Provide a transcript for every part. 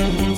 giving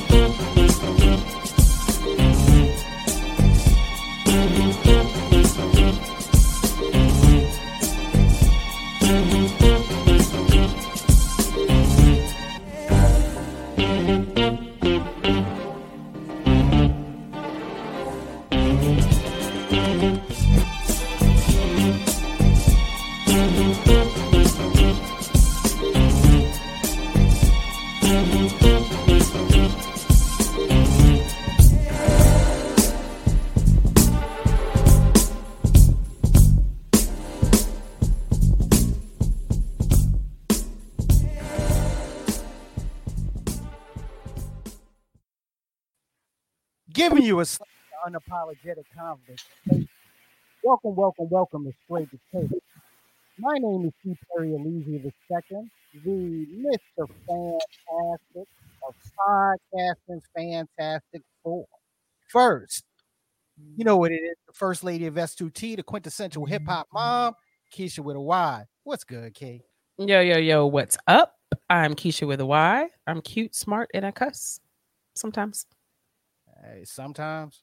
you a unapologetic confidence. Welcome, welcome, welcome to Straight to Tape. My name is C. Perry Elysia II, the Mr. Fantastic of podcasting's Fantastic Four. First, you know what it is the First Lady of S2T, the quintessential hip hop mom, Keisha with a Y. What's good, Kay? Yo, yo, yo, what's up? I'm Keisha with a Y. I'm cute, smart, and I cuss sometimes. Hey, sometimes.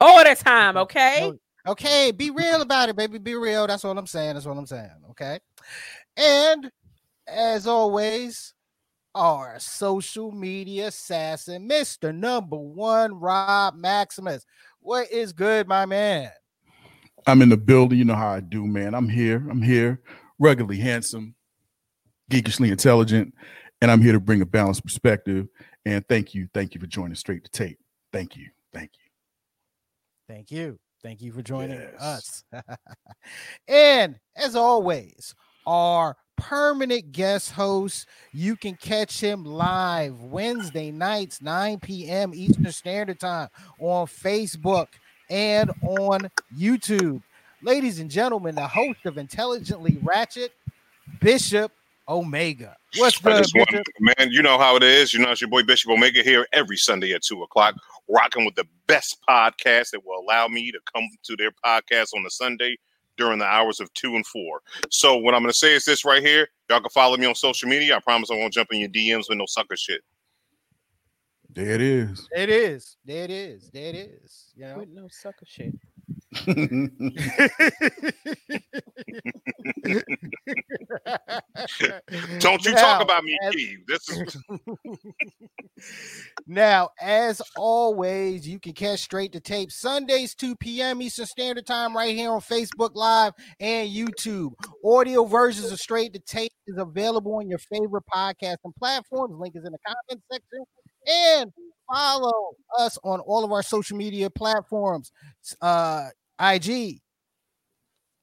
All the time, okay? Okay, be real about it, baby. Be real. That's all I'm saying. That's all I'm saying. Okay. And as always, our social media assassin, Mr. Number One, Rob Maximus. What is good, my man? I'm in the building. You know how I do, man. I'm here. I'm here, regularly handsome, geekishly intelligent, and I'm here to bring a balanced perspective. And thank you, thank you for joining Straight to Tape. Thank you, thank you, thank you, thank you for joining yes. us. and as always, our permanent guest host. You can catch him live Wednesday nights, 9 p.m. Eastern Standard Time on Facebook and on YouTube. Ladies and gentlemen, the host of Intelligently Ratchet, Bishop Omega. What's good, want, man? You know how it is. You know it's your boy Bishop Omega here every Sunday at two o'clock, rocking with the best podcast that will allow me to come to their podcast on a Sunday during the hours of two and four. So what I'm going to say is this right here. Y'all can follow me on social media. I promise I won't jump in your DMs with no sucker shit. There it is. There it is. There it is. There it is. You know? With no sucker shit. Don't you now, talk about me, as, Keith. This is now, as always, you can catch straight to tape Sundays, 2 p.m. Eastern Standard Time, right here on Facebook Live and YouTube. Audio versions of straight to tape is available on your favorite podcasting platforms. Link is in the comment section. And follow us on all of our social media platforms. Uh IG,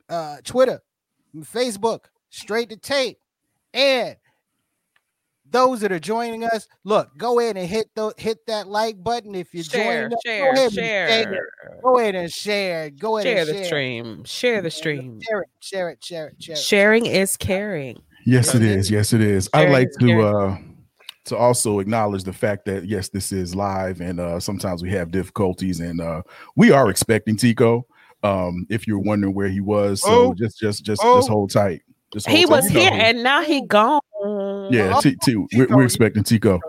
uh, Twitter, Facebook, straight to tape. And those that are joining us, look, go ahead and hit the hit that like button if you're share, joining. Us. Share, go share, Go ahead and share. Go ahead and share and the share. stream. Share the stream. Share it. Share it. Share it. Share it. Sharing is caring. Yes, it is. Yes, it is. I'd like to uh to also acknowledge the fact that yes, this is live and uh sometimes we have difficulties and uh we are expecting Tico um, if you're wondering where he was, so oh. just just just oh. just hold tight. Just hold he tight. was you here and now he gone. Yeah, oh, T, T, we're, we're, expecting Tico.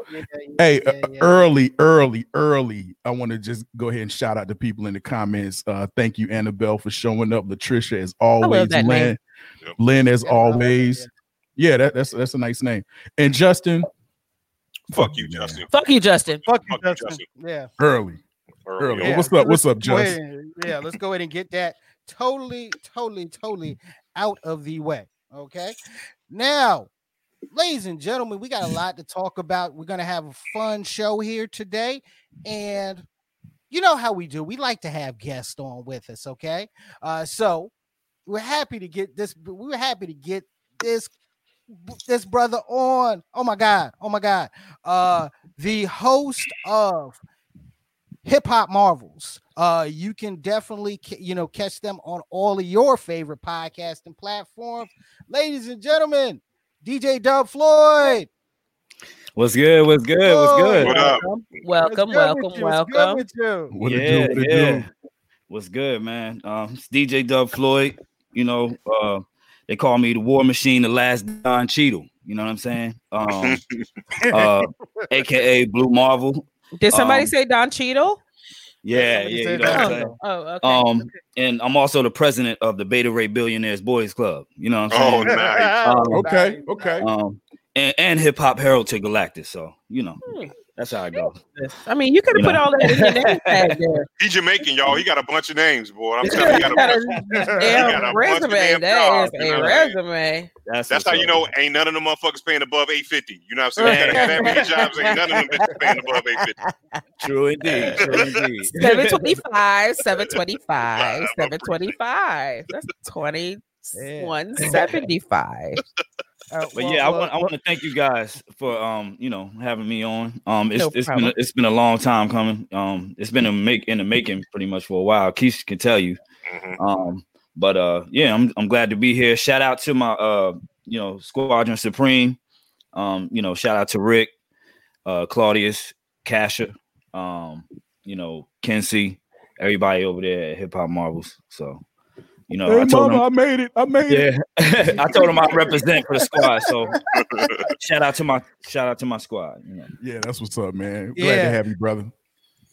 Hey, uh, early, early, early. I want to just go ahead and shout out to people in the comments. Uh, thank you, Annabelle, for showing up. Latricia, as always. Lynn, Lynn, as always. Yeah, that, that's that's a nice name. And Justin. Fuck you, Justin. Fuck you, Justin. Fuck you, Justin. Yeah. Early. Early. Yeah. What's up? What's up, Justin? Yeah, let's go ahead and get that totally, totally, totally out of the way. Okay. Now, ladies and gentlemen, we got a lot to talk about. We're gonna have a fun show here today, and you know how we do. We like to have guests on with us. Okay. Uh, so we're happy to get this. We were happy to get this this brother on. Oh my god. Oh my god. Uh, the host of hip hop marvels. Uh, you can definitely you know catch them on all of your favorite podcasting platforms. Ladies and gentlemen, DJ Dub Floyd. What's good? What's good? What's good? What up? Welcome, welcome, welcome. What yeah, do, what yeah. Do? What's good, man? Um, it's DJ Dub Floyd. You know, uh, they call me the War Machine, the last Don Cheadle. You know what I'm saying? Um, uh, aka Blue Marvel. Did somebody Um, say Don Cheadle? Yeah, yeah, you know what I'm that. Oh, okay. Um, and I'm also the president of the Beta Ray Billionaires Boys Club. You know what I'm Oh, saying? nice. Um, Okay, okay. um, and, and hip hop herald to Galactus. So you know, Hmm. That's how I go. I mean, you could have put know. all that in your name tag there. He Jamaican, y'all. He got a bunch of names, boy. I'm telling you, he You got got a a bunch. got a damn bunch of resume. damn That jobs, is you know what I mean? resume. That's That's how you know ain't none of them motherfuckers paying above 850. You know what I'm saying? You gotta have that many jobs, ain't none of them bitches paying above 850. True indeed. True indeed. 725, 725, 725. That's 2175. Uh, But well, yeah, I want I want to thank you guys for um you know having me on. Um, it's No it's been a, it's been a long time coming. Um, it's been a make in the making pretty much for a while. Keith can tell you. Mhm. Um, but uh, yeah, I'm I'm glad to be here. Shout out to my uh you know Squadron Supreme. Um, you know, shout out to Rick, uh, Claudius, Kasha, um, you know, Kenzie, everybody over there at Hip Hop Marvels. So, you know, Hey, I told mama, them, I made it. I made it. yeah, I told him I represent for the squad. So, shout out to my shout out to my squad. You know, Yeah, that's what's up, man. Glad Yeah. to have you, brother.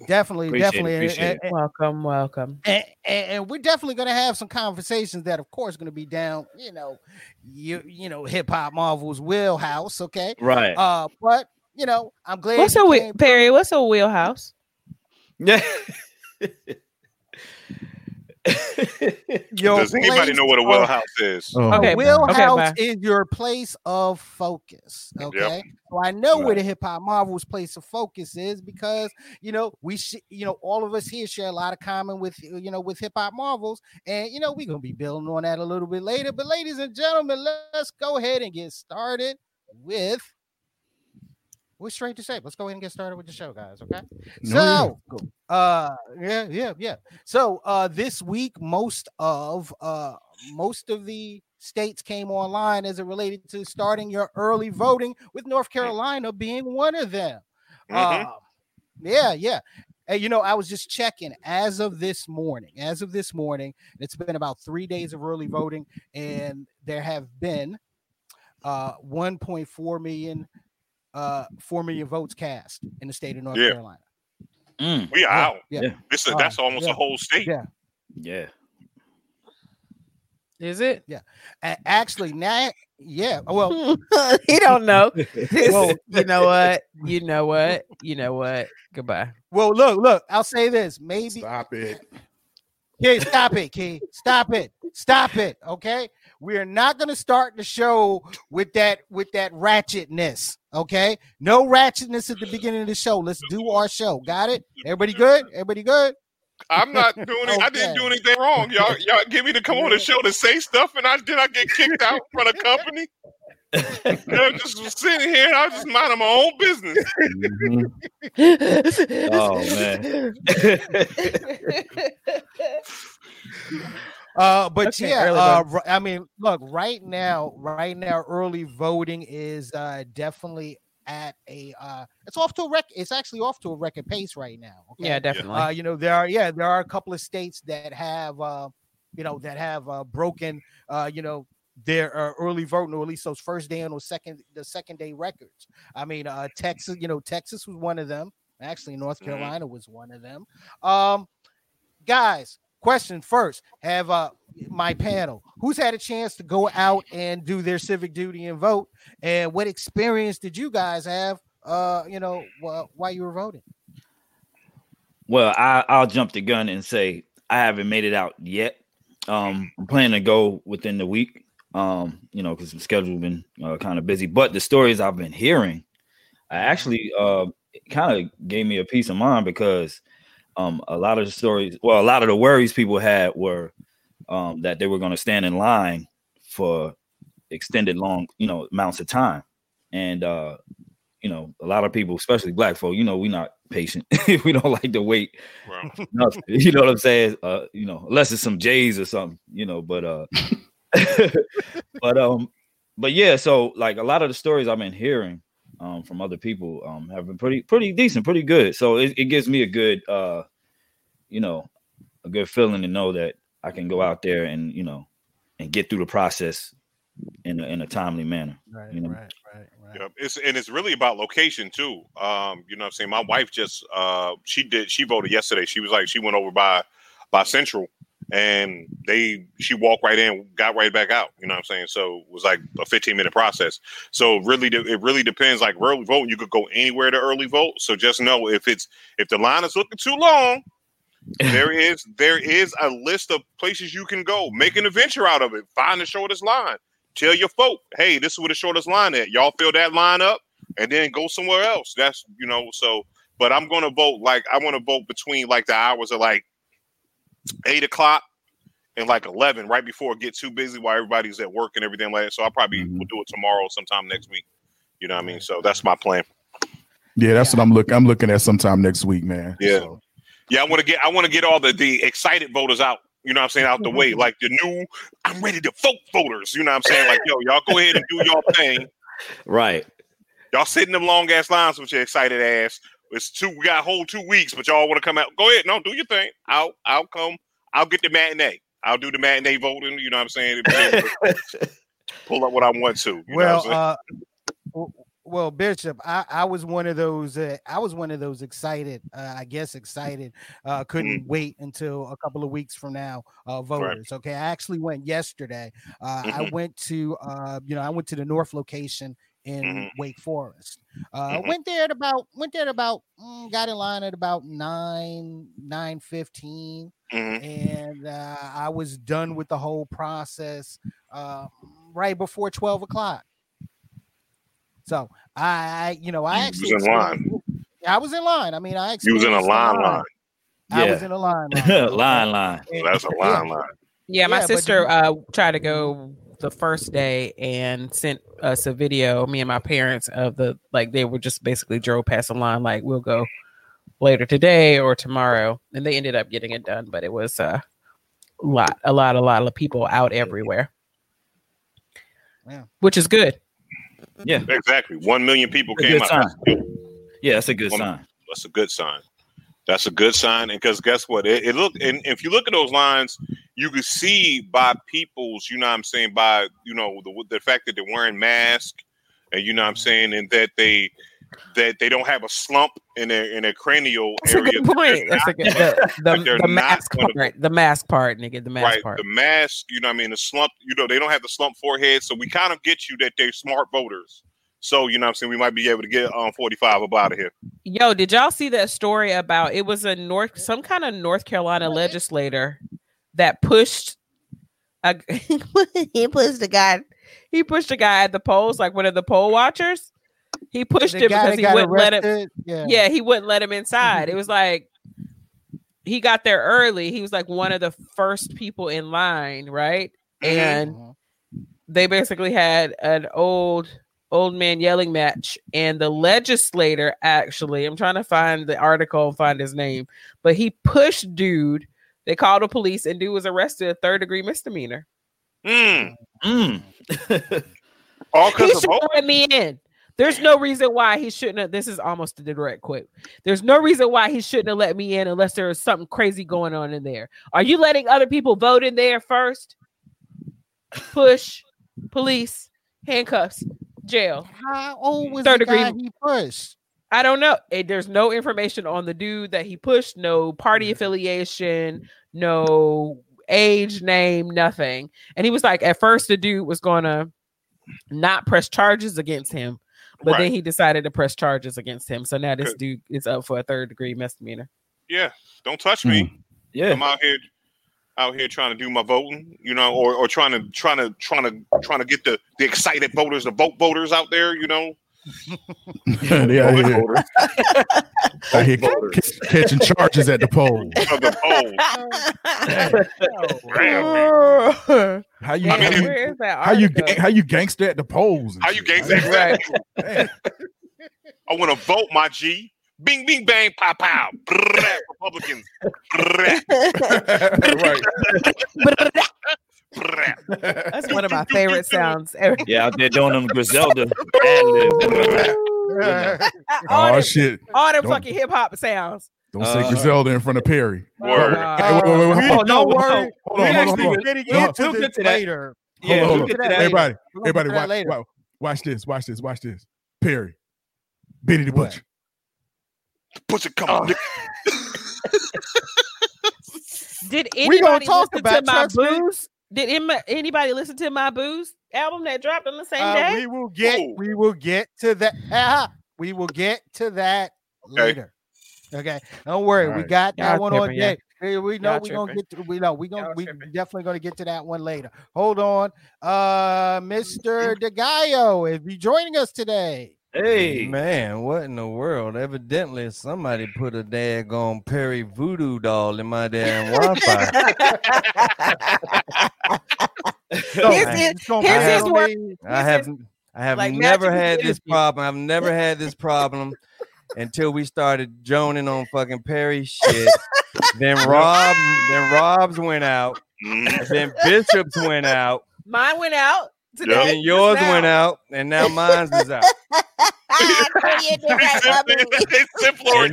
definitely, Appreciate it, definitely, and- appreciate it. and- Welcome, welcome. and, and, and we're definitely going to have some conversations that, of course, going to be down, you know, you you know, hip hop Marvel's wheelhouse. Okay, right? uh, but you know, I'm glad. What's you a wheel, Perry? What's a wheelhouse? yeah. your Does anybody place know what a of- wheelhouse is? Oh, Okay, a bye. wheelhouse bye. is your place of focus. Okay. So I know where the hip hop marvels place of focus is because you know we sh- you know all of us here share a lot of common with uh, you know with hip hop marvels, and you know we're gonna be building on that a little bit later. But ladies and gentlemen, let's go ahead and get started with. We're straight to say, let's go ahead and get started with the show, guys. Okay. No, So, uh, yeah, yeah, yeah. So, uh, this week, most of uh, most of the states came online as it related to starting your early voting, with North Carolina being one of them. Mhm. Uh, yeah, yeah. And you know, I was just checking as of this morning. As of this morning, it's been about three days of early voting, and there have been uh 1.4 million uh 4 million votes cast in the state of North Yeah. Carolina. Mm, we are Yeah, out. yeah. Yeah. This is Uh, that's almost yeah. a whole state. Yeah. yeah. Is it? A- actually, now, yeah. Well, he don't know. Well- you know what? You know what? You know what? Goodbye. well, look, look. I'll say this. Maybe Stop it. Key, stop it, Key. Stop it. Stop it. Okay. We are not gonna start the show with that with that ratchetness. Okay. No ratchetness at the beginning of the show. Let's do our show. Got it? Everybody good? Everybody good? I'm not doing it. I didn't do anything wrong. Y'all, y'all get me to come on the show to say stuff, and I did I get kicked out from the company? I'm just sitting here and I was just minding my own business. Mhm. Oh, man. Uh, but Okay, yeah, uh, I mean, look, right now, right now, early voting is uh, definitely at a. Uh, it's off to a rec. It's actually off to a record pace right now. Okay? yeah, definitely. Uh, you know, there are yeah, there are a couple of states that have uh, you know, that have uh, broken uh, you know, their uh, early voting or at least those first day and or second the second day records. I mean, uh, Texas, you know, Texas was one of them. Actually, North Mhm. Carolina was one of them. Um, guys, question first: Have uh my panel who's had a chance to go out and do their civic duty and vote, and what experience did you guys have? Uh, you know, wh- while you were voting. Well, I, I'll jump the gun and say I haven't made it out yet. Um, I'm planning to go within the week. Um, you know, because the schedule been uh, kind of busy. But the stories I've been hearing, I actually uh, kind of gave me a peace of mind because um, a lot of the stories, well, a lot of the worries people had were um, that they were going to stand in line for extended long, you know, amounts of time, and uh, you know, a lot of people, especially black folk, you know, we're not patient. we don't like to wait. Nothing. You know what I'm saying? Uh, you know, unless it's some J's or something, you know, but uh but um but yeah, so like a lot of the stories I've been hearing um from other people um have been pretty pretty decent, pretty good. So it, it gives me a good uh you know, a good feeling to know that I can go out there and, you know, and get through the process in a, in a timely manner. Right, You know? right, right, right. Yep. It's and it's really about location too. Um, you know what I'm saying? My wife just uh she did she voted yesterday. She was like she went over by by Central and they she walked right in, got right back out. You know what I'm saying? So it was like a 15 minute process. So really it really depends. Like early vote, you could go anywhere to early vote. So just know if it's if the line is looking too long, there is there is a list of places you can go. Make an adventure out of it. Find the shortest line. Tell your folk, hey, this is where the shortest line at. Y'all fill that line up and then go somewhere else. That's you know, so but I'm gonna vote like I want to vote between like the hours of like eight o'clock and like eleven, right before it gets too busy while everybody's at work and everything like that. So I probably Mhm. will do it tomorrow sometime next week. You know what I mean? So that's my plan. Yeah, that's what I'm looking. I'm looking at sometime next week, man. Yeah. So, Yeah, I want to get I want to get all the the excited voters out. You know what I'm saying? Out the way. Like the new I'm ready to vote voters. You know what I'm saying? Like, yo, y'all go ahead and do your thing. Right. Y'all sit in them long ass lines with your excited ass. It's two we got a whole two weeks, but y'all want to come out. Go ahead, no, do your thing. I'll I'll come, I'll get the matinee. I'll do the matinee voting, you know what I'm saying? Pull up what I want to. You know well, what I'm uh, well, Bishop, I, I was one of those. Uh, I was one of those excited. Uh, I guess excited. Uh, couldn't Mm-hmm. wait until a couple of weeks from now. Uh, voters. Okay, I actually went yesterday. Uh, I Mhm. went to. Uh, you know, I went to the North location in Mhm. Wake Forest. Uh, Mhm. Went there at about. Went there at about. mm, got in line at about nine nine fifteen Mhm. and uh, I was done with the whole process uh, right before twelve o'clock. So I, I you know, I actually was in experienced- I was in line. I mean, I You was in a experienced the line line. I was in a line. line. line, line. So that's a line line. Yeah, my Yeah, sister you- uh tried to go the first day and sent us a video, me and my parents, of the like they were just basically drove past the line, like we'll go later today or tomorrow. And they ended up getting it done, but it was uh, a lot, a lot, a lot of people out everywhere. Yeah. Which is good. Yeah. Exactly. One million people came out. sign. Yeah, that's a good Woman. sign. That's a good sign. That's a good sign. And because guess what? It, it look and if you look at those lines, you can see by people's, you know what I'm saying, by you know, the the fact that they're wearing masks and you know what I'm saying, and that they that they don't have a slump in their in their cranial That's a area. good point. That's a good the, the, like the not mask gonna- part. The mask part, nigga. The mask right. part. The mask, you know what I mean, the slump, you know, they don't have the slump forehead. So we kind of get you that they're smart voters. So, you know what I'm saying, we might be able to get um 45 up out of here. Yo, did y'all see that story about it was a North some kind of North Carolina legislator that pushed a he pushed a guy he pushed a guy at the polls, like one of the poll watchers. He pushed The him because he wouldn't let him Yeah. yeah, he wouldn't let him inside. It was like he got there early. He was like one of the first people in line, right? And Mhm. they basically had an old old man yelling match and the legislator actually i'm trying to find the article and find his name but he pushed dude they called the police and dude was arrested a third degree misdemeanor. Mm. Mm. All because of let me in. There's no reason why he shouldn't have this is almost a direct quote. There's no reason why he shouldn't have let me in unless there was something crazy going on in there. Are you letting other people vote in there first? Push police handcuffs jail. How old was Third the guy degree- he pushed? I don't know. Eh, There's no information on the dude that he pushed, no party Mhm. affiliation, no age, name, nothing. And he was like, at first, the dude was gonna not press charges against him, but Right. then he decided to press charges against him. So now this Good. dude is up for a third degree misdemeanor. Yeah, don't touch me. Yeah. I'm out here out here trying to do my voting, you know, or, or trying to trying to trying to trying to get the the excited voters, the vote voters out there, you know. They out here, Voters, out here c- catching charges at the poll. of the polls. Damn, How you, Yeah, how you, where is that how you, article? how you gangster at the polls? How you shit? gangster? Exactly. Damn. I want to vote, my G. Bing, bing, bang, pow, pow. Republicans. Right. That's one of my favorite sounds ever. Yeah, out there doing them Griselda all, Oh them, shit! all them Don't- fucking hip hop sounds. Don't say Uh, Griselda in front of Perry. Word. Oh, Hey, wait, wait, wait, Uh, hold on, don't hold on, worry. hold on, We're hold on, actually hold on. getting No, into we'll this get to that. later. Yeah, hold on, hold on. get Everybody, We're gonna get everybody, watch, later. watch, watch this, watch this, watch this. Perry, Benny the What? Butcher. Push it, come on. Did We gonna anybody talk about to my Trust Me. booze? Did em- anybody listen to my booze album that dropped on the same Uh, day? we will get Ooh. we will get to that. Ah, we will get to that Okay. later. Okay, don't worry. We got that Y'all one on tripping, yeah. deck. Hey, we know we're gonna get. To, we know we're gonna Y'all we tripping. definitely gonna get to that one later. Hold on, uh, Mister DeGaio, is you joining us today? Hey, Man, what in the world? Evidently, somebody put a daggone Perry voodoo doll in my damn Wi-Fi. No, Here's man, his- here's his on I have, I have Like never had is this problem. I've never had this problem until we started joning on fucking Perry shit. then Rob, then Rob's went out. Mhm. Then Bishop's went out. Mine went out today. Yep. Then yours went out, and now mine's is out. It's simpler.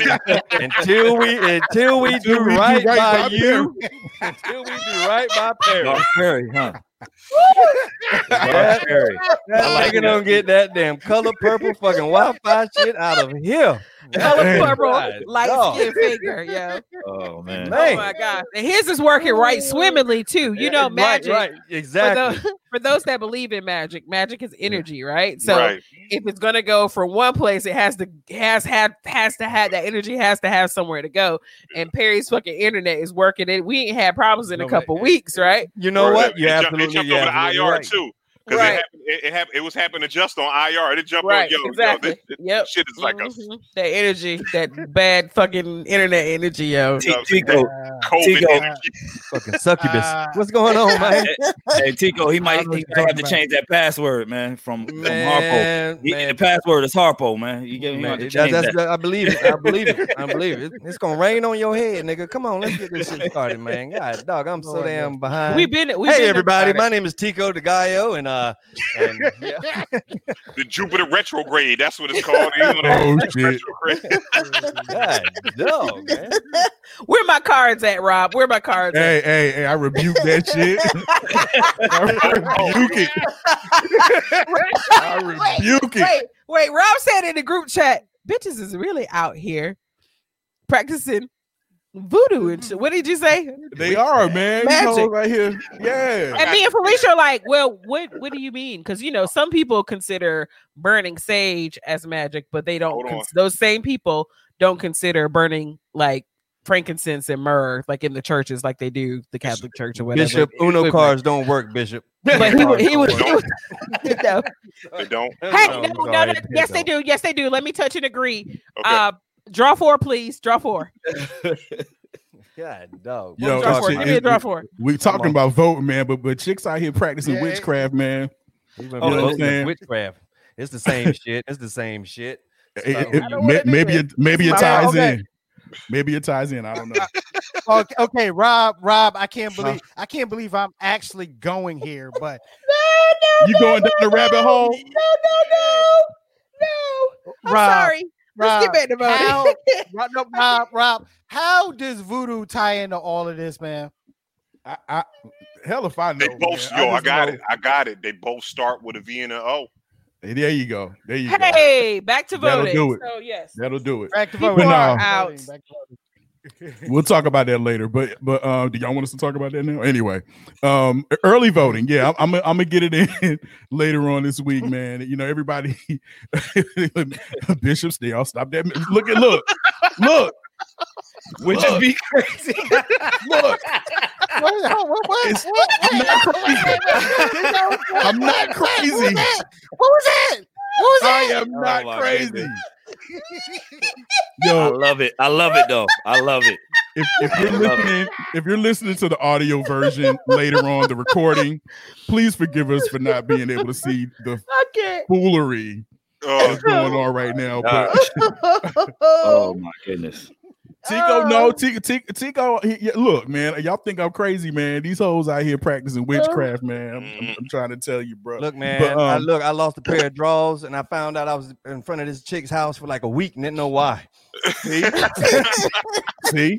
Until we, until we do Until we do right, right by, by you, until we do right by Perry. Mark Perry, huh? That- Mark Perry. That like nigga that. don't get that damn color purple fucking Wi-Fi shit out of here. Color purple, light dog. skin figure, yo. Oh man. Oh my god. And his is working right swimmingly too. You know, magic. right, For exactly. Those, for those that believe in magic, magic is energy, right? So right. if it's gonna go from one place, it has to has had has to have that energy has to have somewhere to go. And Perry's fucking internet is working. It we ain't had problems in a couple man. weeks, right? You know Right. what? You it jumped, absolutely, it jumped you're over to IR right. too. Because Right. it, happened, it, it, happened, it was happening just on IR. It jumped Right, on yo, exactly. yo, this, this Yep. shit is like a Mhm. that energy, that bad fucking internet energy, yo. Tico, COVID Tico. Fucking succubus. What's going on, man? hey Tico, he might he might have to change that password, man, from, from Harpo. Man, the password is Harpo, man. You get me that- change that's, that. I believe it. I believe it. I believe it. It's gonna rain on your head, nigga. Come on, let's get this shit started, man. God, dog, I'm so damn behind. We've been we hey, everybody, my name is Tico the Gaio, and uh, and yeah, The Jupiter retrograde. That's what it's called. You know, Oh shit! retrograde. God, dog, man. Where my cards at, Rob? Where my cards at? Hey, hey, hey! I rebuke that shit. I rebuke it. I rebuke it. Wait, wait. Rob said in the group chat, bitches is really out here practicing voodoo and shit. What did you say? They are, man. These Magic. hoes right here. Yeah. And me and Felicia are like, well, what what do you mean? Because you know, some people consider burning sage as magic, but they don't. Cons- those same people don't consider burning like frankincense and myrrh, like in the churches, like they do the Catholic Church or whatever. Bishop, Uno cards don't work, Bishop. But he, wa- he was. He was no. They don't. Hey, No, no, no, sorry, no, yes, they do. Yes, they do. Let me touch and agree. Okay. Uh, draw four, please. Draw four. God, dog. Yo, draw it's- four. it- Give me a draw four. We talking about voting, man, but but chicks out here practicing Yeah, witchcraft, man. Even You know what I'm saying? witchcraft. It's the same shit. It's the same shit. It- it- it- may- maybe it maybe it ties okay. in. Maybe it ties in. I don't know. okay, okay, Rob, Rob, I can't believe I can't believe I'm actually going here, but You going down the rabbit hole? No, no, no, no. I'm Rob, sorry. Let's Rob, get back to voting. how, Rob, no, Rob, Rob, how does voodoo tie into all of this, man? I, I hell if I know. They both, man. yo, I just got know- it. I got it. They both start with a V and an O. There you go. There you go. Hey, back to voting. That'll do it. So yes, That'll do it. Back to voting. People voting. are out. Back to voting. We'll talk about that later. But but um, do y'all want us to talk about that now? Anyway, um, early voting. Yeah, I'm I'm gonna- I'm gonna get it in later on this week, man. You know, everybody, bishops, they all stop that. Look at look, look, Which Look. would be crazy. look. What, what, what, what, I'm not crazy. I'm not What crazy. was that? What was that? What was I that? am not my crazy. goodness. I Yo, love it. I love it though. I love it. if, if you're listening, if you're listening to the audio version later on the recording, please forgive us for not being able to see the foolery Uh, that's going on right now. But Oh my goodness. Tico, no, Tico, Tico, Tico he, yeah, look, man, y'all think I'm crazy, man. These hoes out here practicing witchcraft, man. I'm, I'm- I'm trying to tell you, bro. Look, man. But, I um, look. I lost a pair of drawers, and I found out I was in front of this chick's house for like a week, and didn't know why. See, see,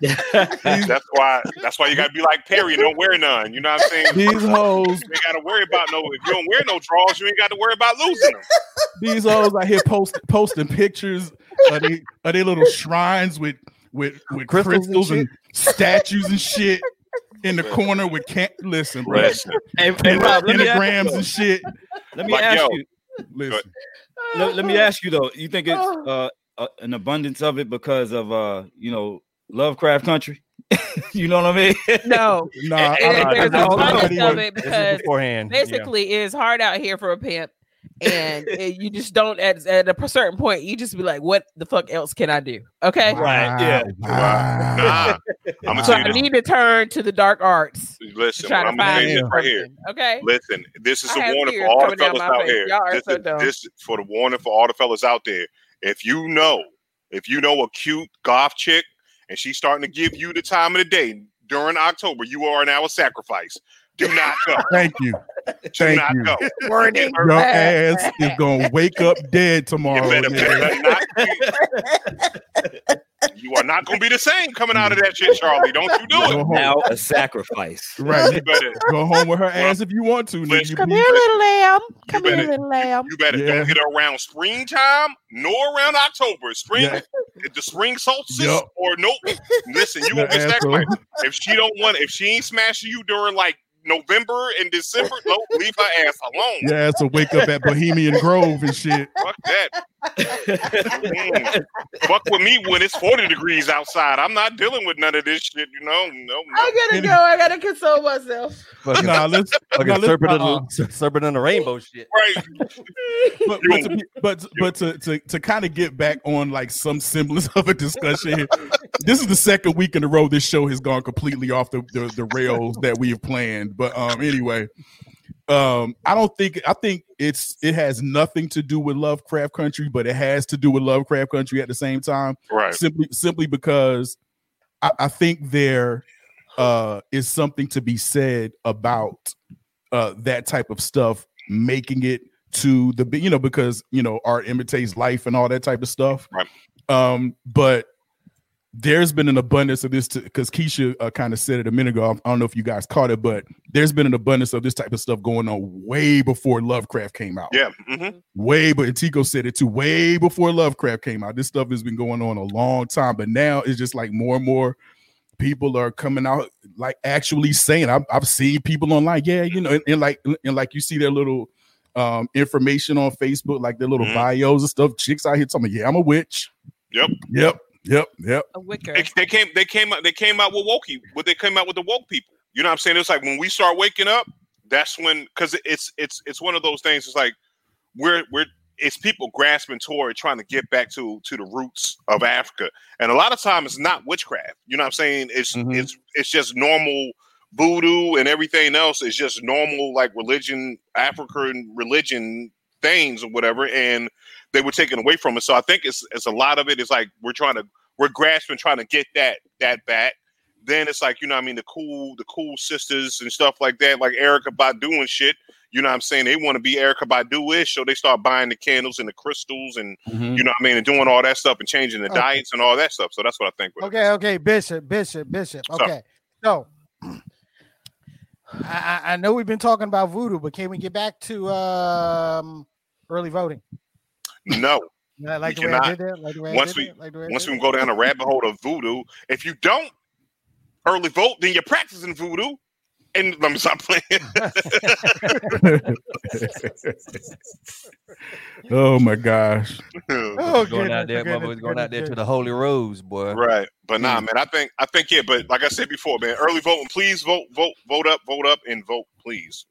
That's why. That's why you gotta be like Perry don't wear none. You know what I'm saying? These hoes, You ain't gotta worry about no. If you don't wear no drawers, you ain't got to worry about losing them. these hoes out here post, posting pictures of they, of their little shrines with with with Crystals crystals, and and, statues and shit in the corner with can't listen, bro. Listen, Hey, hey, Rob, let me ask, Pentagrams and shit. let me Like, ask yo. you. Listen, Let, let me ask you though. You think it's uh, uh, an abundance of it because of uh, you know, Lovecraft Country? you know what I mean? No, nah, And- I, and I, there's I, a I, bunch of it because beforehand. yeah. basically it's hard out here for a pimp and you just don't at, at a certain point you just be like what the fuck else can i do okay Right, yeah. Wow. nah. I'm gonna so tell i this. need to turn to the dark arts to Listen, try to I'm gonna tell find you this right here. okay Listen, this is I a have warning for all the fellas out face. here. Y'all are This, so is, dumb. this is for the warning for all the fellas out there. If you know, if you know a cute goth chick and she's starting to give you the time of the day during October, you are now a sacrifice. Do not go. Thank you. Do Thank not you. go. Warning. Your ass is gonna wake up dead You tomorrow. better, better not be- you are not going to be the same coming out of that shit, Charlie. Don't you do Go it. home. now a sacrifice. Right. You better, Go home with her ass if you want to. nigga. Listen. come here little lamb come better- here little lamb you better Yeah. don't hit her around springtime nor around October. Spring, Yeah. the spring solstice Yup. or nope. Listen, you Your gonna get asshole. If she don't want, if she ain't smashing you during like November and December, no, leave her ass alone. Yeah, ass will wake up at Bohemian Grove and shit. Fuck that. Fuck with me when it's 40 degrees outside. I'm not dealing with none of this shit, you know. No, no. i gotta go i gotta console myself Fucking, Nah, let's. fucking nah, let's serpent, uh-uh. in the, serpent in the rainbow shit. Right. but but to, but, but to to, to kind of get back on like some semblance of a discussion here, this is the second week in a row this show has gone completely off the, the, the rails that we have planned but um anyway um i don't think i think it's it has nothing to do with lovecraft country but it has to do with lovecraft country at the same time Right. simply simply because I, I think there uh is something to be said about uh that type of stuff making it to the you know because you know art imitates life and all that type of stuff Right. um but there's been an abundance of this because Keisha uh, kind of said it a minute ago. I don't know if you guys caught it, but there's been an abundance of this type of stuff going on way before Lovecraft came out. Yeah. hmm Way, but Tico said it too. Way before Lovecraft came out, this stuff has been going on a long time. But now it's just like more and more people are coming out, like actually saying. I've, I've seen people online, yeah, you know, and, and like and like you see their little um information on Facebook, like their little Mhm. bios and stuff. Chicks out here telling me, yeah, I'm a witch. Yep. Yep. Yep. Yep. a wicker They, they came. They came out. They came out with wokey. But they came out with the woke people. You know what I'm saying? It's like when we start waking up. That's when, because it's it's it's one of those things. It's like we're we're it's people grasping toward trying to get back to to the roots of Africa, and a lot of time it's not witchcraft. You know what I'm saying? It's Mhm. it's it's just normal voodoo and everything else is just normal like religion, African religion things or whatever, and they were taken away from us. So I think it's it's a lot of it is like we're trying to we're grasping trying to get that that back. Then it's like you know what I mean the cool the cool sisters and stuff like that like Erykah Badu and shit. You know what I'm saying they want to be Erykah Badu ish, so they start buying the candles and the crystals and Mhm. you know what I mean and doing all that stuff and changing the Okay. diets and all that stuff. So that's what I think. Okay, okay, Bishop, Bishop, Bishop. Okay, so I, I I know we've been talking about voodoo, but can we get back to um early voting? No, Like like the We way I cannot. did that? Like the way Once I did we- Like way I once did we go down a rabbit hole of voodoo, if you don't early vote, then you're practicing voodoo. And let me stop playing. oh my gosh. Oh, going out there, goodness, mother was going out there to the Holy Rose, boy. right. But nah, hmm. man, I think I think yeah, but like I said before, man, early voting, please vote, vote, vote up, vote up, and vote, please.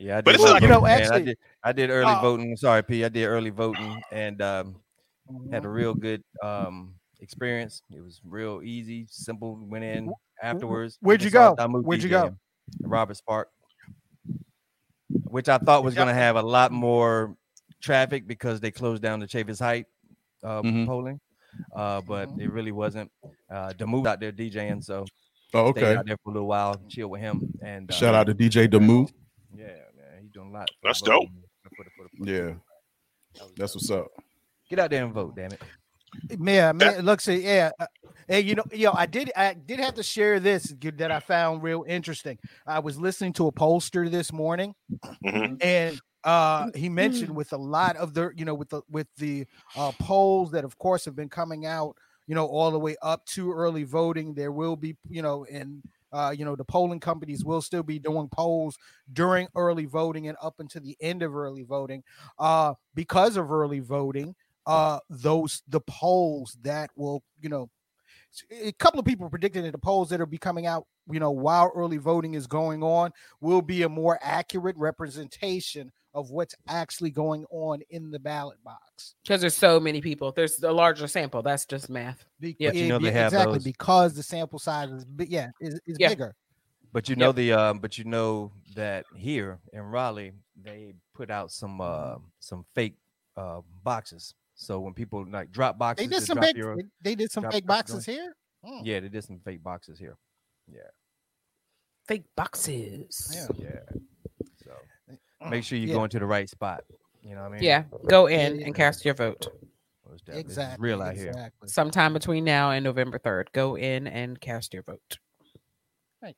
Yeah, I But did. it's early like- you know, voting, man. actually- I did. I did early Oh. voting. Sorry, P. I did early voting and um, had a real good um experience. It was real easy, simple. Went in afterwards. where'd you go? Where'd you go? DJing at Roberts Park, which I thought was going to have a lot more traffic because they closed down the Chavis Height uh, Mhm. polling, uh, but Mhm. it really wasn't. Uh, Damu out there DJing, so Oh, stayed okay. out there for a little while, chill with him, and uh, Shout out to DJ Damu. Yeah, man, doing a lot. for the That's dope. Yeah, that's what's up. Get out there and vote, damn it. Yeah, man. It looks yeah. Uh, and you know, you know, I did I did have to share this that I found real interesting. I was listening to a pollster this morning, Mhm. and uh he mentioned with a lot of the you know with the with the uh polls that of course have been coming out you know all the way up to early voting there will be you know and uh you know the polling companies will still be doing polls during early voting and up until the end of early voting uh because of early voting uh those the polls that will you know a couple of people predicted that the polls that will be coming out you know while early voting is going on will be a more accurate representation of what's actually going on in the ballot box Because there's so many people. There's a larger sample. That's just math. Be- Yeah. You know they yeah, have exactly those- because the sample size is yeah is, is Yeah. bigger But you know the um, but you know that here in Raleigh they put out some uh some fake uh boxes. So when people like drop boxes, they did some drop big your- they, they did some fake your boxes here Hmm. yeah, they did some fake boxes here. Yeah, fake boxes. Yeah. Yeah. So make sure you Yeah. go into the right spot. You know what I mean? Yeah. Go in yeah. and cast your vote. Most definitely. This exactly real out here. exactly. Sometime between now and November 3rd. Go in and cast your vote. Right.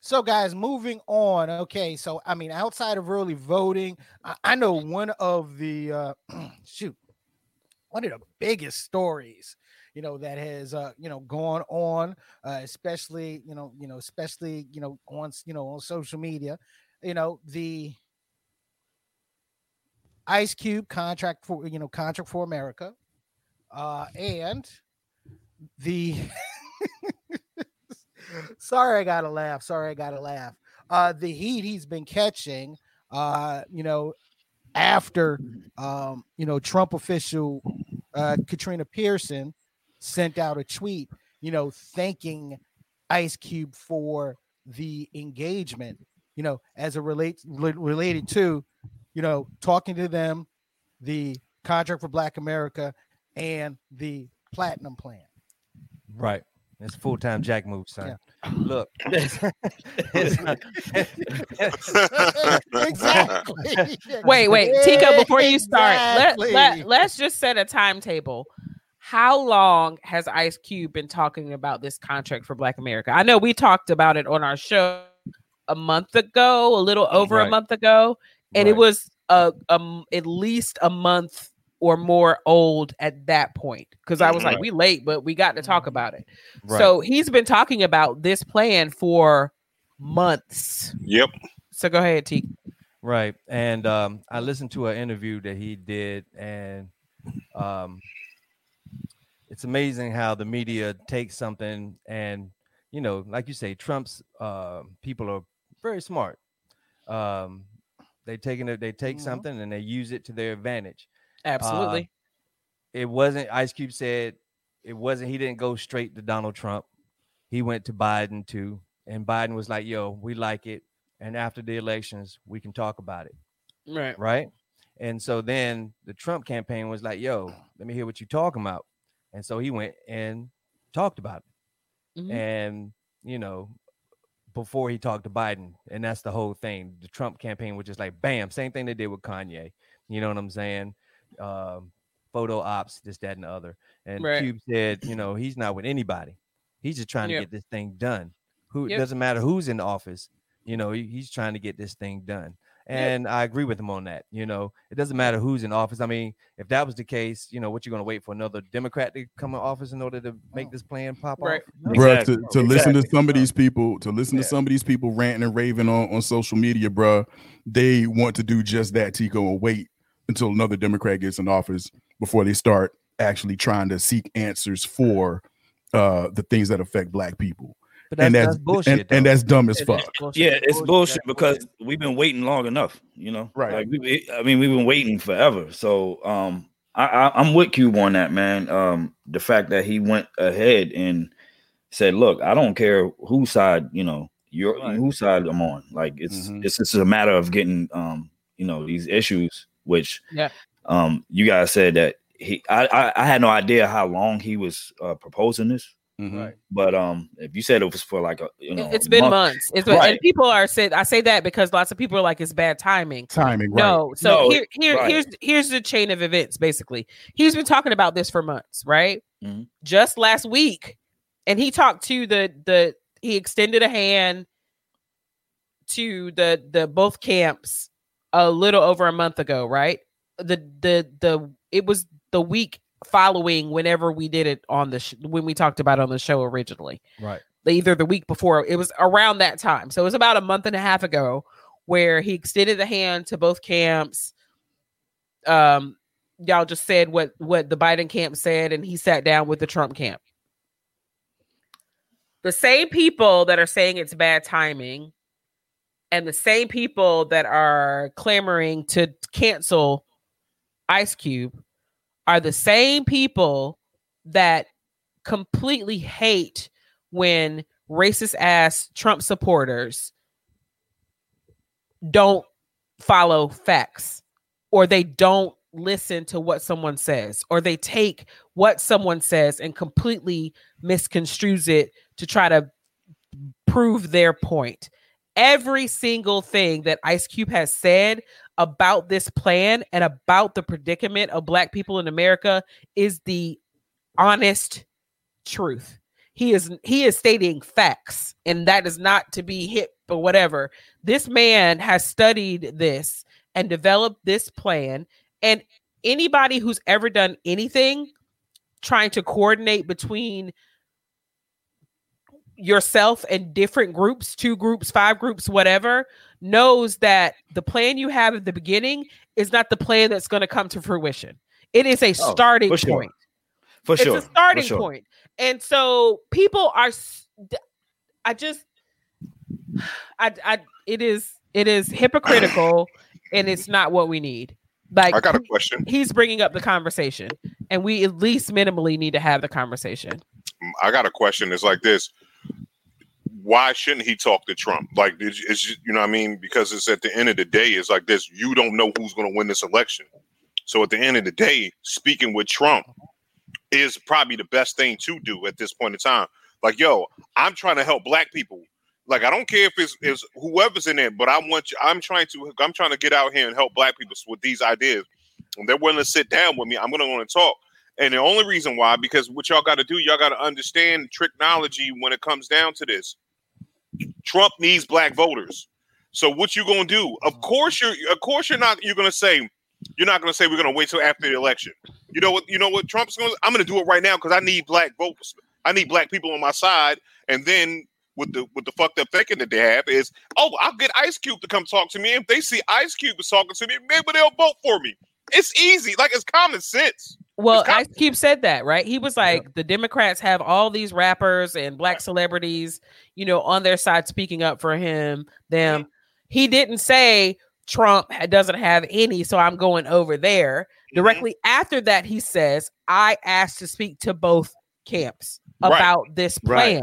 So, guys, moving on. Okay, so I mean, outside of early voting, I, I know one of the uh, shoot, one of the biggest stories, you know, that has uh, you know gone on, uh, especially you know, you know, especially you know, on you know on social media, you know, the Ice Cube contract for you know contract for America, uh, and the sorry, I gotta laugh. Sorry, I gotta laugh. Uh, the heat he's been catching, uh, you know, after um, you know, Trump official uh Katrina Pearson sent out a tweet, you know, thanking Ice Cube for the engagement, you know, as it relates related to, you know, talking to them, the contract for Black America, and the platinum plan. Right. It's full time jack move, son. Look. exactly. Wait, wait, Tico, before you start, let, Exactly. let, let's just set a timetable. How long has Ice Cube been talking about this contract for Black America? I know we talked about it on our show a month ago, a little over a month ago, and it was uh, um at least a month or more old at that point because I was like, we late, but we got to talk about it. Right. So he's been talking about this plan for months. Yep. So go ahead, T. Right. And um, I listened to an interview that he did, and um, it's amazing how the media takes something and, you know, like you say, Trump's uh, people are very smart. Um, they taking it, they take Mhm. something and they use it to their advantage. Absolutely. It wasn't Ice Cube said it wasn't. He didn't go straight to Donald Trump. He went to Biden too, and Biden was like, "Yo, we like it." And after the elections, we can talk about it right. right? And so then the Trump campaign was like, "Yo, let me hear what you're talking about," and so he went and talked about it, Mhm. and you know, before he talked to Biden, and that's the whole thing. The Trump campaign was just like, "Bam!" Same thing they did with Kanye. You know what I'm saying? Um, photo ops, this, that, and the other. And Right. Cube said, you know, he's not with anybody. He's just trying to get this thing done. Who Yep. doesn't matter who's in office. You know, he- he's trying to get this thing done. And I agree with him on that. You know, it doesn't matter who's in office. I mean, if that was the case, you know, what you're going to wait for another Democrat to come in office in order to make this plan pop Right. off? Bruh, Exactly. to, to listen to some of these people, to listen Yeah. to some of these people ranting and raving on, on social media, bruh, they want to do just that, Tico, and wait until another Democrat gets in office before they start actually trying to seek answers for uh the things that affect black people. But and that's, that's, that's bullshit. and, and that's dumb as fuck. bullshit. Yeah, it's bullshit. bullshit That's because we've been waiting long enough. You know, Right. Like we, we- I mean, we've been waiting forever. So, um, I, I, I'm with Cube on that, man. Um, the fact that he went ahead and said, "Look, I don't care whose side, you know, your Right. whose side I'm on. Like, it's Mhm. it's just a matter of getting, um, you know, these issues. Which, Yeah. um, you guys said that he, I, I, I had no idea how long he was uh, proposing this. Mhm. Right. But um, if you said it was for like a, you know, it's a been month- months. It's been, and people are said I say that because lots of people are like it's bad timing. Timing, right? No, so No, here, here, right. here's here's the chain of events. Basically, he's been talking about this for months, right? Mhm. Just last week, and he talked to the the he extended a hand to the the both camps a little over a month ago, right? The the the it was the week following whenever we did it on the sh- when we talked about it on the show originally. Right. either the week before it was around that time. So it was about a month and a half ago where he extended the hand to both camps. Um y'all just said what what the biden camp said and he sat down with the trump camp. The same people that are saying it's bad timing and the same people that are clamoring to cancel ice cube are the same people that completely hate when racist ass Trump supporters don't follow facts or they don't listen to what someone says or they take what someone says and completely misconstrues it to try to prove their point. Every single thing that Ice Cube has said about this plan and about the predicament of black people in America is the honest truth. He is he is stating facts and that is not to be hit or whatever. This man has studied this and developed this plan and anybody who's ever done anything trying to coordinate between yourself and different groups, two groups, five groups, whatever, knows that the plan you have at the beginning is not the plan that's going to come to fruition. It is a Oh, starting for sure. point. for It's sure. It's a starting sure. point. And so people are I just I I it is it is hypocritical and it's not what we need. Like I got a question. he's bringing up the conversation and we at least minimally need to have the conversation. Mm, I got a question. It's like this. Why shouldn't he talk to Trump? Like, it's, it's you know what I mean? Because it's at the end of the day, it's like this. You don't know who's going to win this election. So at the end of the day, speaking with Trump is probably the best thing to do at this point in time. Like, yo, I'm trying to help black people. Like, I don't care if it's, it's whoever's in it, but I want you, I'm trying to I'm trying to get out here and help black people with these ideas. And they're willing to sit down with me. I'm gonna want to talk. And the only reason why, because what y'all got to do, y'all got to understand technology when it comes down to this. Trump needs black voters. So what you gonna do? Of course you're. Of course you're not. You're gonna say. You're not gonna say we're gonna wait till after the election. You know what? You know what Trump's gonna. I'm gonna do it right now because I need black votes. I need black people on my side. And then with the with the fucked up thinking that they have is, oh, I'll get Ice Cube to come talk to me. If they see Ice Cube is talking to me, maybe they'll vote for me. It's easy. Like it's common sense. Well, Ice Cube said that, right? He was like, the Democrats have all these rappers and black celebrities, you know, on their side speaking up for him, them. He didn't say Trump doesn't have any, so I'm going over there. Mhm. Directly after that, he says, I asked to speak to both camps Right. about this Right.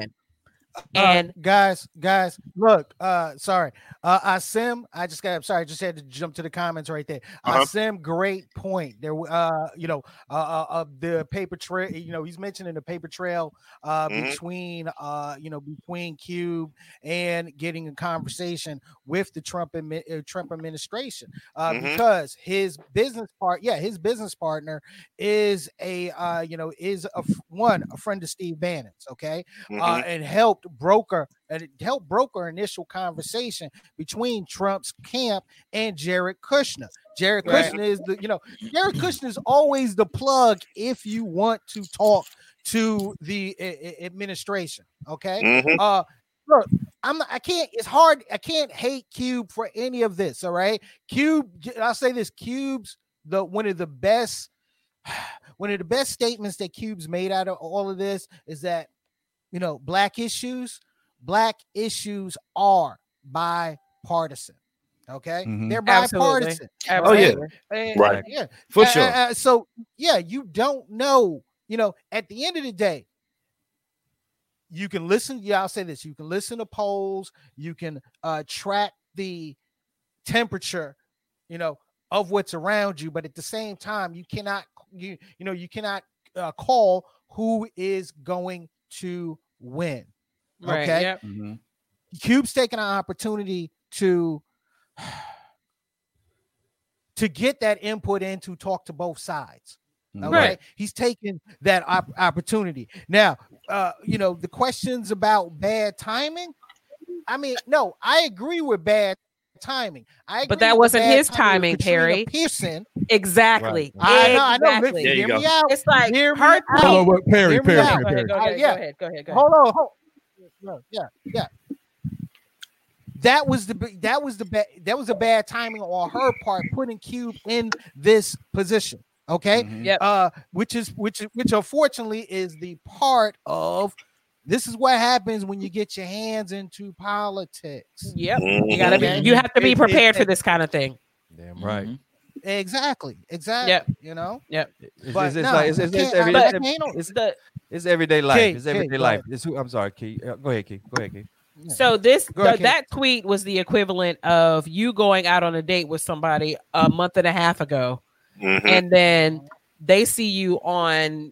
Plan. Uh, And guys, guys, look, uh, sorry, uh, Asim, I just got, I'm sorry, I just had to jump to the comments right there. Uh-huh. Asim, great point. There, uh, you know, uh, uh, uh, the paper trail, you know, he's mentioning the paper trail, uh, Mhm. between, uh, you know, between Cube and getting a conversation with the Trump admi- uh, Trump administration, uh, Mhm. because his business part, yeah, his business partner is a, uh, you know, is a f- one a friend of Steve Bannon's, okay Mhm. uh, and helped broker and it helped broker initial conversation between Trump's camp and Jared Kushner. Jared Right. Kushner is the you know Jared Kushner is always the plug if you want to talk to the administration. Okay, Mhm. uh, look, I'm I can't. It's hard. I can't hate Cube for any of this. All right, Cube. I'll say this: Cube's the one of the best. One of the best statements that Cube's made out of all of this is that you know, black issues, black issues are bipartisan. Okay, Mhm. they're Absolutely. bipartisan. Oh, yeah. And- Right. Yeah. For Uh, sure. uh, uh, so yeah, you don't know. You know, at the end of the day, you can listen. Yeah, I'll say this: you can listen to polls. You can uh, track the temperature. You know of what's around you, but at the same time, you cannot. You you know you cannot uh, call who is going to win. Right. Okay. Yep. Mhm. Cube's taking an opportunity to to get that input in to talk to both sides. Okay, Right. he's taking that op- opportunity. Now, uh, you know, the questions about bad timing. I mean, no, I agree with bad timing. I But that wasn't his timing timing, Perry. Pearson. Exactly. I know, I know. Exactly. Listen, hear go. me out. It's like Hear me her out. Hold on, Perry, Perry. Perry, Go ahead, Perry. go ahead, go ahead, go ahead. Hold on, hold. no, Yeah, yeah. That was the that was the ba- that was a bad timing on her part, putting Cube in this position. Okay, Mhm. Yep. uh, which is which which unfortunately is the part of this is what happens when you get your hands into politics. Yep. You gotta be you have to be It- it- prepared for this kind of thing. Damn right. Mhm. Exactly, exactly. Yep. You know, It's, but it's, it's no, like it's, it's, it's every, I- I it's, it's, The it's everyday life. Key, it's everyday go life. It's who I'm sorry, Key. Uh, Go ahead, Key. Go ahead, Key. So this Go ahead, that tweet was the equivalent of you going out on a date with somebody a month and a half ago, Mhm. and then they see you on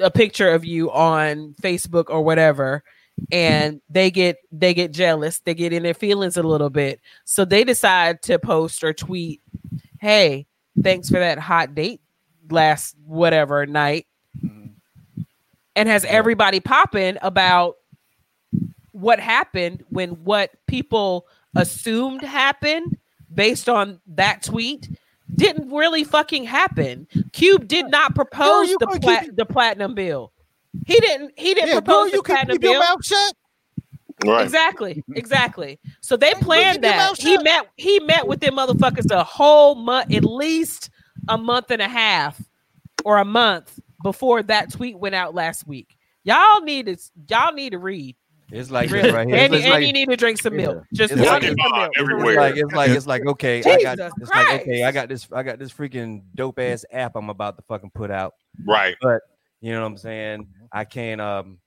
a picture of you on Facebook or whatever, and they get they get jealous, they get in their feelings a little bit, so they decide to post or tweet, "Hey, thanks for that hot date last whatever night," Mhm. and has everybody popping about what happened when what people assumed happened based on that tweet didn't really fucking happen. Cube did not propose you the plat- keep- the platinum bill. He didn't. He didn't yeah, girl, propose you the platinum keep your bill. mouth shut. Right. Exactly. Exactly. So they planned that. mouth He met. He met with them motherfuckers a whole month, at least a month and a half, or a month before that tweet went out last week. Y'all need to. Y'all need to read. It's like Really. right here. and It's and like- you need to drink some milk. Just It's drink like- some milk. It's everywhere. like it's like it's like okay, I got Jesus it's like okay, I got this I got this freaking dope ass app I'm about to fucking put out. Right. But you know what I'm saying? I can't um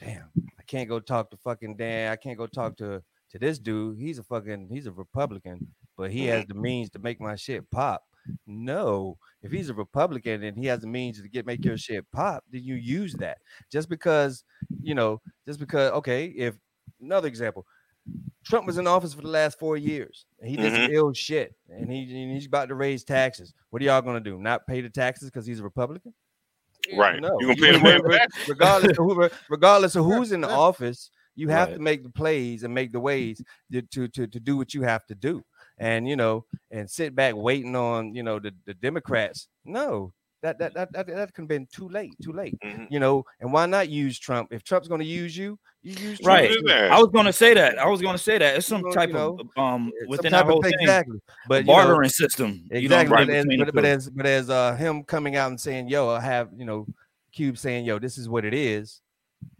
damn, I can't go talk to fucking Dan. I can't go talk to to this dude. He's a fucking he's a Republican, but he has the means to make my shit pop. No, if he's a Republican and he has the means to get make your shit pop, then you use that. Just because, you know, just because okay, if another example, Trump was in office for the last four years and he did some mm-hmm. ill shit and he and he's about to raise taxes. What are y'all gonna do? Not pay the taxes because he's a Republican? Right. No, You gonna pay the man back? regardless of who, regardless of who's in the office, you have Right. to make the plays and make the ways to, to to to do what you have to do, and you know, and sit back waiting on you know the, the Democrats. No, that that that that, that could have been too late, too late. Mhm. You know, and why not use Trump? If Trump's going to use you, you use Trump. Right. Look at that. I was gonna say that. I was gonna say that. It's some You type you know, of um Some within type that whole of- thing, exactly. But you know, bartering system. you know, Exactly, right but, as, but, but as but as uh him coming out and saying, "Yo, I have you know," Cube saying, "Yo, this is what it is,"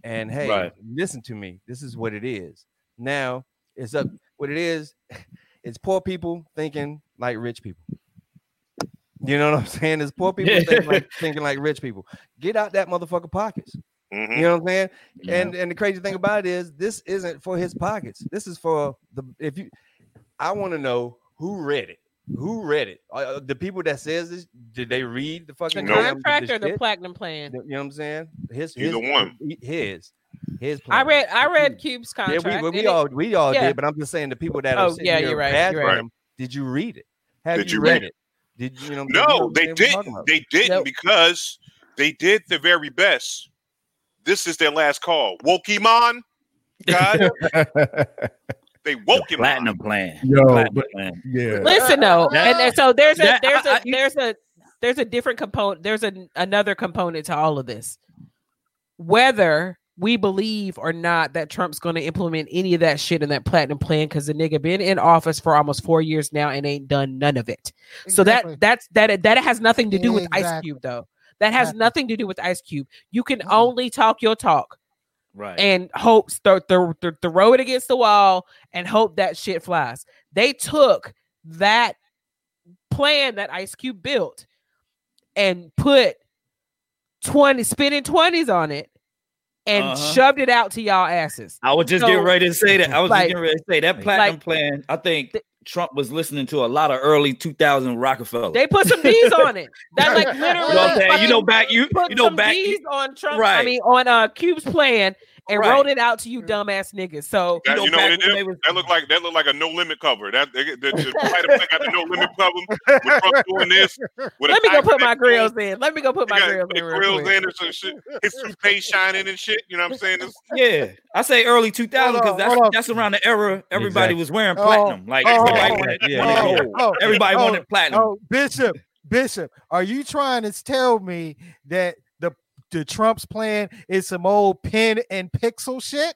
and hey, Right. listen to me. This is what it is. Now it's up. What it is, it's poor people thinking like rich people. You know what I'm saying? It's poor people thinking, like, thinking like rich people. Get out that motherfucker pockets. Mhm. You know what I'm saying? Yeah. And and the crazy thing about it is this isn't for his pockets. This is for the if you I want to know who read it. Who read it? Uh, the people that says this, did they read the The fucking Nope. damn- contract or the shit? platinum plan. You know what I'm saying? His Either his, one. His his I read. I read Cube's Yeah, contract. we, we, we all we all yeah. did, but I'm just saying the people that are Oh, sitting yeah, here you're right, you're right. him, Did you read it? Have Did you you read read it? Did you know? you know No, what I'm they saying? What I'm didn't. They didn't Nope. because they did the very best. This is their last call. Wokemon, God, they woke him. platinum plan. Yo, Platinum but plan. yeah. Listen though, uh, and, and uh, so there's a there's a I- I- there's a there's a different component. There's a another component to all of this. Whether we believe or not that Trump's going to implement any of that shit in that platinum plan, because the nigga been in office for almost four years now and ain't done none of it. So that that's that that has nothing to do with Ice Cube though. That has Exactly. nothing to do with Ice Cube. You can only talk your talk Right. and hope throw, throw, throw, throw it against the wall and hope that shit flies. They took that plan that Ice Cube built and put 20 spinning 20s on it and Uh-huh. shoved it out to y'all asses. I was just So, getting ready to say that. I was like- just getting ready to say that platinum like- plan. I think Th- Trump was listening to a lot of early 2000 Rockefeller. They put some D's on it. That like literally. you know? You know, back you put you know some back D's on Trump. I mean, on uh Cube's plan and Right. wrote it out to you, dumbass niggas. So That, know, you know what it when is? they was- That look like that look like a no limit cover. That the, the, the title got the no limit cover with Trump doing this. With let me go put my grills on. in. Let me go put He my got grills in. Real grills quick. in and some shit. His toothpaste shining and shit. You know what I'm saying? It's, Yeah, I say early 2000 because that's hold that's around the era everybody Exactly. was wearing Oh, platinum. Like oh, everybody oh, wanted, yeah, wanted yeah, oh, everybody oh, wanted platinum. Oh, Bishop, Bishop, are you trying to tell me that the the Trump's plan is some old pen and pixel shit?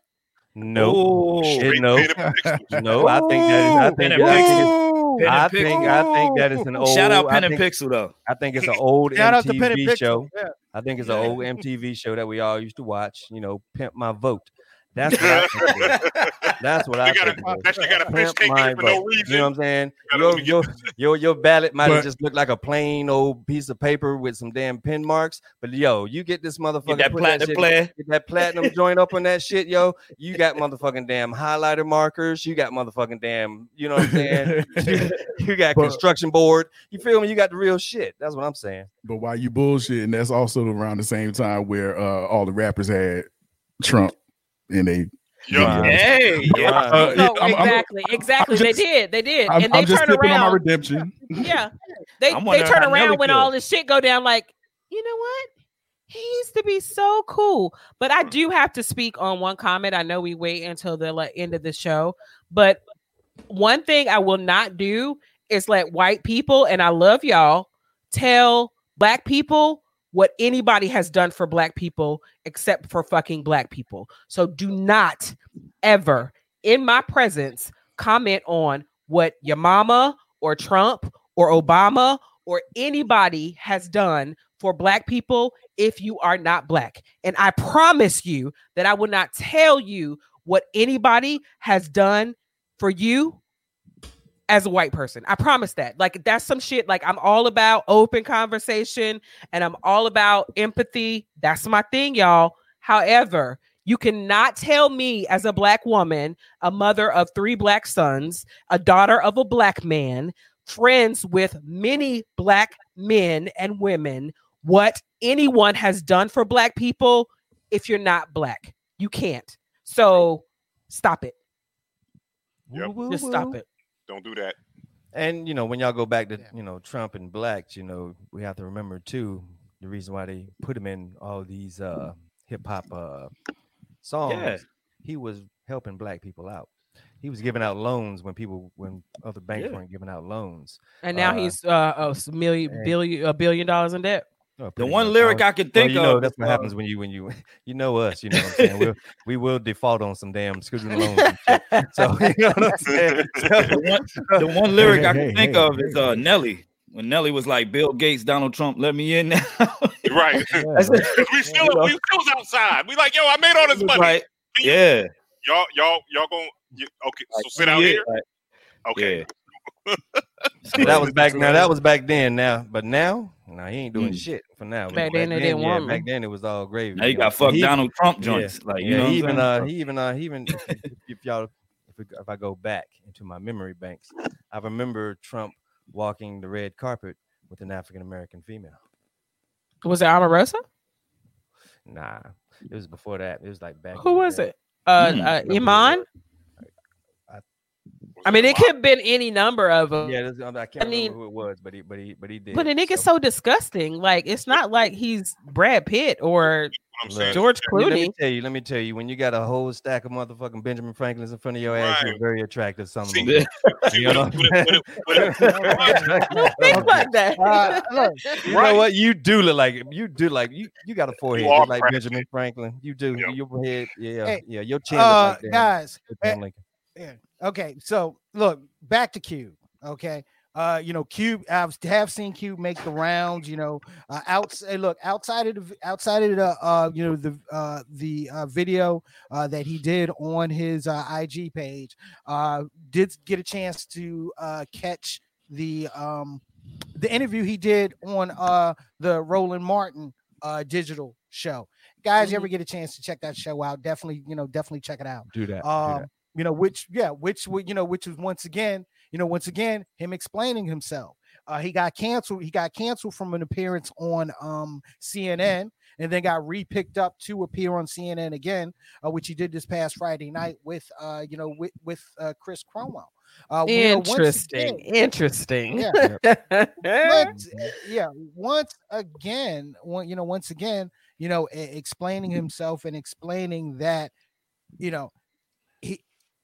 No, shit, no, Pen and pixels. no. I think that is. I think and that is. Ooh. Pen and I think I think that is an old. Shout out I Pen and Pixel though. I think it's an old Shout out to Pen and MTV Pixel. show. Yeah. I think it's an old MTV show that we all used to watch. You know, Pimp My Vote. That's what I think. That's what I You gotta, think. it is. that got a piss Pimp cake in for no reason. You know what I'm saying? gotta Your your your your ballot might have just looked like a plain old piece of paper with some damn pin marks. But yo, you get this motherfucker Get that put platinum shit- player. get that platinum joint up on that shit, yo. You got motherfucking damn highlighter markers. You got motherfucking damn, you know what I'm saying? you, you got But- construction board. You feel me? You got the real shit. That's what I'm saying. But while you bullshitting, that's also around the same time where uh, all the rappers had Trump and they. Yo, Right. Hey, yeah. Uh, No, I'm- I'm- exactly, exactly. just- they did, they did, I'm, and they I'm just turn sipping on my around. redemption. yeah, they they turn around when feel. all this shit go down. Like, you know what? He used to be so cool. But I do have to speak on one comment. I know we wait until the like, end of the show, but one thing I will not do is let white people, and I love y'all, tell black people what anybody has done for black people except for fucking black people. So do not ever in my presence comment on what your mama or Trump or Obama or anybody has done for black people if you are not black. And I promise you that I will not tell you what anybody has done for you as a white person. I promise that. Like that's some shit like I'm all about open conversation and I'm all about empathy. That's my thing, y'all. However, you cannot tell me as a black woman, a mother of three black sons, a daughter of a black man, friends with many black men and women, what anyone has done for black people if you're not black. You can't. So stop it. Yep. Just stop it. Don't do that. And you know, when y'all go back to you know Trump and blacks, you know, we have to remember too the reason why they put him in all these uh hip hop uh songs. He was helping black people out. He was giving out loans when people when other banks Yeah. weren't giving out loans. And now Uh, he's uh, a s- million, and- billion, a billion dollars in debt. Oh, The one much. lyric Well, I could well, think you know, of. that's what happens when you when you you know us. You know what I'm saying? We'll, we will default on some damn student loans. So you know what I'm saying? the one, the one lyric I hey, can think hey, of is hey. uh, Nelly. When Nelly was like, "Bill Gates, Donald Trump, let me in now." Right. That's we still we still outside. We like, yo, I made all this money. Right. Yeah. Y'all, y'all, y'all going you okay, so sit out yeah, here. like, Okay. that was back now. That was back then. Now, but now, no, he ain't doing Mm. shit for now. Back then they didn't yeah, want Back then it was all gravy. Now you got fuck He- Donald Trump yeah, joints. Like you yeah, know, he even uh, he even uh, he even if, if- if y'all if, if I go back into my memory banks, I remember Trump walking the red carpet with an African American female. Was it Omarosa? Nah, it was before that. It was like back. Who was day. it? Uh, Hmm. uh Remember it Iman. Was. I mean, it could have been any number of them. Yeah, this- I can't I mean- remember who it was, but he but he but he did. But the nigga's so- so disgusting. Like, it's not like he's Brad Pitt or I'm Look, saying George I mean, let Clooney. me tell you, let me tell you, when you got a whole stack of motherfucking Benjamin Franklins in front of your ass, you're very attractive. Some of See, them. You know think like that. Uh, look, You know what? You do look like you do like you. You got a forehead are just like Brad Benjamin Franklin. You do. Yep. Your head, yeah, Hey, yeah. Your chin uh, like guys. Abraham Lincoln. Okay, so look back to Cube. Okay, uh, you know, Cube. I've have seen Cube make the rounds. You know, uh, out. Look outside of the outside of the uh, you know, the uh, the uh, video uh, that he did on his uh, IG page. Uh, did get a chance to uh, catch the um the interview he did on uh the Roland Martin uh digital show. Guys, you ever get a chance to check that show out? Definitely, you know, definitely check it out Do that. do um that. You know which yeah which you know which was once again you know, once again, him explaining himself. Uh, he got canceled. He got canceled from an appearance on um, CNN and then got re-picked up to appear on CNN again, uh, which he did this past Friday night with, uh, you know, with with uh, Chris Cuomo. Uh, interesting. again- interesting. Yeah. once, yeah, once again, one, you know, once again, you know, explaining himself and explaining that, you know,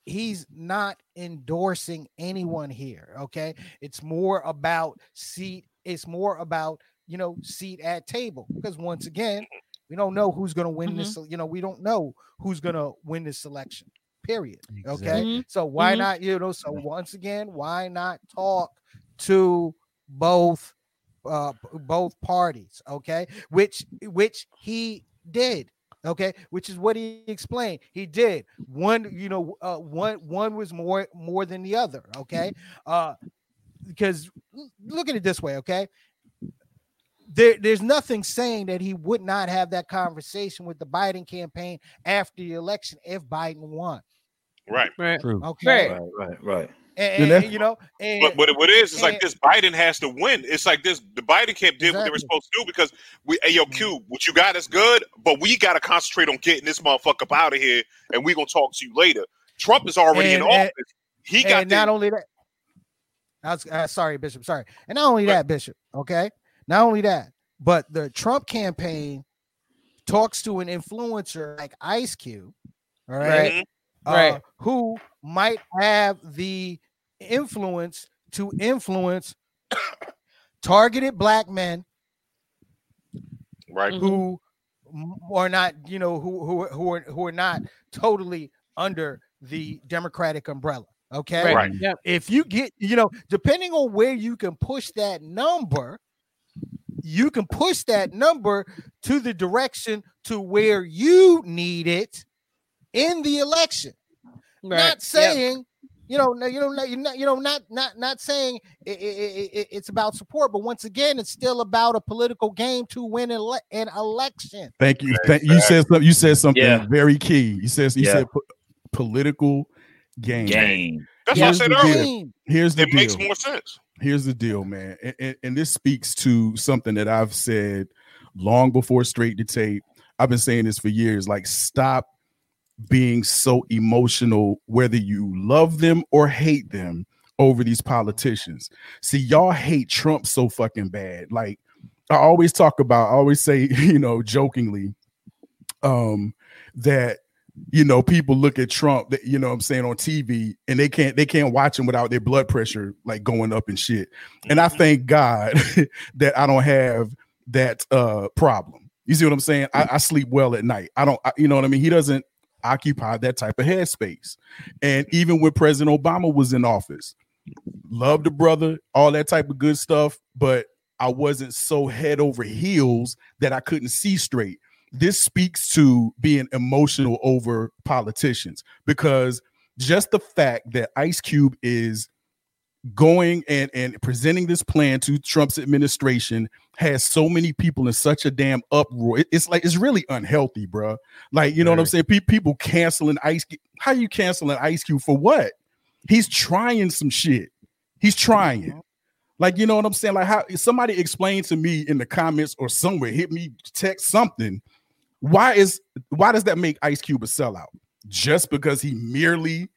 he's not endorsing anyone here. Okay, it's more about seat. It's more about you know seat at table because once again, we don't know who's going to win this. You know, we don't know who's going to win this election. Period. Okay, Mhm. so why Mhm. not? You know, so once again, why not talk to both uh both parties okay which which he did okay which is what he explained he did one you know uh one one was more more than the other okay uh because look at it this way okay there, there's nothing saying that he would not have that conversation with the Biden campaign after the election if Biden won. Right. Right. True. Okay, Right. Right, right, right. And, And and, you know, and, But but what it is, it's like this Biden has to win. It's like this the Biden camp did what they were supposed to do because we hey yo Q, what you got is good, but we gotta concentrate on getting this motherfucker up out of here and we're gonna talk to you later. Trump is already And- in and- office. He got and the, not only that, I was uh, sorry, Bishop. Sorry, and not only that, Bishop. Okay, not only that, but the Trump campaign talks to an influencer like Ice Cube, all right, Uh, Right. who might have the influence to influence targeted black men right. Who are not, you know, who who who are who are not totally under the Democratic umbrella. Okay, Right. Right. Yep. if you get, you know, depending on where you can push that number, you can push that number to the direction to where you need it in the election. Right. Not Yep. saying, you know, you know, you're not, you know, not not not saying i i i i- it's about support, but once again, it's still about a political game to win an, ele- an election. Thank you. Thank you. Said something. You said something Yeah. very key. You said you Yeah. said po- political game. Game. That's what I Here's said the earlier. deal. Here's the It deal. makes more sense. Here's the deal, man. And, and, and this speaks to something that I've said long before straight to tape. I've been saying this for years. Like, stop being so emotional, whether you love them or hate them, over these politicians. See, y'all hate Trump so fucking bad. Like, I always talk about, I always say, you know, jokingly, um, that you know, people look at Trump, that you know what I'm saying, on TV, and they can't they can't watch him without their blood pressure like going up and shit. And I Mhm. thank God that I don't have that uh problem. You see what I'm saying? I, I sleep well at night. I don't, I, you know what I mean? He doesn't occupy that type of headspace. And even when President Obama was in office, loved the brother, all that type of good stuff, but I wasn't so head over heels that I couldn't see straight. This speaks to being emotional over politicians because just the fact that Ice Cube is going and and presenting this plan to Trump's administration has so many people in such a damn uproar. It- It's like it's really unhealthy, bro. Like you know what I'm saying? Pe- people canceling Ice. Cube. How you canceling Ice Cube for what? He's trying some shit. He's trying. Uh-huh. Like you know what I'm saying? Like how somebody explain to me in the comments or somewhere, hit me, text something. Why is why does that make Ice Cube a sellout? Just because he merely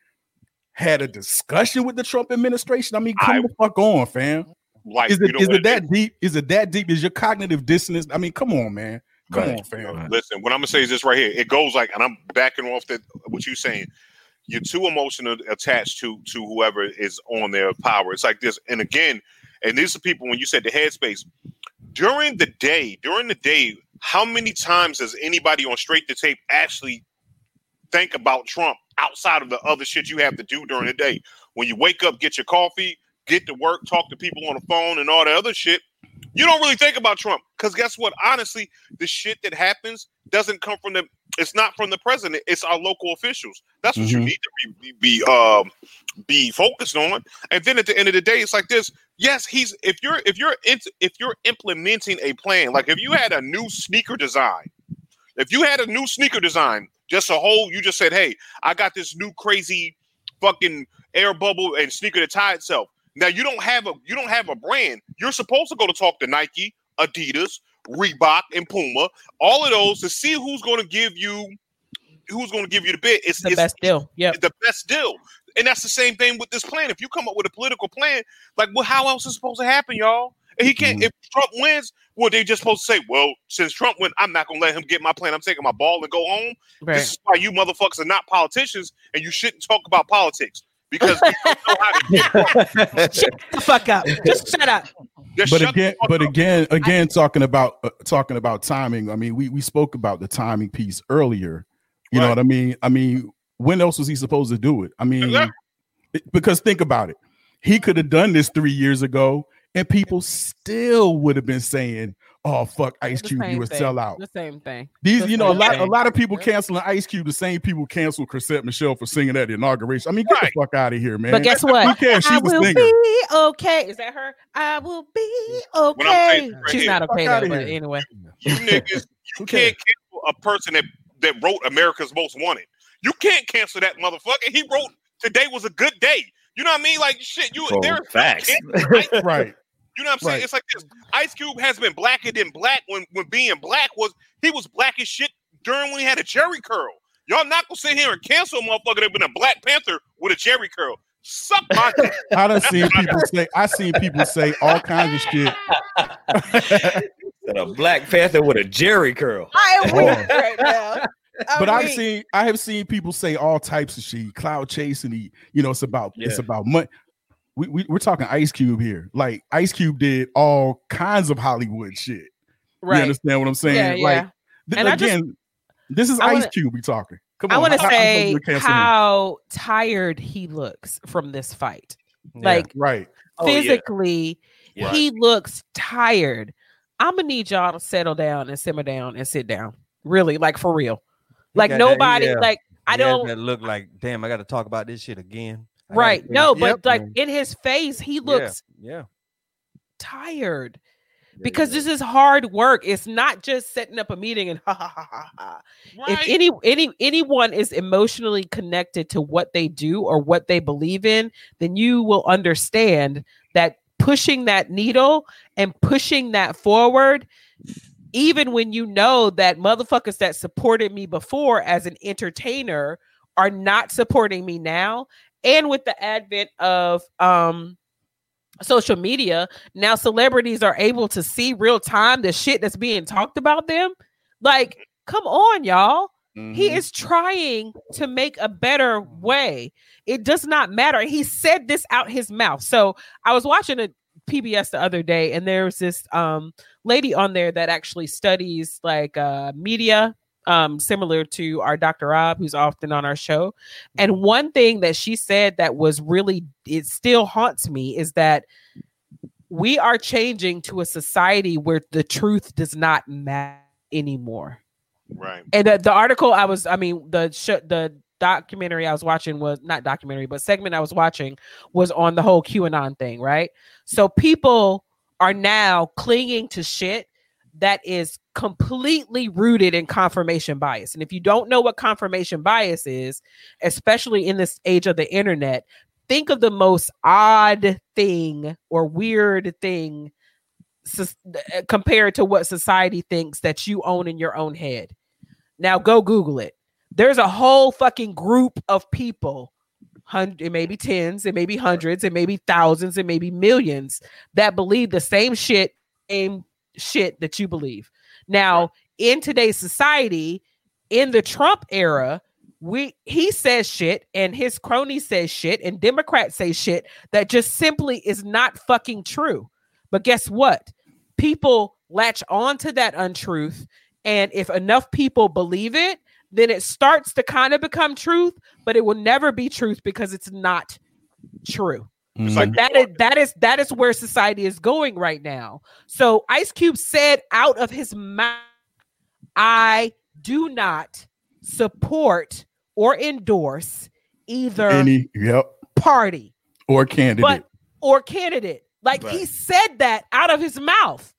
had a discussion with the Trump administration? I mean, come I- the fuck on, fam. Like Is it is it that deep? Is it that deep? Is your cognitive dissonance? I mean, come on, man. Come Right. on, fam. Listen, what I'm gonna say is this right here. It goes like, and I'm backing off that what you're saying. You're too emotional attached to to whoever is on their power. It's like this, and again, and these are people when you said the headspace during the day. During the day, how many times does anybody on straight to tape actually think about Trump outside of the other shit you have to do during the day? When you wake up, get your coffee, get to work, talk to people on the phone, and all the other shit. You don't really think about Trump because guess what? Honestly, the shit that happens doesn't come from the. It's not from the president. It's our local officials. That's what you Mhm. need to be be, be um be focused on. And then at the end of the day, it's like this. Yes, he's if you're if you're if you're implementing a plan, like if you had a new sneaker design, if you had a new sneaker design, just a whole, you just said, "Hey, I got this new crazy fucking air bubble and sneaker to tie itself. Now you don't have a you don't have a brand. You're supposed to go to talk to Nike, Adidas, Reebok, and Puma, all of those to see who's going to give you who's going to give you the bid. It's the it's, best deal. Yeah. the best deal. And that's the same thing with this plan. If you come up with a political plan, like, well, how else is it supposed to happen, y'all? And he can't. Mm-hmm. If Trump wins, well, they just supposed to say, well, since Trump went, I'm not gonna let him get my plan. I'm taking my ball and go home. Right. This is why you motherfuckers are not politicians, and you shouldn't talk about politics because you don't know how to get shut the fuck up. Just shut up. Just but shut again, but up. again, again, talking about uh, talking about timing. I mean, we we spoke about the timing piece earlier. You know what I mean? I mean, when else was he supposed to do it? I mean, Yeah. it- because think about it. He could have done this three years ago, and people still would have been saying, "Oh fuck, Ice The Cube, you same a thing. sellout." The same thing. These, the you know, a same lot, a lot of people canceling Ice Cube. The same people canceled Chrisette Michele for singing at the inauguration. I mean, get Right. the fuck out of here, man. But guess Who what? cares? I She's a will singer. be okay. Is that her? I will be okay. right She's here, not okay though. But here. anyway, you niggas, you can't cancel a person that that wrote America's Most Wanted. You can't cancel that motherfucker. He wrote today was a good day. You know what I mean? Like shit. You Oh, there. facts. Right. You know what I'm saying? Right. It's like this. Ice Cube has been blacker than black when when being black was he was black as shit during when he had a Jheri curl. Y'all not gonna sit here and cancel a motherfucker that been a Black Panther with a Jheri curl. Suck my dick. I done seen people say. I seen people say all kinds of shit. a Black Panther with a Jheri curl. I am weak right now. but I've seen I have seen people say all types of shit. Cloud chasing, he, you know, it's about it's about money. We, we we're talking Ice Cube here. Like Ice Cube did all kinds of Hollywood shit. You right. understand what I'm saying? Yeah, Like yeah. th- And I just- again, this is Ice wanna- Cube we talking. Come on, I want to how- how say him? how tired he looks from this fight. Yeah. Like right. Oh, yeah. physically, Yeah. he looks tired. I'm gonna need y'all to settle down and simmer down and sit down. Really, like for real. Like got that- nobody, yeah. like I He don't. That look like, damn, I got to talk about this shit again. I gotta Right. No, this but like in his face, he looks yeah. tired Yeah, because yeah. this is hard work. It's not just setting up a meeting and ha ha ha ha ha. If any any anyone is emotionally connected to what they do or what they believe in, then you will understand that pushing that needle and pushing that forward even when you know that motherfuckers that supported me before as an entertainer are not supporting me now and with the advent of um social media now celebrities are able to see real time the shit that's being talked about them. Like come on y'all. He Mhm. is trying to make a better way. It does not matter. He said this out his mouth. So i was watching a pbs the other day and there's this um lady on there that actually studies like uh media um similar to our dr rob who's often on our show and one thing that she said that was really it still haunts me is that we are changing to a society where the truth does not matter anymore right. and the, the article I was, I mean, the sh- the documentary I was watching was not documentary, but segment I was watching was on the whole QAnon thing, right? So people are now clinging to shit that is completely rooted in confirmation bias. And if you don't know what confirmation bias is, especially in this age of the internet, think of the most odd thing or weird thing uh, compared to what society thinks that you own in your own head. Now go Google it. There's a whole fucking group of people, hundred, it may be tens, it may be hundreds, it may be thousands, it may be millions that believe the same shit, same shit that you believe. Now, in today's society, in the Trump era, we he says shit and his cronies says shit and Democrats say shit that just simply is not fucking true. But guess what? People latch on to that untruth. And if enough people believe it, then it starts to kind of become truth, but it will never be truth because it's not true. Mhm. like- That is that is that is where society is going right now. So Ice Cube said out of his mouth, I do not support or endorse either any yep party or candidate. but or candidate. Like he said that out of his mouth.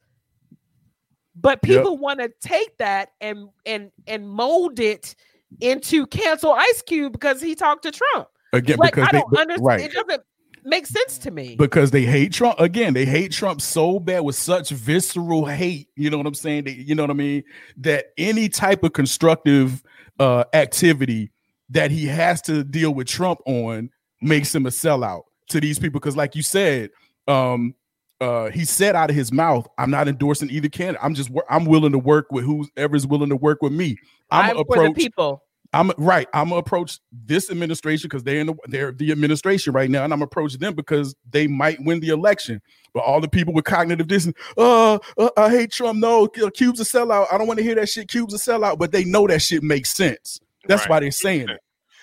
But Yep. people want to take that and and and mold it into cancel Ice Cube because he talked to Trump. again Like because I they don't understand. right It doesn't make sense to me. because they hate Trump again. They hate Trump so bad with such visceral hate. You know what I'm saying? They, you know what I mean? That any type of constructive uh, activity that he has to deal with Trump on makes him a sellout to these people. Because, like you said, um, uh, he said out of his mouth, "I'm not endorsing either candidate. I'm just I'm willing to work with whoever's willing to work with me. I'm, I'm gonna for the approach people. I'm right. I'm gonna approach this administration because they're in the they're the administration right now, and I'm approaching them because they might win the election. But all the people with cognitive dissonance, uh, uh I hate Trump. No, Cube's a sellout. I don't want to hear that shit. Cube's a sellout, but they know that shit makes sense. That's Right. why they're saying it.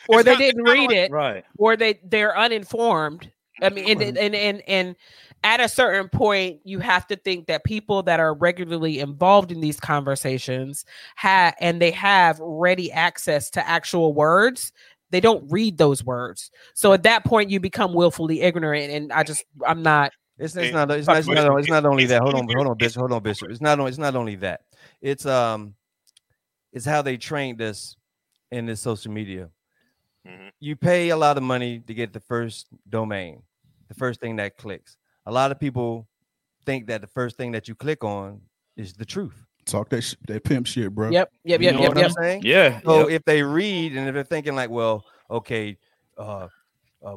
Or It's they not- didn't read like- it, Right. or they they're uninformed. I mean, and, and and and and at a certain point, you have to think that people that are regularly involved in these conversations have and they have ready access to actual words. They don't read those words, so at that point, you become willfully ignorant. And I just, I'm not. It's, it's not it's not, it's not it's not only that. Hold on, hold on, it's- Bishop. Hold on, Bishop. It's not it's not only that. It's um it's how they trained us in this social media. Mhm. You pay a lot of money to get the first domain, the first thing that clicks. A lot of people think that the first thing that you click on is the truth. Talk that sh- that pimp shit, bro. Yep, yep, You yep, know yep, what yep. I'm saying? Yeah. So yep. if they read and if they're thinking like, well, okay, uh, uh,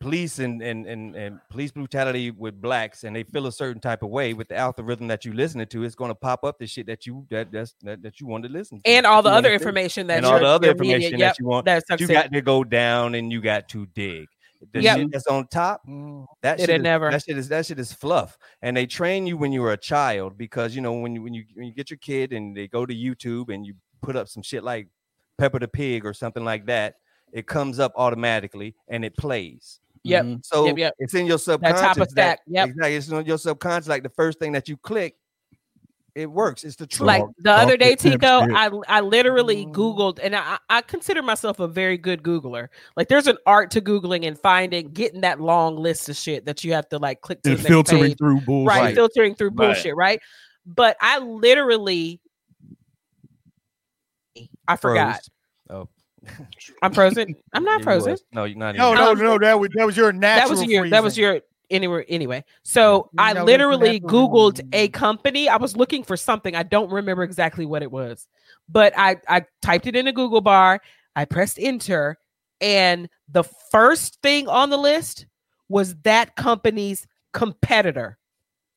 police and, and and and police brutality with blacks, and they feel a certain type of way with the algorithm that you listening to, it's going to pop up the shit that you that that's that, that you want to listen to, And all the other information that and all the other your media- information yep, that you want. that You got to go down and you got to dig. The Yep. shit that's on top, that It shit is, never. that shit is that shit is fluff. And they train you when you were a child because you know when you when you when you get your kid and they go to YouTube and you put up some shit like Peppa the Pig or something like that, it comes up automatically and it plays. Yep. Mhm. So Yep, yep. it's in your That subconscious. top of stack. That, Yep. Exactly. It's in your subconscious. Like the first thing that you click, it works. It's the truth. like the other day tico i i literally Mm. googled and I, I consider myself a very good googler like there's an art to googling and finding getting that long list of shit that you have to like click to And the next filtering page. through bullshit. right, Right. filtering through Right. bullshit right but i literally i forgot Froze. Oh, i'm frozen i'm not frozen. No, you're not. No, anymore. no, no. That was that was your natural. that was your that was your anywhere anyway. So Yeah, i literally googled a company. I was looking for something. I don't remember exactly what it was. But i i typed it in a google bar. I pressed enter. And the first thing on the list was that company's competitor.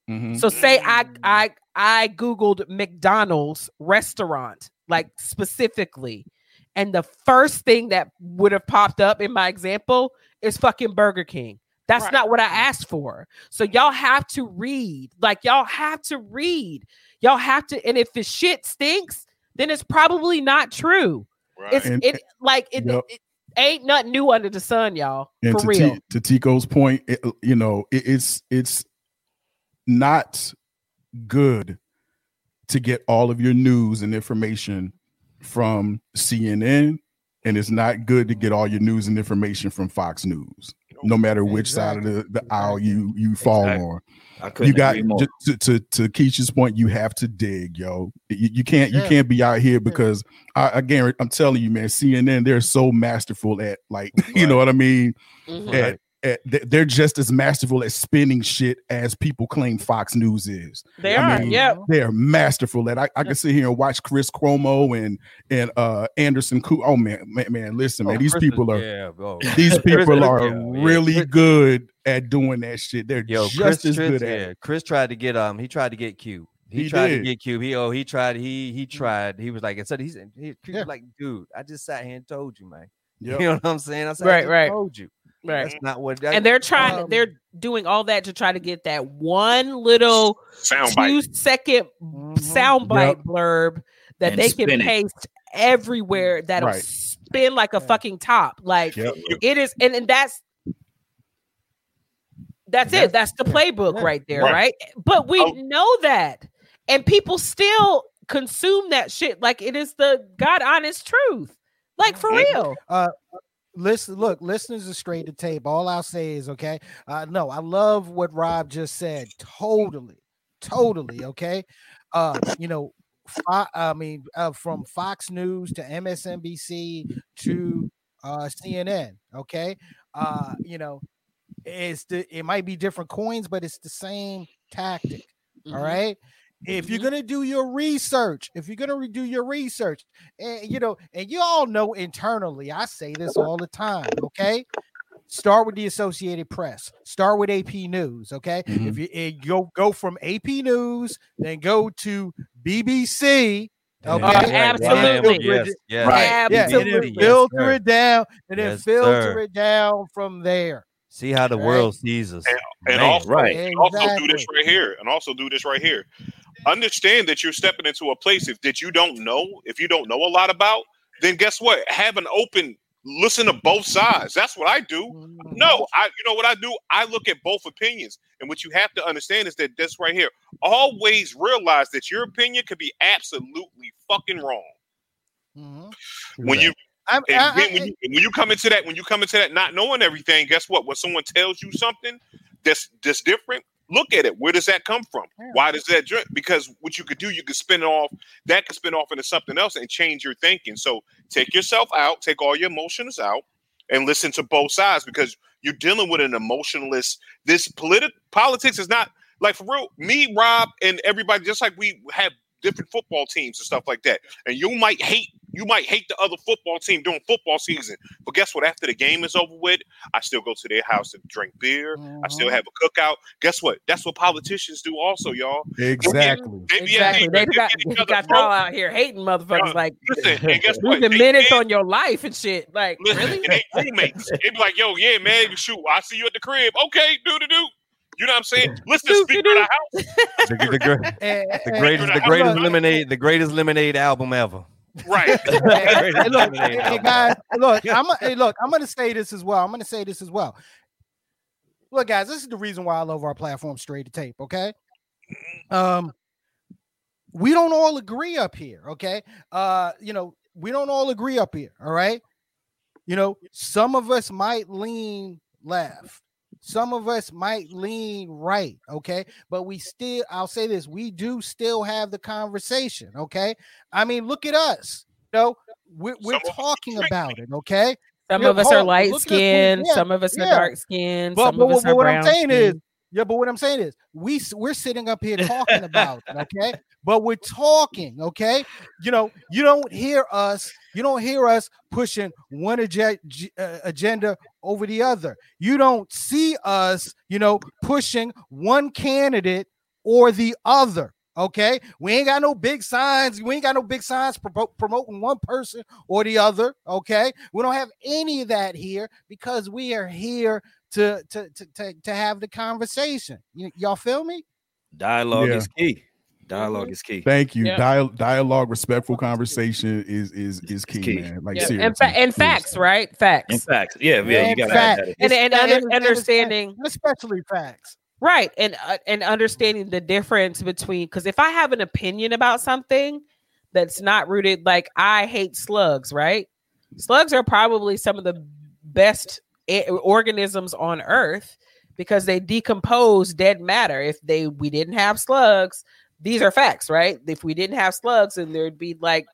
Mhm. so say i i i googled mcdonald's restaurant like specifically. And the first thing that would have popped up in my example is fucking burger king that's Right. not what i asked for so y'all have to read like y'all have to read y'all have to and if the shit stinks then it's probably not true Right. it's And- it like it, Yep. it ain't nothing new under the sun y'all and for to, real T- to Tico's point, it, you know, it, it's it's not good to get all of your news and information from CNN, and it's not good to get all your news and information from Fox News. No matter which side of the, the aisle you you fall Exactly. on, you got to, to to Keisha's point. You have to dig, yo. You, you can't you can't be out here because I, I guarantee I'm telling you, man. CNN they're so masterful at like you know what I mean Mhm. at, they're just as masterful at spinning shit as people claim Fox News is. they I are mean, yep They are masterful at. I, I can sit here and watch Chris Cuomo and and uh Anderson Coo. Oh man, man, man listen, man, Oh, these Chris is- people are Yeah, bro. these people Chris- are yeah, yeah. really Chris- good at doing that shit. They're Yo, just Chris, as Chris, good at yeah, it. Chris tried to get um he tried to get Q. He, He tried did. to get Q. He oh he tried he he tried. He was like instead he's he, Q was Yeah. like dude I just sat here and told you man. Yep. You know what I'm saying? I said Right, I just right. told you. Right That's not what. That, and they're trying Um, they're doing all that to try to get that one little Sound two bite. second Mhm. soundbite blurb that And they can it. paste everywhere that'll Right. spin like a Yeah. fucking top like Yep. it is and, and that's that's it that's the playbook Yeah. right there Right. right but we Oh. know that and people still consume that shit like it is the god honest truth like for real listen look listeners are straight to tape all i'll say is okay uh no i love what rob just said totally totally okay uh you know Fo- i mean uh from fox news to msnbc to uh, CNN. Okay, uh, you know, it's the it might be different coins, but it's the same tactic. Mhm. All right. If you're Mhm. gonna do your research, if you're gonna re- do your research, and you know, and you all know internally, I say this all the time. Okay, start with the Associated Press, start with AP News. Okay, Mhm. if you, go go from AP News, then go to BBC. Okay, Oh, right, absolutely. Yes, yes. Right. yeah, and then Absolutely. Yes, filter sir. it down, and then Yes, filter sir. it down from there. See how the Right. world sees us. And Man. also, right. and also do this right here, and also do this right here. Understand that you're stepping into a place if that you don't know, if you don't know a lot about, then guess what? Have an open listen to both sides. That's what I do. Mm-hmm. No, I you know what I do? I look at both opinions. And what you have to understand is that this right here, always realize that your opinion could be absolutely fucking wrong. Mhm. When you I'm- and I- I- when you when you come into that, when you come into that not knowing everything, guess what? When someone tells you something that's that's different, look at it. Where does that come from? Yeah. Why does that drip? Because what you could do, you could spin it off, that could spin off into something else and change your thinking. So take yourself out, take all your emotions out, and listen to both sides because you're dealing with an emotionalist. This political politics is not like for real. Me, Rob, and everybody, just like we have different football teams and stuff like that. And you might hate you might hate the other football team during football season, but guess what? After the game is over with, I still go to their house and drink beer. I still Mhm. have a cookout. Guess what? That's what politicians do, also, y'all. Exactly. They be Exactly. at- They be got, at each they other got y'all out here hating motherfuckers Yeah. like Listen, and guess what? losing They minutes did- on your life and shit. Like, Listen, really? and they roommates. They be like, yo, yeah, man, shoot, I see you at the crib. Okay, do the do. You know what I'm saying? Listen, Do, speaker do, of the house. The, the, gr- And- the greatest, the greatest lemonade, the greatest lemonade album ever. Right. Hey, hey, look, hey, hey, guys, look, I'm hey, look, I'm gonna say this as well. I'm gonna say this as well. Look, guys, this is the reason why I love our platform straight to tape. Okay. Um, we don't all agree up here. Okay. Uh, you know, we don't all agree up here. All right. You know, some of us might lean left. Some of us might lean right, okay? But we still, I'll say this, we do still have the conversation, okay? I mean, look at us. You know, we're, we're Some of us talking about it, okay? Some Yeah, of us are light look skinned, some of us are dark skinned, But, some but, of us but are what I'm brown saying is, yeah, but what I'm saying is, we we're sitting up here talking about it, okay? But we're talking, okay? You know, you don't hear us, you don't hear us pushing one ag- g- uh, agenda over the other. You don't see us, you know, pushing one candidate or the other. Okay, we ain't got no big signs. We ain't got no big signs propo- promoting one person or the other. Okay, we don't have any of that here because we are here to to to to, to have the conversation. Y- y'all feel me? Dialogue Yeah. is key. Dialogue is key. Thank you. Yeah. Dia- dialogue, respectful conversation is is is key, key. man. Like Yeah, seriously. and, fa- and facts, right? In Facts, yeah, yeah, you And gotta fact- add that. and, and, and- and- understanding, especially facts. right, and uh, and understanding the difference between because if I have an opinion about something that's not rooted, like I hate slugs, right? Slugs are probably some of the best a- organisms on Earth because they decompose dead matter. If they we didn't have slugs, these are facts, right? If we didn't have slugs, then there'd be like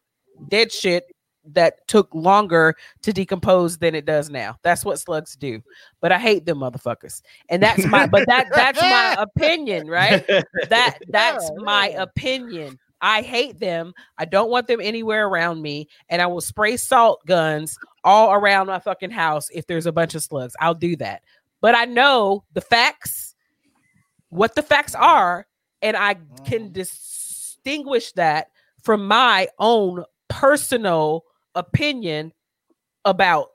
dead shit that took longer to decompose than it does now. That's what slugs do. But I hate them motherfuckers. And that's my but that that's my opinion, right? That that's my opinion. I hate them. I don't want them anywhere around me. And I will spray salt guns all around my fucking house if there's a bunch of slugs. I'll do that. But I know the facts, what the facts are, and I can Mhm. distinguish that from my own personal opinion about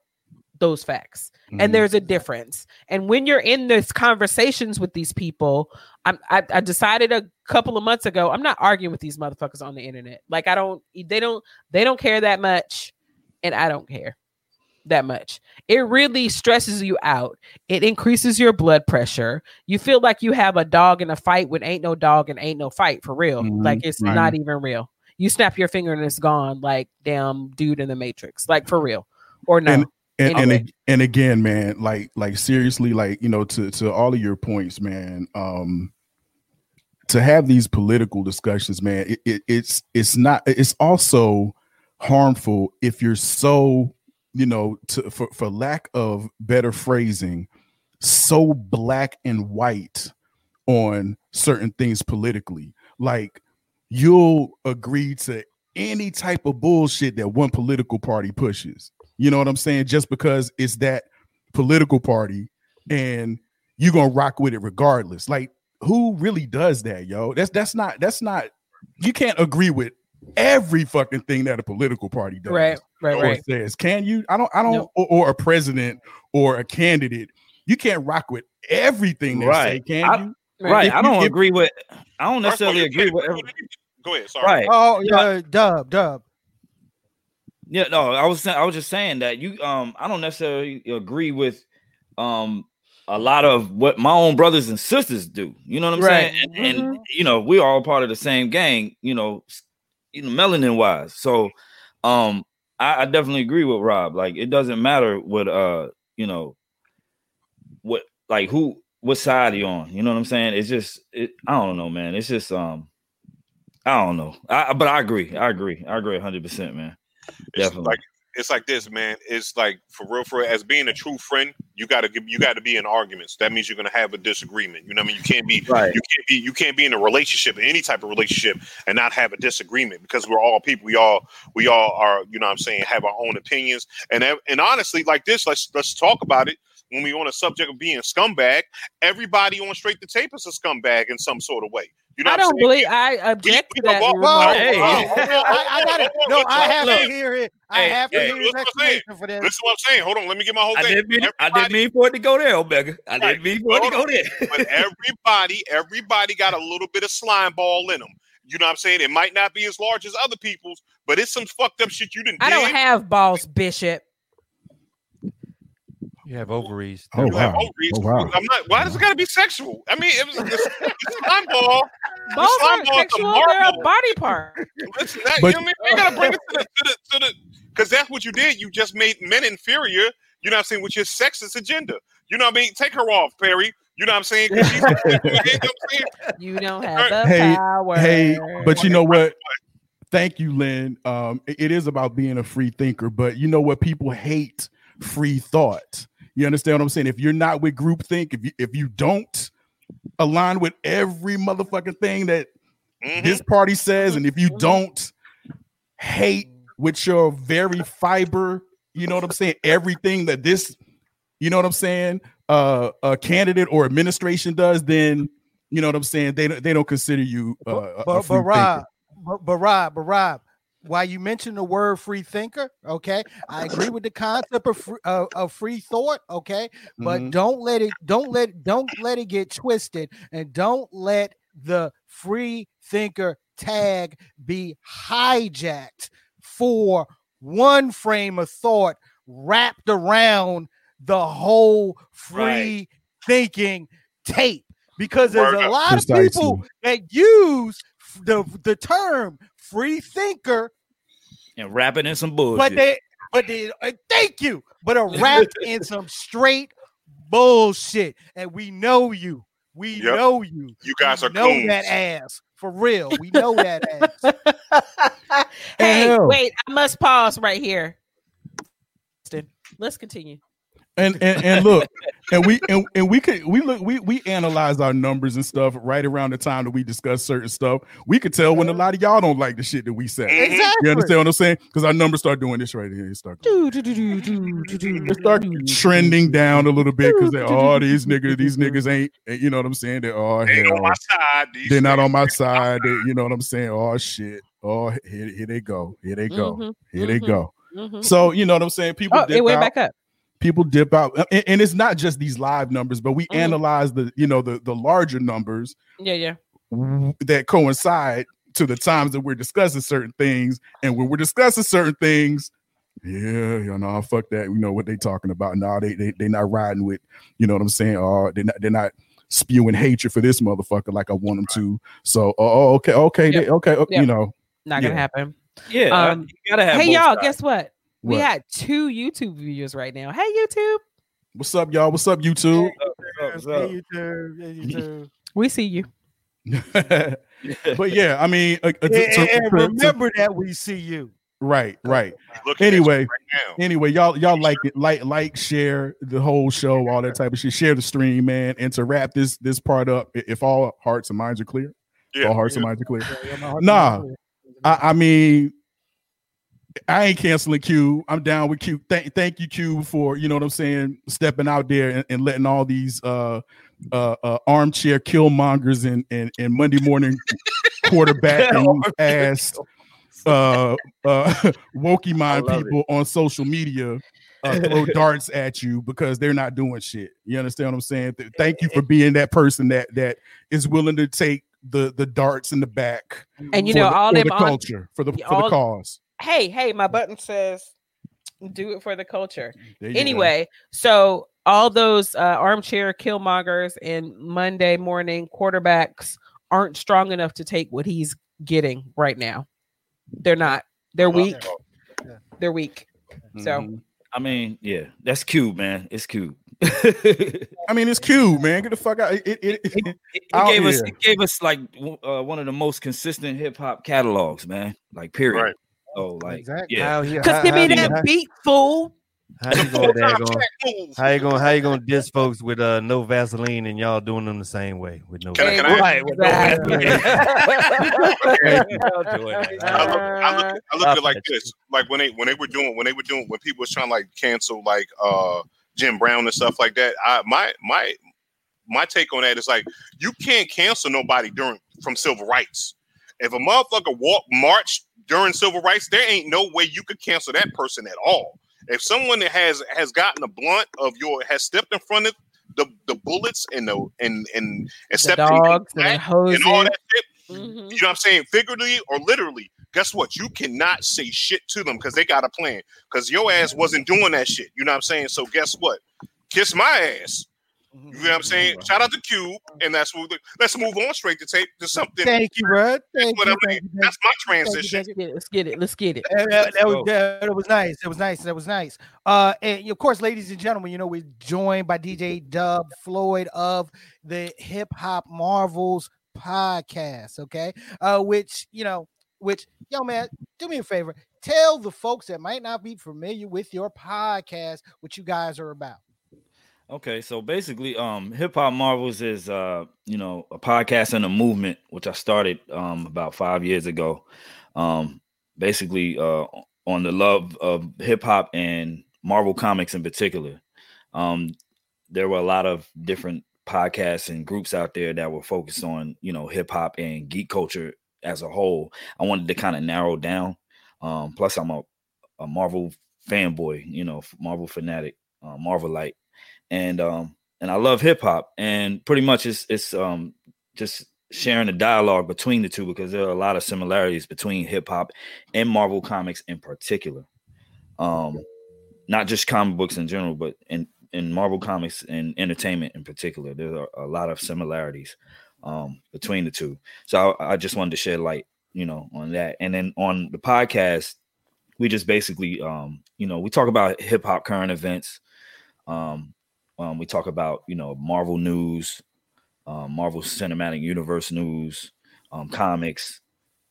those facts Mhm. and there's a difference and when you're in this conversations with these people I'm, I, I decided a couple of months ago i'm not arguing with these motherfuckers on the internet like i don't they don't they don't care that much and i don't care that much. It really stresses you out. It increases your blood pressure. You feel like you have a dog in a fight when ain't no dog and ain't no fight for real. Mhm, like it's right. not even real. You snap your finger and it's gone like damn dude in the matrix like for real or no And- and and, Anyway. ag- and again man like like seriously like you know to to all of your points man um to have these political discussions man it, it, it's it's not it's also harmful if you're so you know, to for, for lack of better phrasing, so black and white on certain things politically. Like you'll agree to any type of bullshit that one political party pushes. You know what I'm saying? Just because it's that political party and you're gonna rock with it regardless. Like who really does that, yo? That's that's not that's not you can't agree with every fucking thing that a political party does. Right, right, or right. says. Can you? I don't I don't No. or, or a president or a candidate. You can't rock with everything they say, Right. can I- you? Right. If I don't if- agree with. I don't First all, necessarily agree with. Every, Go ahead. Sorry. right. Oh, Yeah. yeah, dub, dub. Yeah, no, I was saying I was just saying that you um I don't necessarily agree with um a lot of what my own brothers and sisters do. You know what I'm Right. saying? And, and you know, we're all part of the same gang, you know, you know, melanin wise. So um I, I definitely agree with Rob. Like it doesn't matter what uh, you know, what like who what side you on. You know what I'm saying? It's just it I don't know, man. It's just um I don't know. I but I agree. I agree. I agree 100 percent man. Definitely. like it's like this, man. It's like for real, for real, as being a true friend, you gotta give you gotta be in arguments. That means you're gonna have a disagreement. You know what I mean? You can't be Right. you can't be you can't be in a relationship, any type of relationship, and not have a disagreement because we're all people. We all we all are, you know what I'm saying, have our own opinions. And and honestly, like this, let's let's talk about it. When we on a subject of being a scumbag, everybody on straight the tape is a scumbag in some sort of way. You know I don't believe I object we to that. walk- Well. Hey. well, well, I, I got it. No, I have Look. to hear it. I Hey, have to hear his listen what I'm saying. explanation for this. Listen what I'm saying. Hold on, let me get my whole I thing. didn't mean I didn't mean for it to go there, Omega. I Right. didn't mean for it to go on. there. but everybody, everybody got a little bit of slime ball in them. You know what I'm saying? It might not be as large as other people's, but it's some fucked up shit you didn't. I don't have balls, Bishop. You have ovaries. Oh, You have wow. ovaries. Oh, wow. I'm not. Why does it got to be sexual? I mean, it was it's, it's slime ball. Balls slime aren't ball is a sexual; they're a body part. Listen, that, But- you know what I mean? We gotta bring it to the to the to the because that's what you did. You just made men inferior. You know what I'm saying? With your sexist agenda. You know what I mean? Take her off, Perry. You know what I'm saying? 'Cause she's, you know what I'm saying? You don't have the Hey, power. Hey, but you know what? Thank you, Lynn. Um, it- it is about being a free thinker, but you know what? People hate free thought. You understand what I'm saying? If you're not with groupthink, if you if you don't align with every motherfucking thing that Mhm. this party says, and if you don't hate with your very fiber, you know what I'm saying? Everything that this, you know what I'm saying, uh, a candidate or administration does, then you know what I'm saying. They don't they don't consider you uh, a- a but, but Rob, but, but Rob, but Rob, while you mentioned the word free thinker, okay, I agree with the concept of free, uh, of free thought, okay, but Mhm. don't let it, don't let, don't let it get twisted, and don't let the free thinker tag be hijacked for one frame of thought wrapped around the whole free Right. thinking tape because there's a up. lot of people that use f- the the term free thinker, And rapping in some bullshit. but they but they uh, thank you, but are wrapped in some straight bullshit, and we know you. We Yep. know you. You guys we are know coons. that ass for real. We know that ass. hey, hell? wait, I must pause right here. Let's continue. And and, and look and we and, and we could we look we we analyze our numbers and stuff right around the time that we discuss certain stuff we could tell when a lot of y'all don't like the shit that we say Mhm. Exactly. you understand what i'm saying because our numbers start doing this right here They start Do, do, do, they start trending down a little bit because they're oh these niggas these niggas ain't you know what i'm saying they're all They ain't on my side. They're not on my side they, you know what i'm saying oh shit oh here, here they go here they go Mhm, here they mhm. go mhm. so you know what i'm saying people Oh, dip it went out back up. People dip out Uh, and, and it's not just these live numbers but we Mhm. analyze the you know the the larger numbers Yeah, yeah. that coincide to the times that we're discussing certain things and when we're discussing certain things yeah you know fuck that you know what they talking about no they they they not riding with you know what i'm saying or they're not they're not spewing hatred for this motherfucker like i want them to so oh oh, okay okay Yep. they, okay oh, Yep. you know Not gonna Yeah. happen. yeah, Um, you gotta have. Hey y'all, sides. guess what? We had two YouTube viewers right now. Hey YouTube, what's up y'all what's up youtube What's up, what's up? you too. Hey, you too. we see you. but yeah i mean uh, uh, And, to- to- and to- to- remember that we see you. Right, right. Looking at you Anyway, right. Anyway, y'all y'all like it, like like share the whole show, all that type of shit. Share the stream, man. And to wrap this this part up, if all hearts and minds are clear, Yeah, all hearts yeah. and minds are clear. Nah, I, I mean, I ain't canceling Q. I'm down with Q. Thank thank you, Q, for you know what I'm saying, stepping out there and, and letting all these uh uh, uh armchair killmongers and and, and Monday morning quarterback ass uh uh wokey mind love it. people on social media uh, throw darts at you because they're not doing shit. You understand what I'm saying? Thank you for being that person that that is willing to take the the darts in the back And you know, the, all them the on- culture for the for the cause. Hey, hey, my button says do it for the culture. There you go. Anyway, so all those uh, armchair killmongers and Monday morning quarterbacks aren't strong enough to take what he's getting right now. They're not. They're weak. They're weak. So Mhm. I mean, yeah, that's Cube, man. It's Cube. I mean, it's Cube, man. Get the fuck out. It, it, it, It Out gave us it gave us like uh, one of the most consistent hip hop catalogs, man. Like period. Right. Oh, like Exactly. yeah. Because how- give me that how- beat, fool. How you going Full-time daggone- track move. How you gonna how you gonna diss folks with uh no Vaseline and y'all doing them the same way with no Can I- Vaseline? can I- Right, with no Vaseline. It. I look, I look, I look at it like this: like when they when they were doing when they were doing when people was trying to like cancel like uh Jim Brown and stuff like that. I my my my take on that is like you can't cancel nobody during from civil rights. If a motherfucker walk march during civil rights, there ain't no way you could cancel that person at all. If someone that has has gotten a blunt of your has stepped in front of the, the bullets and the and and and The stepped in dogs and hoses. and all that shit, Mhm. you know what I'm saying? Figuratively or literally, guess what? You cannot say shit to them because they got a plan. Because your ass wasn't doing that shit. You know what I'm saying? So guess what? Kiss my ass. You know what I'm saying? Shout out to Cube, and that's what we, let's move on straight to tape to something. Thank you, bro. Thank what you. I'm Thank saying. you, That's my you, thank you, transition. thank. Let's get it. Let's get it. That, that- that was, that, that was nice. That was nice. That was nice. Uh, and of course, ladies and gentlemen, you know we're joined by DJ Dub Floyd of the Hip Hop Marvels podcast. Okay, uh, which you know, which yo man, do me a favor, tell the folks that might not be familiar with your podcast what you guys are about. Okay, so basically, um, Hip Hop Marvels is uh, you know, a podcast and a movement which I started um about five years ago. Um, basically, uh, on the love of hip hop and Marvel comics in particular. Um, there were a lot of different podcasts and groups out there that were focused on you know hip hop and geek culture as a whole. I wanted to kind of narrow down. Um, plus, I'm a a Marvel fanboy, you know, Marvel fanatic, uh, Marvelite and um and I love hip hop and pretty much it's it's um just sharing the dialogue between the two because there are a lot of similarities between hip hop and Marvel comics in particular. Um not just comic books in general but in in Marvel comics and entertainment in particular there are a lot of similarities um between the two. So I, I just wanted to shed light, you know, on that. And then on the podcast we just basically um you know, we talk about hip hop current events um, um, we talk about you know Marvel news, um, Marvel Cinematic Universe news, um, comics,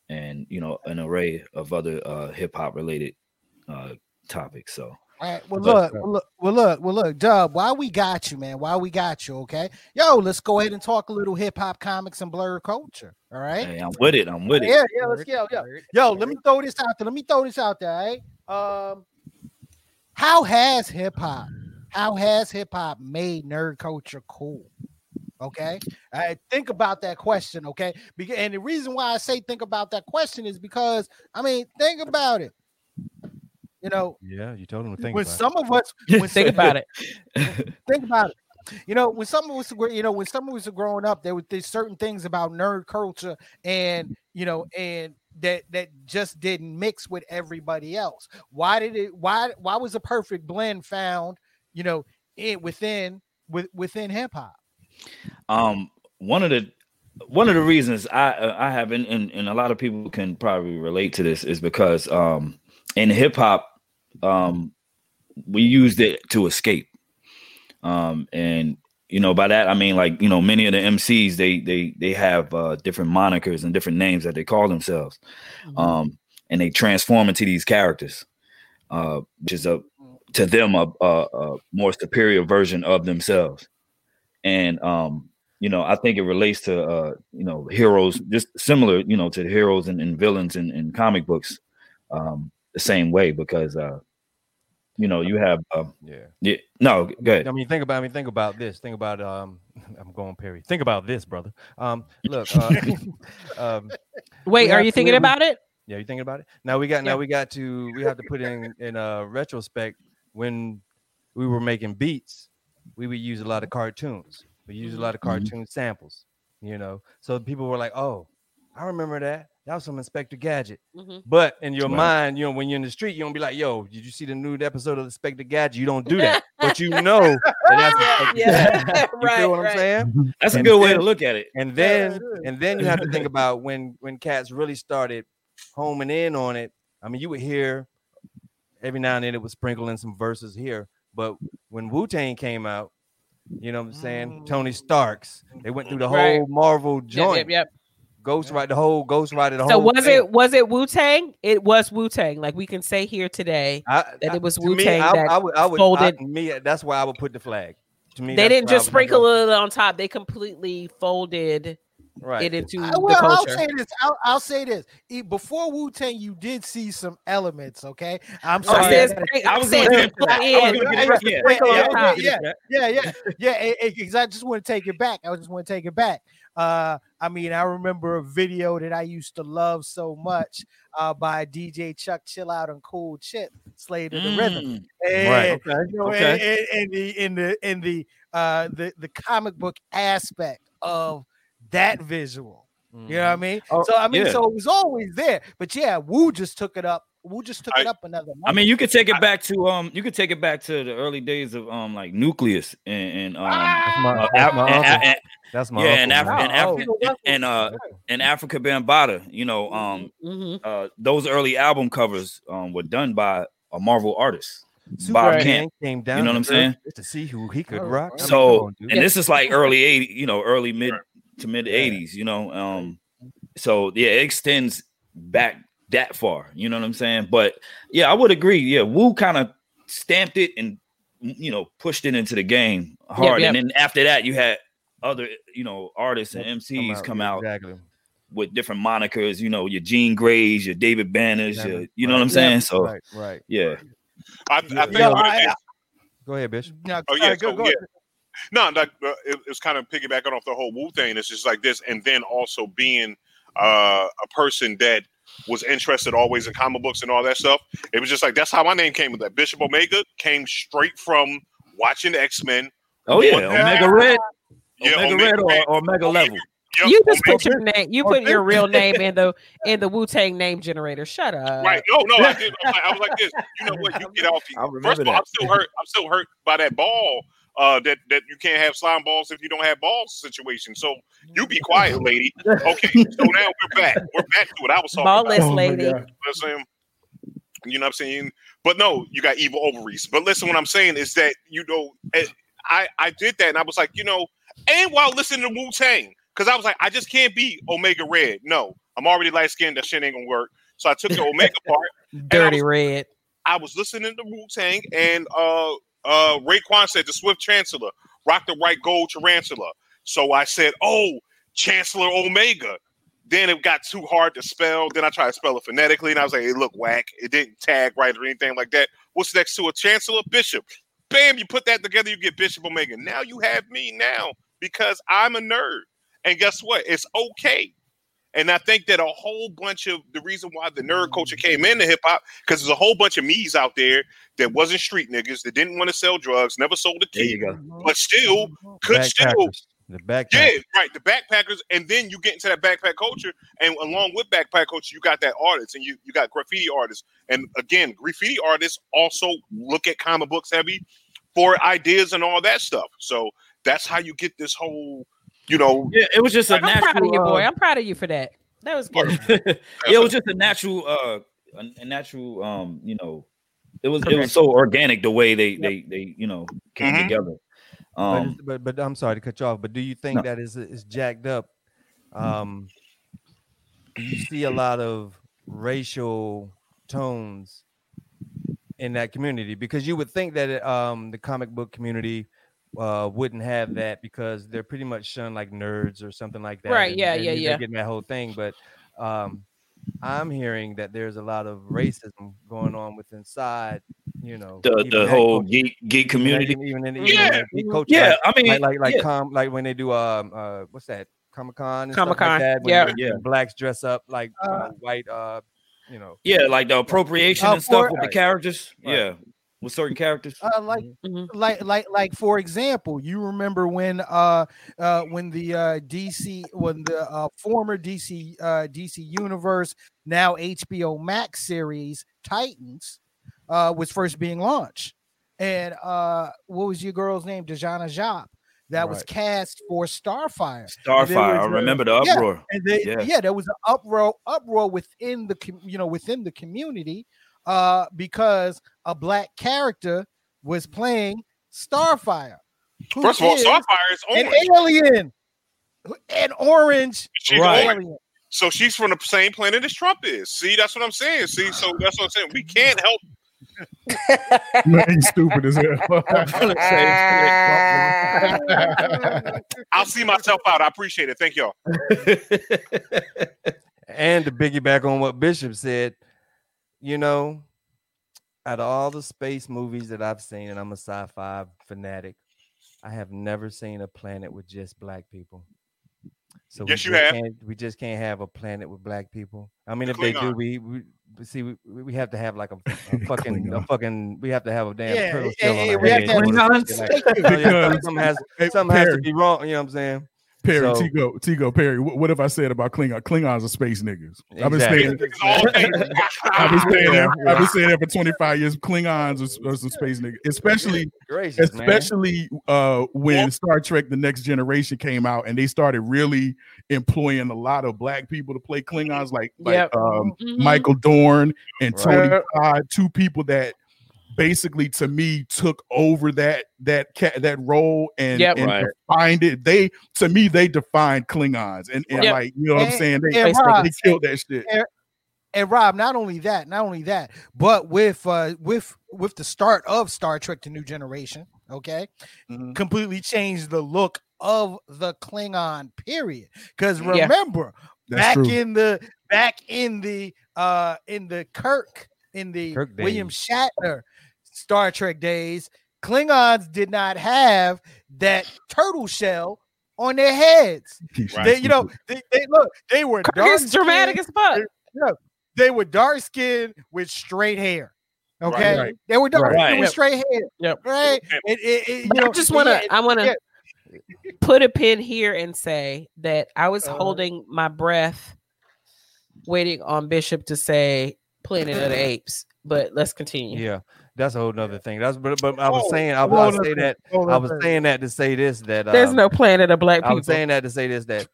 and you know an array of other uh, hip hop related uh, topics. So All right. Well, look, well, look, well, look, well, look, Dub. Why we got you, man? Why we got you? Okay, yo, let's go ahead and talk a little hip hop, comics, and blur culture. All right. hey, I'm with it. I'm with it. Yeah, yeah, let's go. Yo, yo, let me throw this out there. Let me throw this out there. All right. Um, how has hip hop, how has hip hop made nerd culture cool? Okay. I think about that question. Okay. And the reason why I say think about that question is because I mean, think about it. You know, Yeah, you told him to think when about it. some of us when Think some- about it. think about it. You know, when some of us were, you know, when some of us were growing up, there were there's certain things about nerd culture and you know, and that that just didn't mix with everybody else. Why did it why why was a perfect blend found, you know, in within with within hip hop? um one of the one of the reasons I uh, I have and, and and a lot of people can probably relate to this is because um in hip hop um we used it to escape um and you know by that I mean like you know many of the MCs they they they have uh different monikers and different names that they call themselves um and they transform into these characters, uh, which is a to them a, a, a more superior version of themselves. And um, you know, I think it relates to uh, you know, heroes just similar, you know, to the heroes and, and villains in, in comic books, um, the same way because uh, you know, you have uh, Yeah. yeah, no, good. I mean, think about. I mean, think about this. Think about. Um, I'm going Perry. Think about this, brother. Um, look. Uh, um, Wait, are you thinking we- about it? yeah, you thinking about it? Now we got. Yeah. Now we got to. We have to put in in a retrospect when we were making beats. We would use a lot of cartoons. We use a lot of Mhm. cartoon samples. You know, so people were like, "Oh, I remember that. That was some Inspector Gadget." Mhm. But in your Right. mind, you know, when you're in the street, you don't be like, "Yo, did you see the new episode of Inspector Gadget?" You don't do that, but you know that that's Inspector Yeah, You right, feel what right. I'm saying? That's a And good way to look at it. And then it is. and then you have to think about when when cats really started homing in on it. I mean, you would hear every now and then it would sprinkle in some verses here, but when Wu Tang came out, you know what I'm saying? Tony mm. Starks, they went through the Right. whole Marvel joint, yep, yep. Ghost Rider, the whole Ghost Rider, the So whole. was thing. it was it Wu Tang? It was Wu Tang. Like we can say here today I, that I- it was Wu-Tang I, that I would, I would, folded- I, me, that's why I would put the flag. To me, they didn't just sprinkle it on top. They completely folded right. it into I, the well, I'll say this. I'll, I'll say this. Before Wu Tang, you did see some elements. Okay, I'm Oh, sorry. it I says gotta- spring- I was says gonna get put to that. I in. was gonna get Yeah, yeah, yeah, yeah, yeah. Because I just want to take it back. I just want to take it back. Uh, I mean, I remember a video that I used to love so much uh, by DJ Chuck Chill Out and Kool Chip, Slave to the Rhythm. Mm, And, Right. you know, Okay. and, and- and the in the in the uh the the comic book aspect of that visual. You know what I mean? Oh, so I mean, yeah. so it was always there. But yeah, Wu just took it up. Wu just took it up another. I mean, you could take it back to um, you could take it back to the early days of um, like Nucleus and, and um, That's my, uh, that's my and- uncle. and- That's my yeah, uncle, and Af- man. and, Af- oh. and uh, and Afrika Bambaataa. You know, um, Mhm. uh, those early album covers um were done by a Marvel artist, Bob Superman Kent. came down. You know what I'm saying? To see who he could Oh, rock. I mean, So, on, and this is like early 80, you know, early mid Right. To mid Yeah. 80s, you know. Um, so yeah, it extends back that far, you know what I'm saying? But yeah, I would agree. Yeah, Wu kind of stamped it and you know pushed it into the game hard. yep. And then after that, you had other, you know, artists and Come MCs come yeah, out exactly. with different monikers, you know, your Jean Greys, your David Banners, your, you know what I'm Right. saying? So right, right. yeah. I, I think Yeah, what it I- Go ahead, Bishop. No, Oh, sorry, yeah, go, so, go. yeah. No, like uh, it, it's kind of piggybacking off the whole Wu thing. It's just like this, and then also being uh, a person that was interested always in comic books and all that stuff. It was just like that's how my name came with that. Bishop Omega came straight from watching X Men. Oh yeah, Omega Red, Yeah, Omega Omega Red or, Red. or Omega Level. You just put your name. You put your real name in the in the Wu Tang name generator. Shut up. Right? No, no, I did. I was, like, I was like this. You know what? You get off. I First of all, that. I'm still hurt. I'm still hurt by that ball. Uh, that that you can't have slime balls if you don't have balls situation. So you be quiet, lady. Okay, so now we're back. We're back to what I was talking Ballless about. lady. You know I'm saying? You know what I'm saying? But no, you got evil ovaries. But listen, what I'm saying is that you know, eh, I I did that, and I was like, you know, and while listening to Wu Tang, because I was like, I just can't be Omega Red. No, I'm already light skinned. That shit ain't gonna work. So I took the Omega part. Dirty red. I was listening to Wu Tang, and uh, uh, Raekwon said the Swift Chancellor rock the right gold tarantula. So I said, oh, Chancellor Omega. Then it got too hard to spell. Then I tried to spell it phonetically, and I was like, it looked whack. It didn't tag right or anything like that. What's next to a Chancellor? Bishop. Bam, you put that together, you get Bishop Omega. Now you have me now because I'm a nerd. And guess what? It's okay. And I think that a whole bunch of the reason why the nerd culture mm. came into hip hop, because there's a whole bunch of me's out there that wasn't street niggas, that didn't want to sell drugs, never sold a There key, mm-hmm. but still mm-hmm. could still, The backpack. yeah, right. The backpackers, and then you get into that backpack culture, and along with backpack culture, you got that artist, and you you got graffiti artists, and again, graffiti artists also look at comic books heavy for ideas and all that stuff. So that's how you get this whole, you know, Yeah, it was just a I'm proud of natural. you, boy. uh, I'm proud of you for that. That was good. yeah, it was just a natural, uh, a, a natural, um, you know, it was it was so organic the way they they they you know came Mhm. together. But, Um, it's- but but I'm sorry to cut you off. But do you think No. that is is jacked up? Um, do you see a lot of racial tones in that community because you would think that um, the comic book community uh, wouldn't have that because they're pretty much shunned like nerds or something like that. Right, and- yeah, and yeah, yeah. Getting that whole thing, but um, I'm hearing that there's a lot of racism going on with inside. You know, The the whole culture- geek geek community. even, even in even Yeah, in that geek Yeah, like, I mean, like like like, yeah. com, like when they do um uh what's that Comic Con Comic-Con, like yeah. Yeah. blacks dress up like you Uh, know, white uh you know yeah, like the appropriation Uh, and stuff for- with the characters. Right. Yeah, with certain characters. Uh, like Mhm. like like like for example you remember when uh uh when the uh dc when the uh former dc uh dc universe now hbo max series titans uh was first being launched and uh what was your girl's name dejana Diop that was cast for starfire Starfire. I was, uh, remember the yeah. uproar. and they, Yeah. yeah. there was an uproar uproar within the you know within the community uh because a black character was playing starfire who First of all, Starfire is an alien an orange She's Right. alien So she's from the same planet as Trump is. See, that's what I'm saying. See, so that's what I'm saying. We can't help. Man, you stupid as hell. I'll see myself out. I appreciate it. Thank y'all. and to piggyback on what Bishop said, you know, out of all the space movies that I've seen, and I'm a sci-fi fanatic, I have never seen a planet with just black people. So Yes, we you just have. Can't, we just can't have a planet with black people. I mean, The if they do, we, we see we, we have to have like a, a fucking a fucking we have to have a damn Yeah, turtle yeah, shell on yeah, our we have head to have Klingons. like- Oh, yeah, something has something has to be wrong. You know what I'm saying? Perry, So- Tigo, Tigo, Perry. What, what have I said about Klingon? Klingons are space niggas. I've been saying, It's. I've been saying, that, I've been saying that for 25 years. Klingons are, are some space niggas, especially, Gracious, especially uh, when Star Trek: The Next Generation came out, and they started really employing a lot of black people to play Klingons, like like Yep. um, Mhm. Michael Dorn and Tony Right. Todd, two people that basically to me took over that that ca- that role and, Yep. and Right. defined it. They to me they defined Klingons and, and Yep. like you know what I'm saying. They, and they Rob, killed that shit. and Rob, not only that, not only that, but with uh with with the start of Star Trek: The New Generation, okay, Mhm. completely changed the look of the Klingon period. Because remember, That's back true. in the back in the uh in the Kirk in the Kirk William. Shatner Star Trek days, Klingons did not have that turtle shell on their heads. Right. They, you know, they, they look, they were dark dramatic as fuck. they were dark skinned with straight hair. Okay, Right. they were dark Right. with straight hair. Yep. Right. Yep. It, it, it, you know, I just want to. I want to put a pin here and say that I was Uh-huh. holding my breath, waiting on Bishop to say Planet of the Apes. But let's continue. Yeah, that's a whole nother thing. That's but, but I was saying I was say that I was saying that to say this that There's um, no planet of black people. I people. was saying that to say this that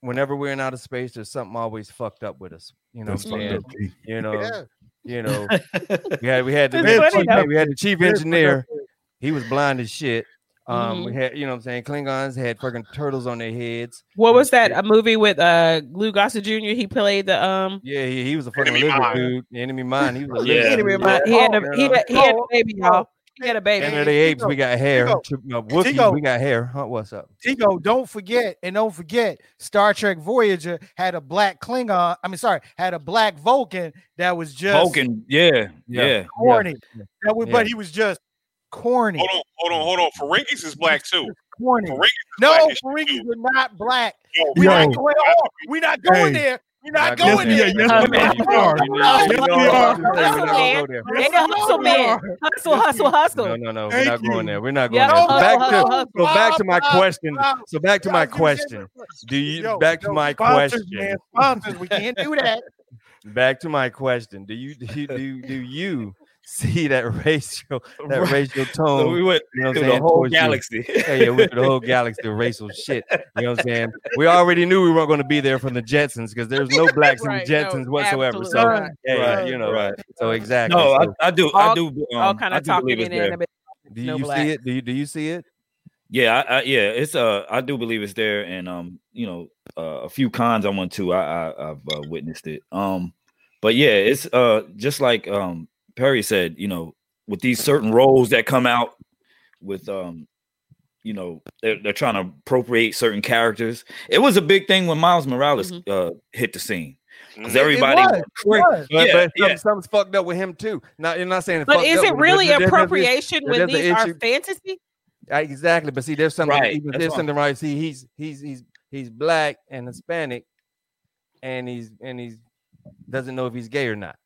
whenever we're in outer space, there's something always fucked up with us. You know what I'm saying? fucked up, T. You know, Yeah. you know, we had we had the, It's we had, funny the- we had the chief engineer. He was blind as shit. Um, Mm-hmm. we had, you know what I'm saying, Klingons had fucking turtles on their heads. what was that? A movie with uh Lou Gossett Jr. He played the um. Yeah, he, he was a fucking Enemy lizard mine. dude. Enemy mine. He was a Yeah. Enemy dude. Mine. He had a he had, he had a baby, y'all. He had a baby. And of the apes, we got hair. Tigo. Tri- uh, Wookiees, Tigo. we got hair. Huh, what's up? Tigo, don't forget, and don't forget, Star Trek Voyager had a black Klingon. I mean, sorry, had a black Vulcan that was just Vulcan, yeah, Yeah. yeah. That was, Yeah. But he was just corny. Hold on, hold on, hold on. Ferengi's is black too. Corny. Ferengi's is No, black as Ferengies not black. Yo, We Yo. not going. Oh, we not going Hey. there. We're not Not going going there. yeah, yes, we man. are. Yes, we are. We're not gonna there. Hustle man. Hustle, hustle, hustle. No, no, no. We're Thank not going there. We're not going Yeah, there. Hustle, back hustle, to hustle. so back to my question. So back to my question. Do you back to my question? Sponsors, we can't do that. Back to my question. Do you do you, do you, do you see that racial that Right. racial So tone? we went You know through the whole towards you? galaxy. Yeah, yeah, we went through the whole galaxy of racial shit. You know what I'm saying? We already knew we weren't going to be there from the Jetsons because there's no blacks in Right, the no, Jetsons whatsoever. absolutely So not. yeah, yeah, Right, you know, right. So exactly. No, I, So I do, I All- do. Um, All kind I of do talking believe in it's there. there. a bit. do no you black. see it? Do you do you see it? Yeah, I, I, yeah, it's uh, I do believe it's there, and um, you know, uh, a few cons I went to, I, I I've uh, witnessed it. Um, but yeah, it's uh just like um Perry said, you know, with these certain roles that come out with um you know they're, they're trying to appropriate certain characters it was a big thing when miles morales Mhm. uh hit the scene because Mhm. everybody was, was. But, Yeah, but some- yeah. something's fucked up with him too. Now you're not saying, it's But is up it really there- there- there's- appropriation when these are fantasy? Uh, Exactly, but see, there's something. Right, Even there's something right. See, he's he's he's he's black and Hispanic, and he's and he's doesn't know if he's gay or not.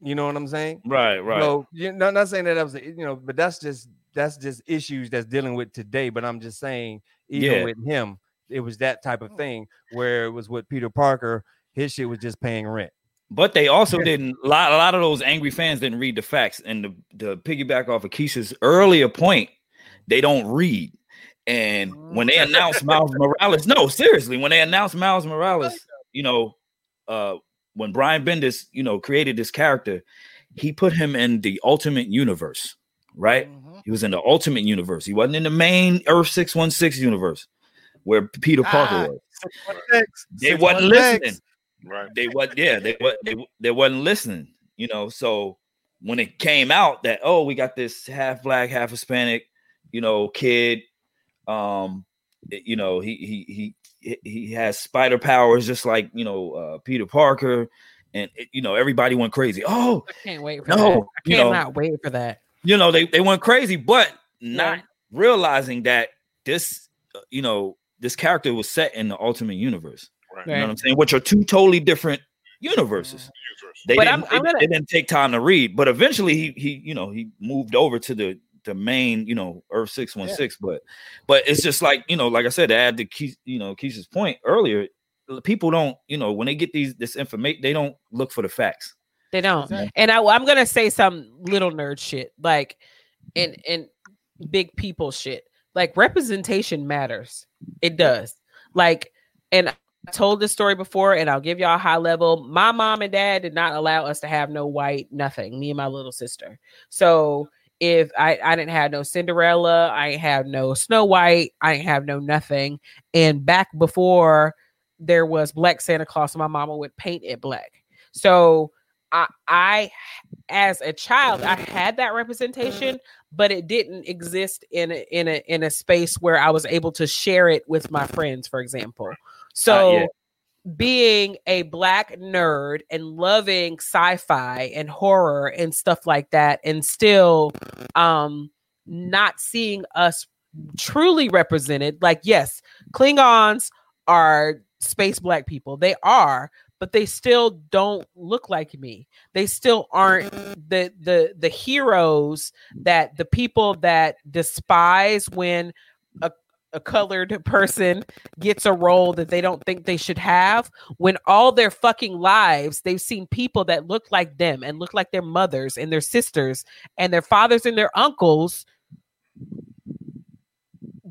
You know what I'm saying? right right So you know, not saying that that was a- you know, but that's just that's just issues that's dealing with today. But I'm just saying, even Yeah. with him, it was that type of thing where it was with Peter Parker. His shit was just paying rent. but they also didn't a lot, a lot of those angry fans didn't read the facts and the, the piggyback off of keisha's earlier point they don't read and when they announced miles morales no seriously when they announced miles morales you know uh when brian bendis you know created this character he put him in the ultimate universe right? Mhm. he was in the ultimate universe. He wasn't in the main earth 616 universe where peter parker Ah, was they wasn't listening. Right. they was yeah they wa- they they wasn't listening you know? So when it came out that oh we got this half black half hispanic you know kid um you know he he he he has spider powers just like you know uh peter parker and it- you know everybody went crazy oh I can't wait for No, that. I you know- cannot wait for that. you know they, they went crazy but not Yeah. realizing that this uh, you know this character was set in the ultimate universe Right. you know what i'm saying which are two totally different universes they But didn't, I'm- I'm they- gonna- they didn't take time to read, but eventually he he you know he moved over to the the main you know Earth six one six. But but it's just like you know like I said to add to Keith, you know Keisha's point earlier, people don't you know when they get these this information they don't look for the facts. They don't. Exactly. And I, I'm gonna say some little nerd shit, like and and big people shit. Like representation matters. It does. Like, and I told this story before, and I'll give y'all a high level. My mom and dad did not allow us to have no white nothing. Me and my little sister. So if I I didn't have no Cinderella, I ain't have no Snow White, I ain't have no nothing. And back before there was Black Santa Claus, my mama would paint it black. So I, I as a child i had that representation but it didn't exist in a, in a in a space where i was able to share it with my friends for example uh, so yeah. Being a black nerd and loving sci-fi and horror and stuff like that and still um not seeing us truly represented like yes klingons are space black people. They are but they still don't look like me. They still aren't the the the heroes that the people that despise when a, a colored person gets a role that they don't think they should have when all their fucking lives they've seen people that look like them and look like their mothers and their sisters and their fathers and their uncles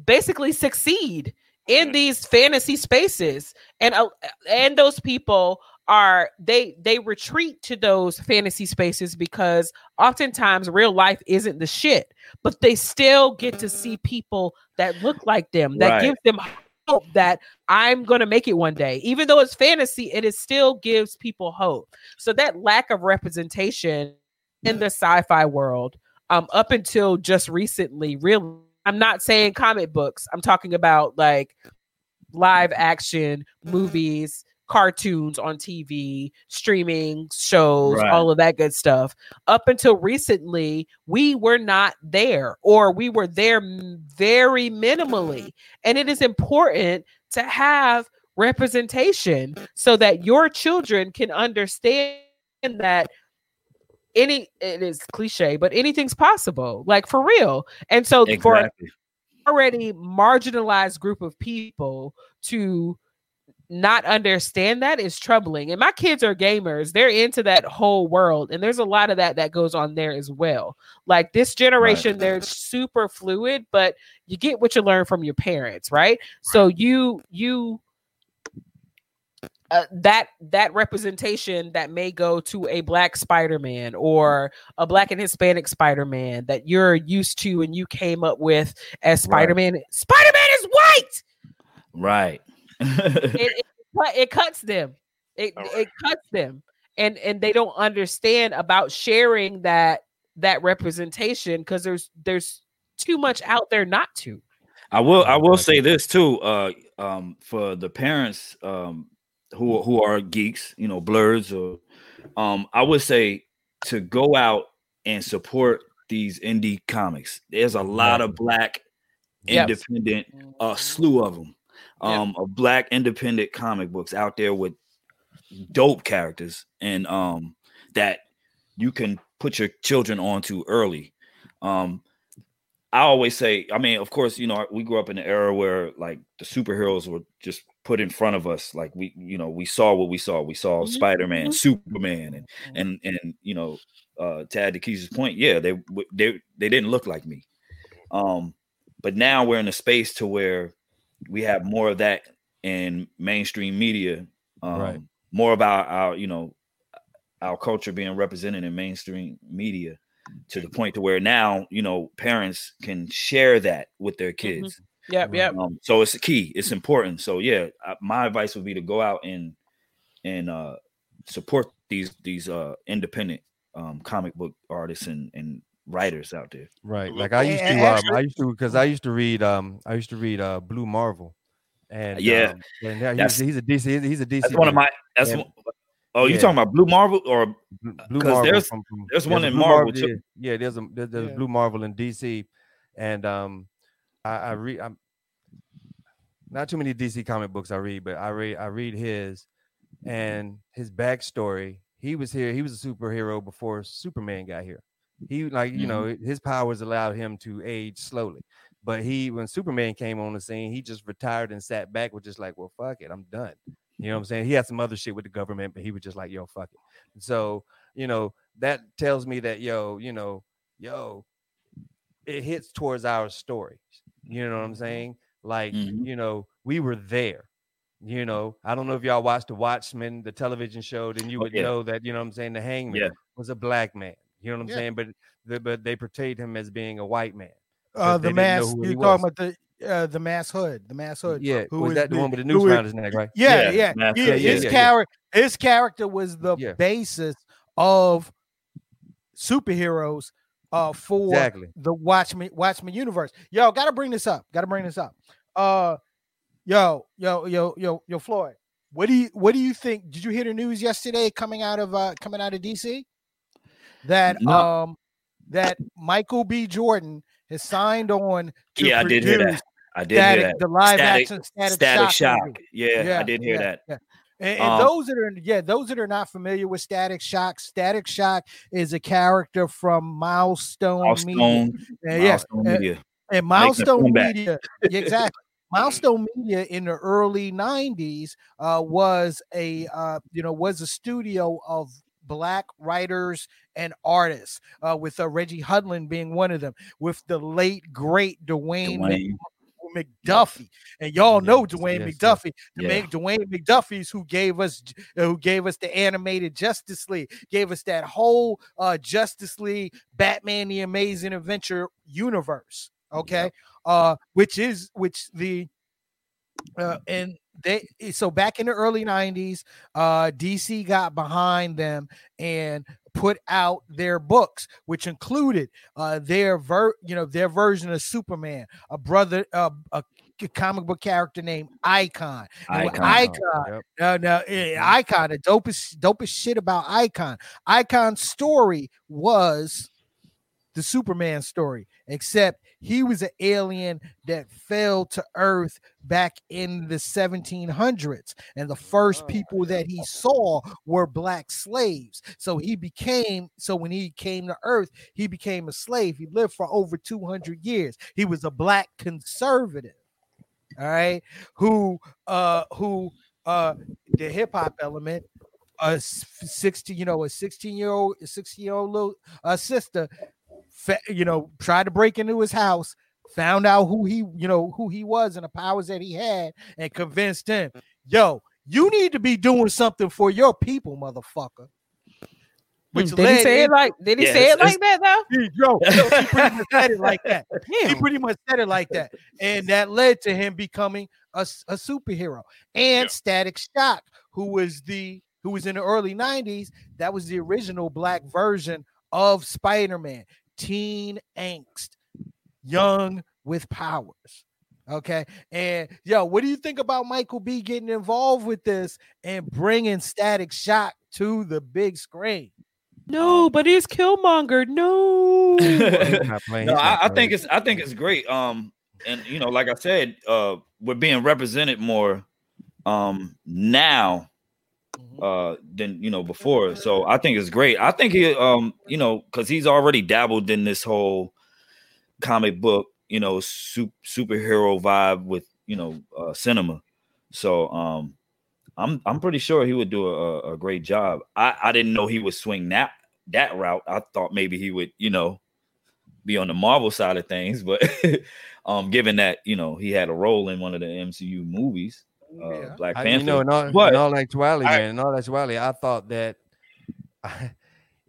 basically succeed in these fantasy spaces. And uh, and those people are they they retreat to those fantasy spaces because oftentimes real life isn't the shit but they still get to see people that look like them that Right. gives them hope that i'm going to make it one day even though it's fantasy it is still gives people hope so that lack of representation in the sci-fi world um up until just recently really i'm not saying comic books i'm talking about like live action movies cartoons on tv streaming shows Right. all of that good stuff up until recently we were not there or we were there very minimally and it is important to have representation so that your children can understand that any it is cliche but anything's possible like for real and so for Exactly. already marginalized group of people to not understand that is troubling. And my kids are gamers. They're into that whole world. And there's a lot of that that goes on there as well. Like this generation, they're super fluid, but you get what you learn from your parents, right? So you you uh, that that representation that may go to a black Spider-Man or a black and Hispanic Spider-Man that you're used to and you came up with as Spider-Man. Spider-Man is white. Right. It, it, it cuts them. It All it cuts them. and and they don't understand about sharing that that representation because there's there's too much out there not to. I will I will say this too. Uh, um, for the parents um who who are geeks, you know, blurs or um, I would say to go out and support these indie comics. There's a lot of black Yes. independent, a slew of them, um, of black independent comic books out there with dope characters and um that you can put your children onto early. Um, I always say, I mean, of course, you know, we grew up in an era where like the superheroes were just put in front of us. Like we, you know, we saw what we saw. We saw Mhm, Spider-Man, mhm. Superman, and and and you know, uh to add to Keisha's point, yeah, they they they didn't look like me. Um, but now we're in a space to where we have more of that in mainstream media. Um, Right. more about our, you know, our culture being represented in mainstream media to the point to where now, you know, parents can share that with their kids. Yep, yep. Um, so it's a key. It's important. So yeah, uh, my advice would be to go out and and uh, support these these uh, independent um, comic book artists and, and writers out there. Right. Like I used to um, actually- I used to because I used to read um I used to read uh Blue Marvel. And Yeah, um, and yeah, he's, he's a DC he's a DC That's one of my. That's Yeah. one, oh, you Yeah. talking about Blue Marvel or Blue Blue 'cause Marvel there's- from, from there's one a in Blue Marvel, too. Yeah, yeah, there's a there- there's Yeah. Blue Marvel in DC, and um, I, I read I'm not too many DC comic books I read, but I read I read his, and his backstory. He was here. He was a superhero before Superman got here. He like you know his powers allowed him to age slowly, but he when Superman came on the scene, he just retired and sat back with just like, well, fuck it, I'm done. You know what I'm saying? He had some other shit with the government, but he was just like, yo, fuck it. So, you know, that tells me that, yo, you know, yo, it hits towards our stories. You know what I'm saying? Like, Mhm. you know, we were there. You know, I don't know if y'all watched The Watchmen, the television show, then you Oh, would yeah. know that, you know what I'm saying? The hangman Yeah. was a black man. You know what I'm Yeah. saying? But the, but they portrayed him as being a white man. Uh, the didn't mass. You talking was. about the uh, the mass hood? The mass hood. Yeah. who was is that the the- one with the who noose around his neck, right? Yeah, Yeah, yeah, Mass yeah. His yeah, yeah. character, his character was the Yeah. basis of superheroes uh for Exactly. the Watchmen Watchmen universe. Yo, gotta bring this up. Gotta bring this up. Uh, yo, yo, yo, yo, yo, Floyd. What do you what do you think? Did you hear the news yesterday coming out of uh coming out of DC? That No. um that Michael B. Jordan has signed on to yeah, I did hear that. I did Static, hear that. the live Static- action static, Static shock. Shock. movie. Yeah, I did hear yeah, that. yeah. And, and Um, those that are yeah, those that are not familiar with Static Shock, Static Shock is a character from Milestone, Media. Milestone, Yeah, yeah. Milestone Uh, Media. And Milestone. Media, yeah, exactly. Milestone Media in the early '90s uh, was a uh, you know was a studio of black writers and artists, uh, with uh, Reggie Hudlin being one of them, with the late great Dwayne, Dwayne. McDuffie, and y'all know Yes, Dwayne yes, yes. McDuffie. The Yeah. Dwayne McDuffie's who gave us uh, who gave us the animated Justice League, gave us that whole uh Justice League Batman the Amazing Adventure universe. Okay. Uh which is which the uh and they so back in the early 90s uh DC got behind them and put out their books which included uh their ver you know their version of Superman a brother uh, a comic book character named Icon and with Icon. Icon Yep. no, no, eh, Icon, the dopest, dopest shit about Icon. Icon's story was the Superman story, except he was an alien that fell to Earth back in the 1700s. And the first people that he saw were black slaves. So he became, so when he came to Earth, he became a slave. He lived for over 200 years. He was a black conservative. All right, who, uh, who, uh, the hip hop element, a s- 60, you know, a 16 year old, 16 year old little uh, sister, you know, tried to break into his house, found out who he, you know, who he was and the powers that he had, and convinced him, yo, you need to be doing something for your people, motherfucker. Which Hmm, did he led say it like? Did he Yeah, say it like that though? He- yo, yo, he pretty much said it like that. He pretty much said it like that, and that led to him becoming a, a superhero. And Yeah. Static Shock, who was the who was in the early 90s, that was the original black version of Spider-Man. Teen angst, young with powers. Okay. And yo, what do you think about Michael B getting involved with this and bringing Static Shock to the big screen? No, but he's Killmonger. No. He's not playing, no, I, I think it's I think it's great. Um, and you know, like I said, uh, we're being represented more um now uh than you know before. So I think it's great. I think he um you know because he's already dabbled in this whole comic book you know su- superhero vibe with you know uh, cinema. So um I'm I'm pretty sure he would do a, a great job. I I didn't know he would swing that that route. I thought maybe he would you know be on the Marvel side of things, but um given that you know he had a role in one of the MCU movies, uh, Yeah. Black I, you know, in all, But- in all actuality, I- man, in all actuality, I thought that I,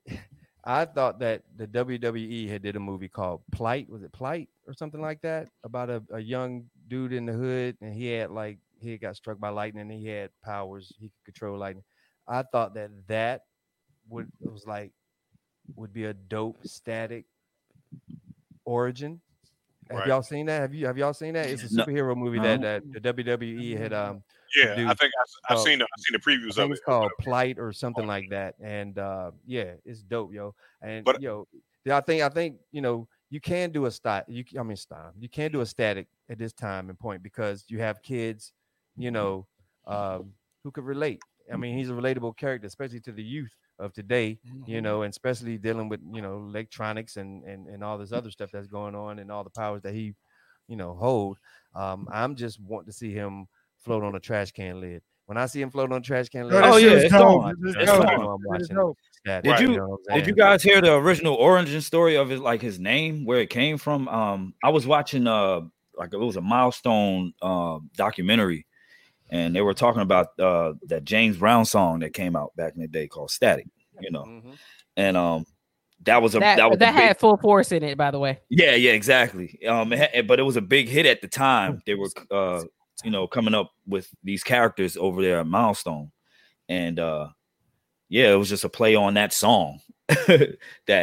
I thought that the WWE had did a movie called Plight. Was it Plight or something like that? About a, a young dude in the hood, and he had like he got struck by lightning, and he had powers. He could control lightning. I thought that that would was like would be a dope static origin. Have Right. y'all seen that? Have you have y'all seen that? It's a No. superhero movie that, that the WWE had um Yeah, I think I, I've Oh. seen the, I've seen the I previews of it. it's called Plight or something like that. And uh yeah, it's dope, yo. And But- yo, I think I think you know you can do a stat. You I mean style. You can do a static at this time and point because you have kids, you know, um, who could relate. I mean, he's a relatable character, especially to the youth of today. You know, and especially dealing with you know electronics and and and all this other stuff that's going on and all the powers that he, you know, hold. Um, I'm just want to see him float on a trash can lid. When I see him float on a trash can lid, Oh, yeah, it's dope. on. This is It's dope. on. I'm This watching dope. Did you- know Did you guys hear the original origin story of his like his name, where it came from? Um, I was watching uh like it was a milestone uh documentary, and they were talking about uh that James Brown song that came out back in the day called Static, you know, Mhm. and um that was a that that, that, was a big- had full force in it, by the way. yeah yeah exactly um it had- but it was a big hit at the time. They were uh you know coming up with these characters over there at Milestone, and uh yeah, it was just a play on that song that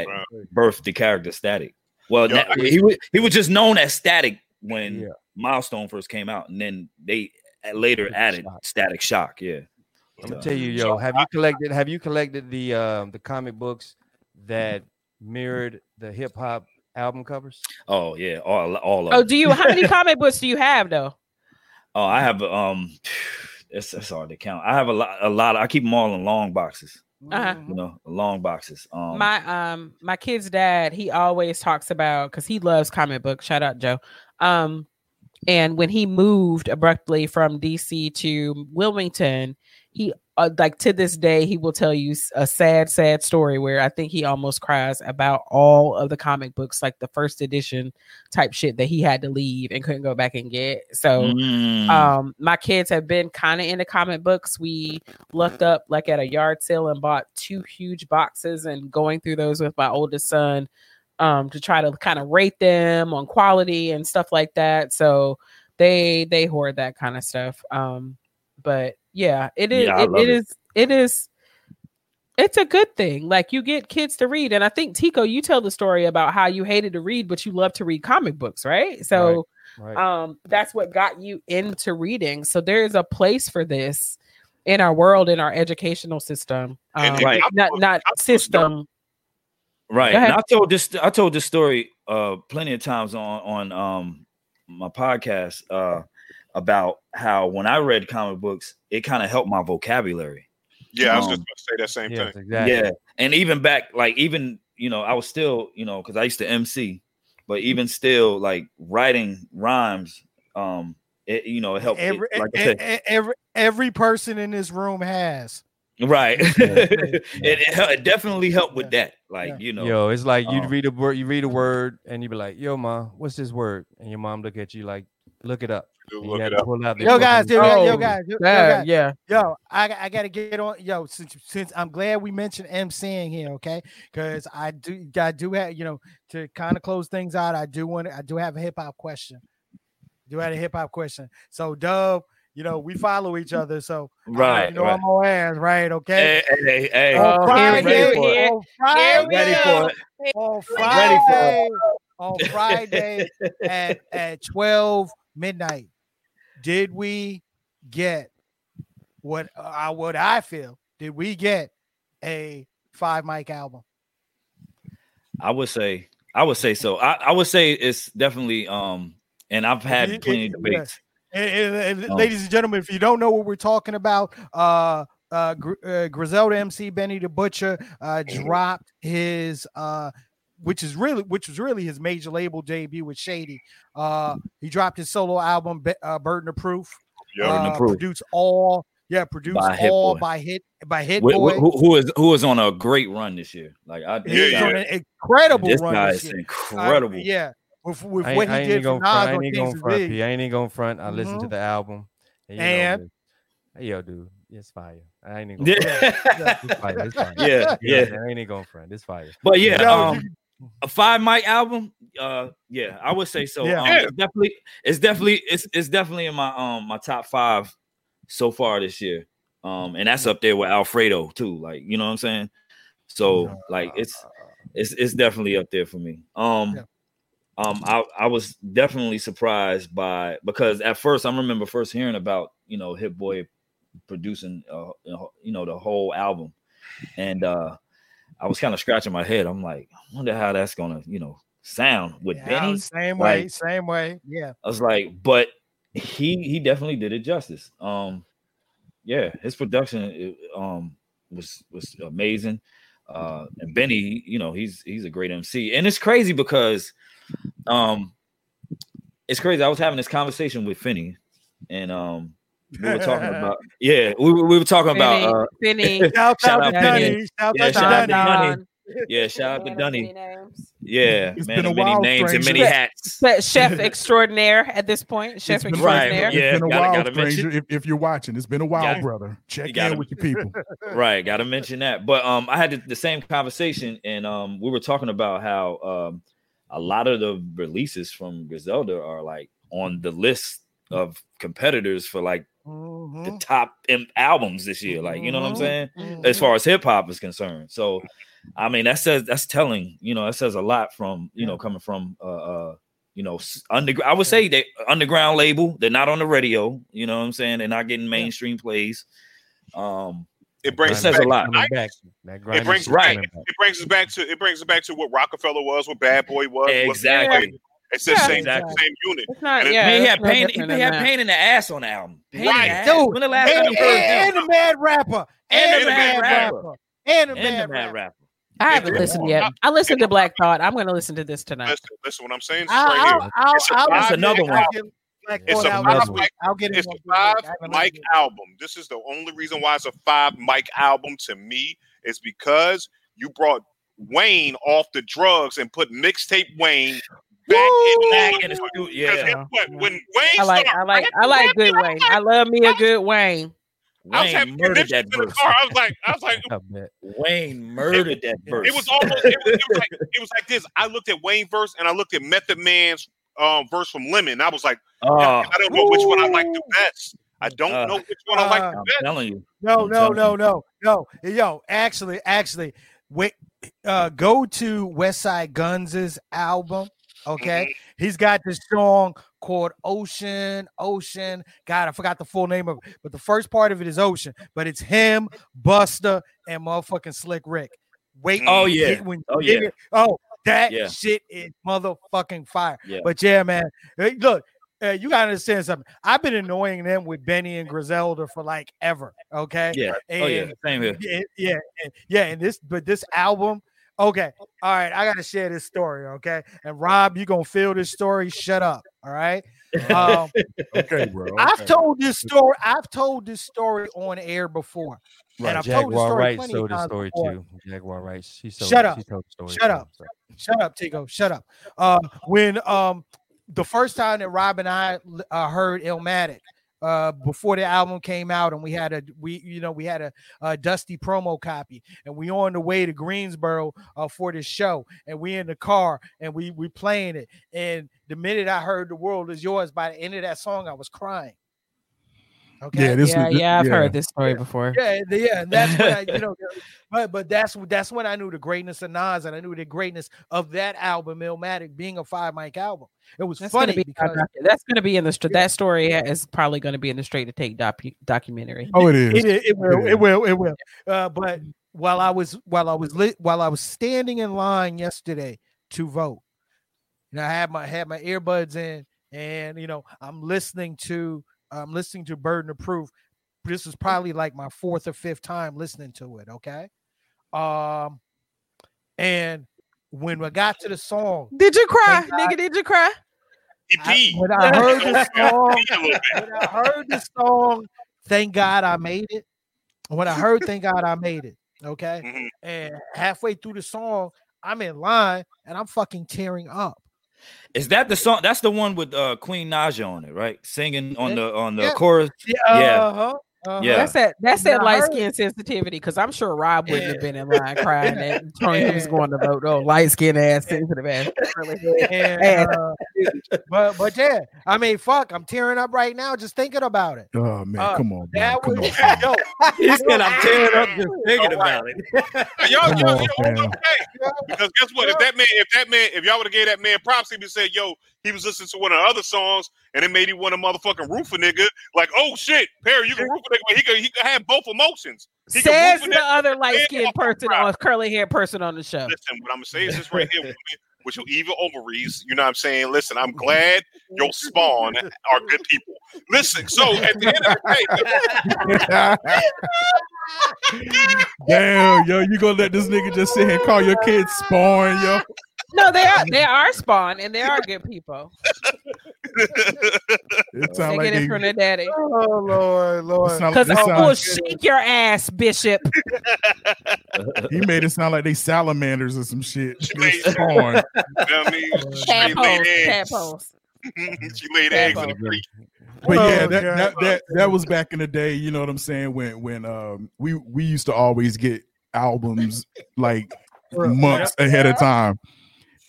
Right. birthed the character Static. Well, Yeah, na- he was he was just known as Static when Yeah. Milestone first came out, and then they later Static added Shock. Static Shock. Yeah, I'm gonna So- tell you, yo, have you collected have you collected the um the comic books that mirrored the hip hop album covers? Oh yeah, all all of Oh, do you? How many comic books do you have though? Oh, I have um, it's, it's hard to count. I have a lot, a lot. I keep them all in long boxes. Uh-huh. You know, long boxes. Um, my um my kid's dad he always talks about because he loves comic books shout out joe um and when he moved abruptly from dc to wilmington he uh, like to this day he will tell you a sad sad story where i think he almost cries about all of the comic books like the first edition type shit that he had to leave and couldn't go back and get. So mm, um my kids have been kind of into comic books. We looked up like at a yard sale and bought two huge boxes and going through those with my oldest son um to try to kind of rate them on quality and stuff like that so they they hoard that kind of stuff um but yeah it is yeah, it, it, it is it is it's a good thing like you get kids to read and i think tico you tell the story about how you hated to read but you love to read comic books right so Right. um that's what got you into reading so there's a place for this in our world in our educational system um, And- and Right. not not system right. And I told this. I told this story uh plenty of times on on um my podcast uh about how when I read comic books, it kind of helped my vocabulary. Yeah, I was Um, just going to say that same yes, thing. exactly. Yeah, and even back, like even you know, I was still you know because I used to MC, but even still, like writing rhymes, um, it you know it helped. it- like I e- said, e- every every person in this room has. Right. Yeah. it, it, it definitely helped with that. Like Yeah. you know, Yo, it's like you um, read a word, you read a word, and you be like, "Yo, ma, what's this word?" And your mom look at you like, "Look it up." Do And you look it to up. pull out the Yo, guys, yo, fucking- guys, yo, Oh, guys, yo, yo, yeah guys. yeah Yo, I, I gotta get on. Yo, since since I'm glad we mentioned MCing here, okay? Because I do I do have you know to kind of close things out. I do want I do have a hip hop question. Do I have a hip hop question. So Dub, you know, we follow each other, so Right, you know right. I'm on ass, right? Okay. Hey, hey, hey. on Oh, Friday, ready for it. on Friday, Ready for it. on Ready for Friday, on Friday at at 12 midnight, did we get what uh, what I feel? Did we get a five mic album? I would say, I would say so. I, I would say it's definitely um, and I've had It- plenty it- of debates. And, and- and Oh. ladies and gentlemen, if you don't know what we're talking about, uh, uh, Gr- uh Griselda MC Benny the Butcher uh, dropped his uh, which is really which was really his major label debut with Shady. Uh, he dropped his solo album, Be- uh, Burden of Proof. Yeah, Burden of Uh, Proof. produced all, yeah, produced By all Boy. by hit by Hit Wh- Boy. wh- who, who is who is on a great run this year? Like I, He's this Yeah, an incredible this run guy this is year. Uh, incredible. yeah, with, with I ain't, what I he did for gonna front. Nas I ain't even gonna front. of P. I ain't even gonna front. I listened to Mhm. the album. you And? the- hey, yo, dude, it's fire. I ain't even Yeah, gonna front. It's fire. It's fire. yeah, yeah. I ain't even gonna front. It's fire. But yeah, Yo, um, a five mic album. Uh, yeah, I would say so. Yeah. Um, Yeah. it's definitely, it's definitely, it's it's definitely in my um my top five so far this year. Um, and that's up there with Alfredo too. Like, you know what I'm saying? So like, it's it's it's definitely up there for me. Um, Yeah. Um, I I was definitely surprised by because at first I remember first hearing about you know Hit Boy producing uh you know the whole album, and uh I was kind of scratching my head. I'm like, I wonder how that's gonna you know sound with Yeah, Benny. Same way, same way. Yeah. I was like, but he he definitely did it justice. Um, yeah, his production um was was amazing. Uh, and Benny, you know, he's he's a great MC, and it's crazy because, um, it's crazy. I was having this conversation with Finney, and um, we were talking about yeah, we, were- we were talking about uh, Finny, Shout, Shout out to out Dunny. Penny. Shout Yeah, out to shout out to Dunny. Dunny. yeah, shout out to Dunny. Yeah, It's man been a many while, names and many hats. But chef extraordinaire at this point. Chef It's been, Right, extraordinaire. yeah. it's been a gotta- while, gotta stranger. If, if you're watching, it's been a while, Gotta- brother. Check gotta- in with your people. right got to mention that but um i had the, the same conversation and um we were talking about how um a lot of the releases from griselda are like on the list of competitors for like the Mhm, top im- albums this year like you know what i'm Mhm. saying mhm. as far as hip-hop is concerned so i mean that says that's telling you know that says a lot from you know coming from uh uh you know underground i would say they underground label they're not on the radio you know what i'm saying they're not getting mainstream plays um It brings It says us a lot. Coming back. That grimy brings right. back. It brings us back to it brings us back to what Rockefeller was, what Bad Boy was, Exactly. Bad- It's the Yeah, same exactly. same unit. It's not, And it- yeah. Man, he it's had pain. He had that. pain in the ass on the album. Pain in the Right, dude. When the last And, time you heard and, and the mad rapper. And, the mad rapper. And the And the mad mad rapper. Rapper. I haven't Yeah. listened yet. I listened to Black Thought. I'm going to listen to this tonight. Listen, listen, what I'm saying. I'll, right I'll, here. I'll, It's a I'll, That's another get- one. I'll get Black It's a five next week. mic- I'll get it. It's a five I haven't mic listened to it. album. This is the only reason why it's a five mic album to me is because you brought Wayne off the drugs and put mixtape Wayne back in Back the in the studio. Yeah. When Wayne I like, I like, I like good Wayne. I love me a good Wayne. I was having murdered that in the verse. car. I was like, I was like, Wayne murdered that verse. it was almost, it was, it was like, it was like this. I looked at Wayne verse and I looked at Method Man's um, verse from Lemon. I was like, Oh, I don't know which one I like the best. I don't Uh, know which one I like uh, the I'm best. telling you. No, I'm no, telling no, you. no, no. Yo, actually, actually, wait. Uh, go to Westside Gunn's album. Okay, he's got this song called Ocean, Ocean. God, I forgot the full name of it, but the first part of it is Ocean. But it's him, Busta, and motherfucking Slick Rick. Wait, Oh, yeah. when Oh, yeah. it- oh, that Yeah. shit is motherfucking fire. Yeah. But yeah, man, Hey, look, uh, you gotta understand something. I've been annoying them with Benny and Griselda for like ever. Okay. Yeah. Oh yeah. Same here. yeah, yeah, and- yeah. And this, but this album, okay, all right. I gotta share this story, okay. And Rob, you gonna feel this story? Shut up, all right. Um, Okay, bro. I've told this story. I've told this story on air before. and I've told this Jaguar story Wright plenty told the story before. too. Jaguar Wright. She told, Shut up. She told the story. Shut too, up. so. Shut up, Tico. Shut up. Uh, when um the first time that Rob and I uh, heard Illmatic, uh, before the album came out, and we had a we you know we had a, a dusty promo copy, and we on the way to Greensboro uh, for this show, and we in the car and we we playing it, and the minute I heard "The World Is Yours," by the end of that song, I was crying. Okay. Yeah, this yeah, was yeah, I've yeah. heard this story before. Yeah, the- yeah, and that's when I, you know, but but that's that's when I knew the greatness of Nas, and I knew the greatness of that album, Illmatic, being a five mic album. It was That's gonna funny be because that's gonna be in the str- that story is probably gonna be in the straight to tape docu- documentary. Oh, it is. it, it, it will, it will, it will. Uh, but while I was while I was lit, while I was standing in line yesterday to vote, and I had my had my earbuds in, and you know I'm listening to I'm listening to Burden of Proof. This is probably like my fourth or fifth time listening to it. Okay, um, and when I got to the song, Did you cry, Thank God. nigga? Did you cry? He I, when I heard the song, He peed a little bit. when I heard the song, thank God I made it. When I heard thank God I made it, okay. Mhm. And halfway through the song, I'm in line and I'm fucking tearing up. Is that the song? That's the one with uh Queen Naija on it, right? Singing on the on the Yeah. chorus. Yeah, Yeah. uh-huh, uh-huh. Yeah. That's that. That's that light skin sensitivity. Because I'm sure Rob wouldn't have been in line crying that Tony was going to vote. Oh, light skin ass sensitive ass. And, And- uh, but but yeah, I mean, fuck, I'm tearing up right now just thinking about it. Oh man, Uh, come on, bro. That come was on. yo, He said, "I'm tearing up just thinking All right. about it." Hey, Y'all, Come y'all, on, y'all, okay. Because guess what? If that man, if that man, if y'all would have gave that man props, he'd be said, "Yo, he was listening to one of the other songs, and it made him want to motherfucking roof a nigga." Like, oh shit, Perry, you can roof a nigga. But he could, he could have both emotions. He could Says roof a the other light skinned person cry. or curly haired person on the show. Listen, what I'm gonna say is this right here, women, with your evil ovaries. You know what I'm saying? Listen, I'm glad your spawn are good people. Listen, so at the end of the day, Damn, yo, you gonna let this nigga just sit here and call your kids spawn, yo? No, they are they are spawn and they are good people. It They like get it they, from their daddy. oh Lord, Lord. Because it I sound- will shake your ass, Bishop. he made it sound like they salamanders or some shit. They spawn. you know I mean? She laid Tadpoles, eggs. tadpoles. she laid eggs in the Tadpole. creek. But yeah, Oh, that, that that that was back in the day. You know what I'm saying? When when um we we used to always get albums like months ahead of time,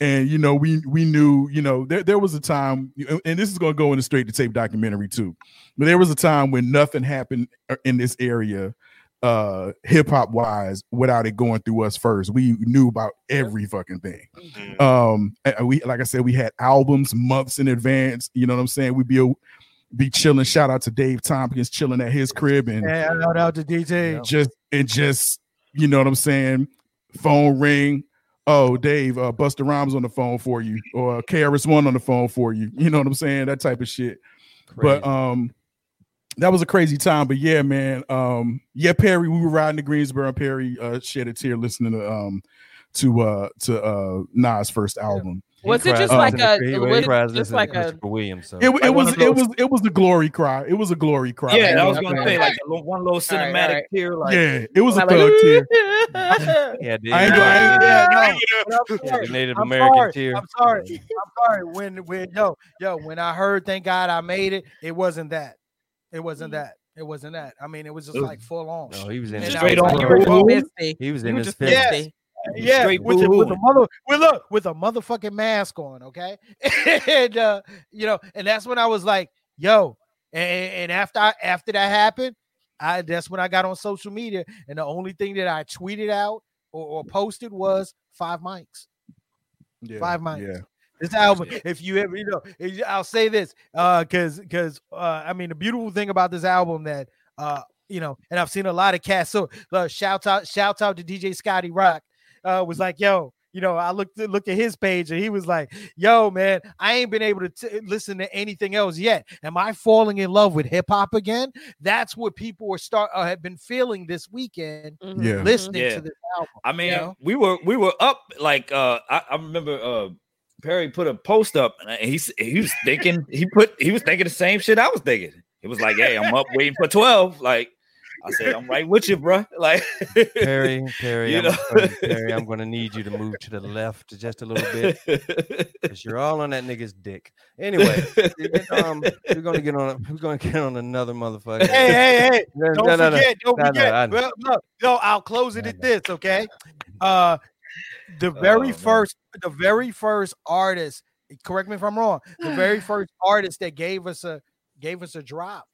and you know we we knew you know there there was a time, and this is gonna go in the straight to tape documentary too. But there was a time when nothing happened uh, in this area, uh hip hop wise, without it going through us first. We knew about every fucking thing Mhm. um and we like i said we had albums months in advance you know what i'm saying we'd be be chilling shout out to dave tompkins chilling at his crib and Yeah, shout out to DJ. just and just you know what i'm saying phone ring oh dave uh busta rhymes on the phone for you or krs one on the phone for you. You know what i'm saying? That type of shit. But um that was a crazy time but yeah man um yeah perry we were riding to greensboro and perry uh shed a tear listening to um to uh to uh nas first album Was it just like a- to- was just like a- Christopher Williams? It, it was it was it was the glory cry. It was a glory cry. Yeah, I was gonna say like a one little cinematic all right. tear. Like, yeah, it was a Like, thug tear. yeah. I ain't I ain't- Yeah, no, Yeah. but I'm Yeah, sorry. the Native I'm American sorry. tear. I'm sorry. I'm sorry. When when yo yo when I heard thank God I made it, it wasn't that. It wasn't mm. that. It wasn't that. I mean, it was just Ugh. like full on. No, he was in his I Straight on like, the you were road. just misty. He was in his just fifties. Yeah. misty. yeah, straight with the, with boo-hooing. mother, with look, with a motherfucking mask on, okay, and uh, you know, and that's when I was like, yo, and, and after I, after that happened, I that's when I got on social media, and the only thing that I tweeted out or, or posted was five mics. Yeah, Five mics. Yeah, This album, if you ever, you know, I'll say this, uh, because because uh, I mean, the beautiful thing about this album that uh, you know, and I've seen a lot of cats. So uh, shout out, shout out to DJ Scotty Rock. Uh, was like, yo, you know, I looked looked at his page and he was like, yo, man, I ain't been able to t- listen to anything else yet. Am I falling in love with hip hop again? That's what people are start uh, have been feeling this weekend Mhm, Yeah. listening Yeah. to this album. I mean, You know? we were we were up like uh I, I remember uh Perry put a post up and he s- he was thinking he put he was thinking the same shit I was thinking. It was like, hey, I'm up waiting for 12. Like I said, I'm right with you, bro. Like Perry, Perry, You I'm, know? afraid, Perry, I'm going to need you to move to the left just a little bit because you're all on that nigga's dick. Anyway, um, we're going to get on. We're going to get on another motherfucker. Hey, hey, hey! No, Don't no, no, no. forget, don't No, no, forget. I know. well, no, no, I'll close it at this, okay? Uh the very Oh, first, the very first artist, correct me if I'm wrong, the very first artist that gave us a gave us a drop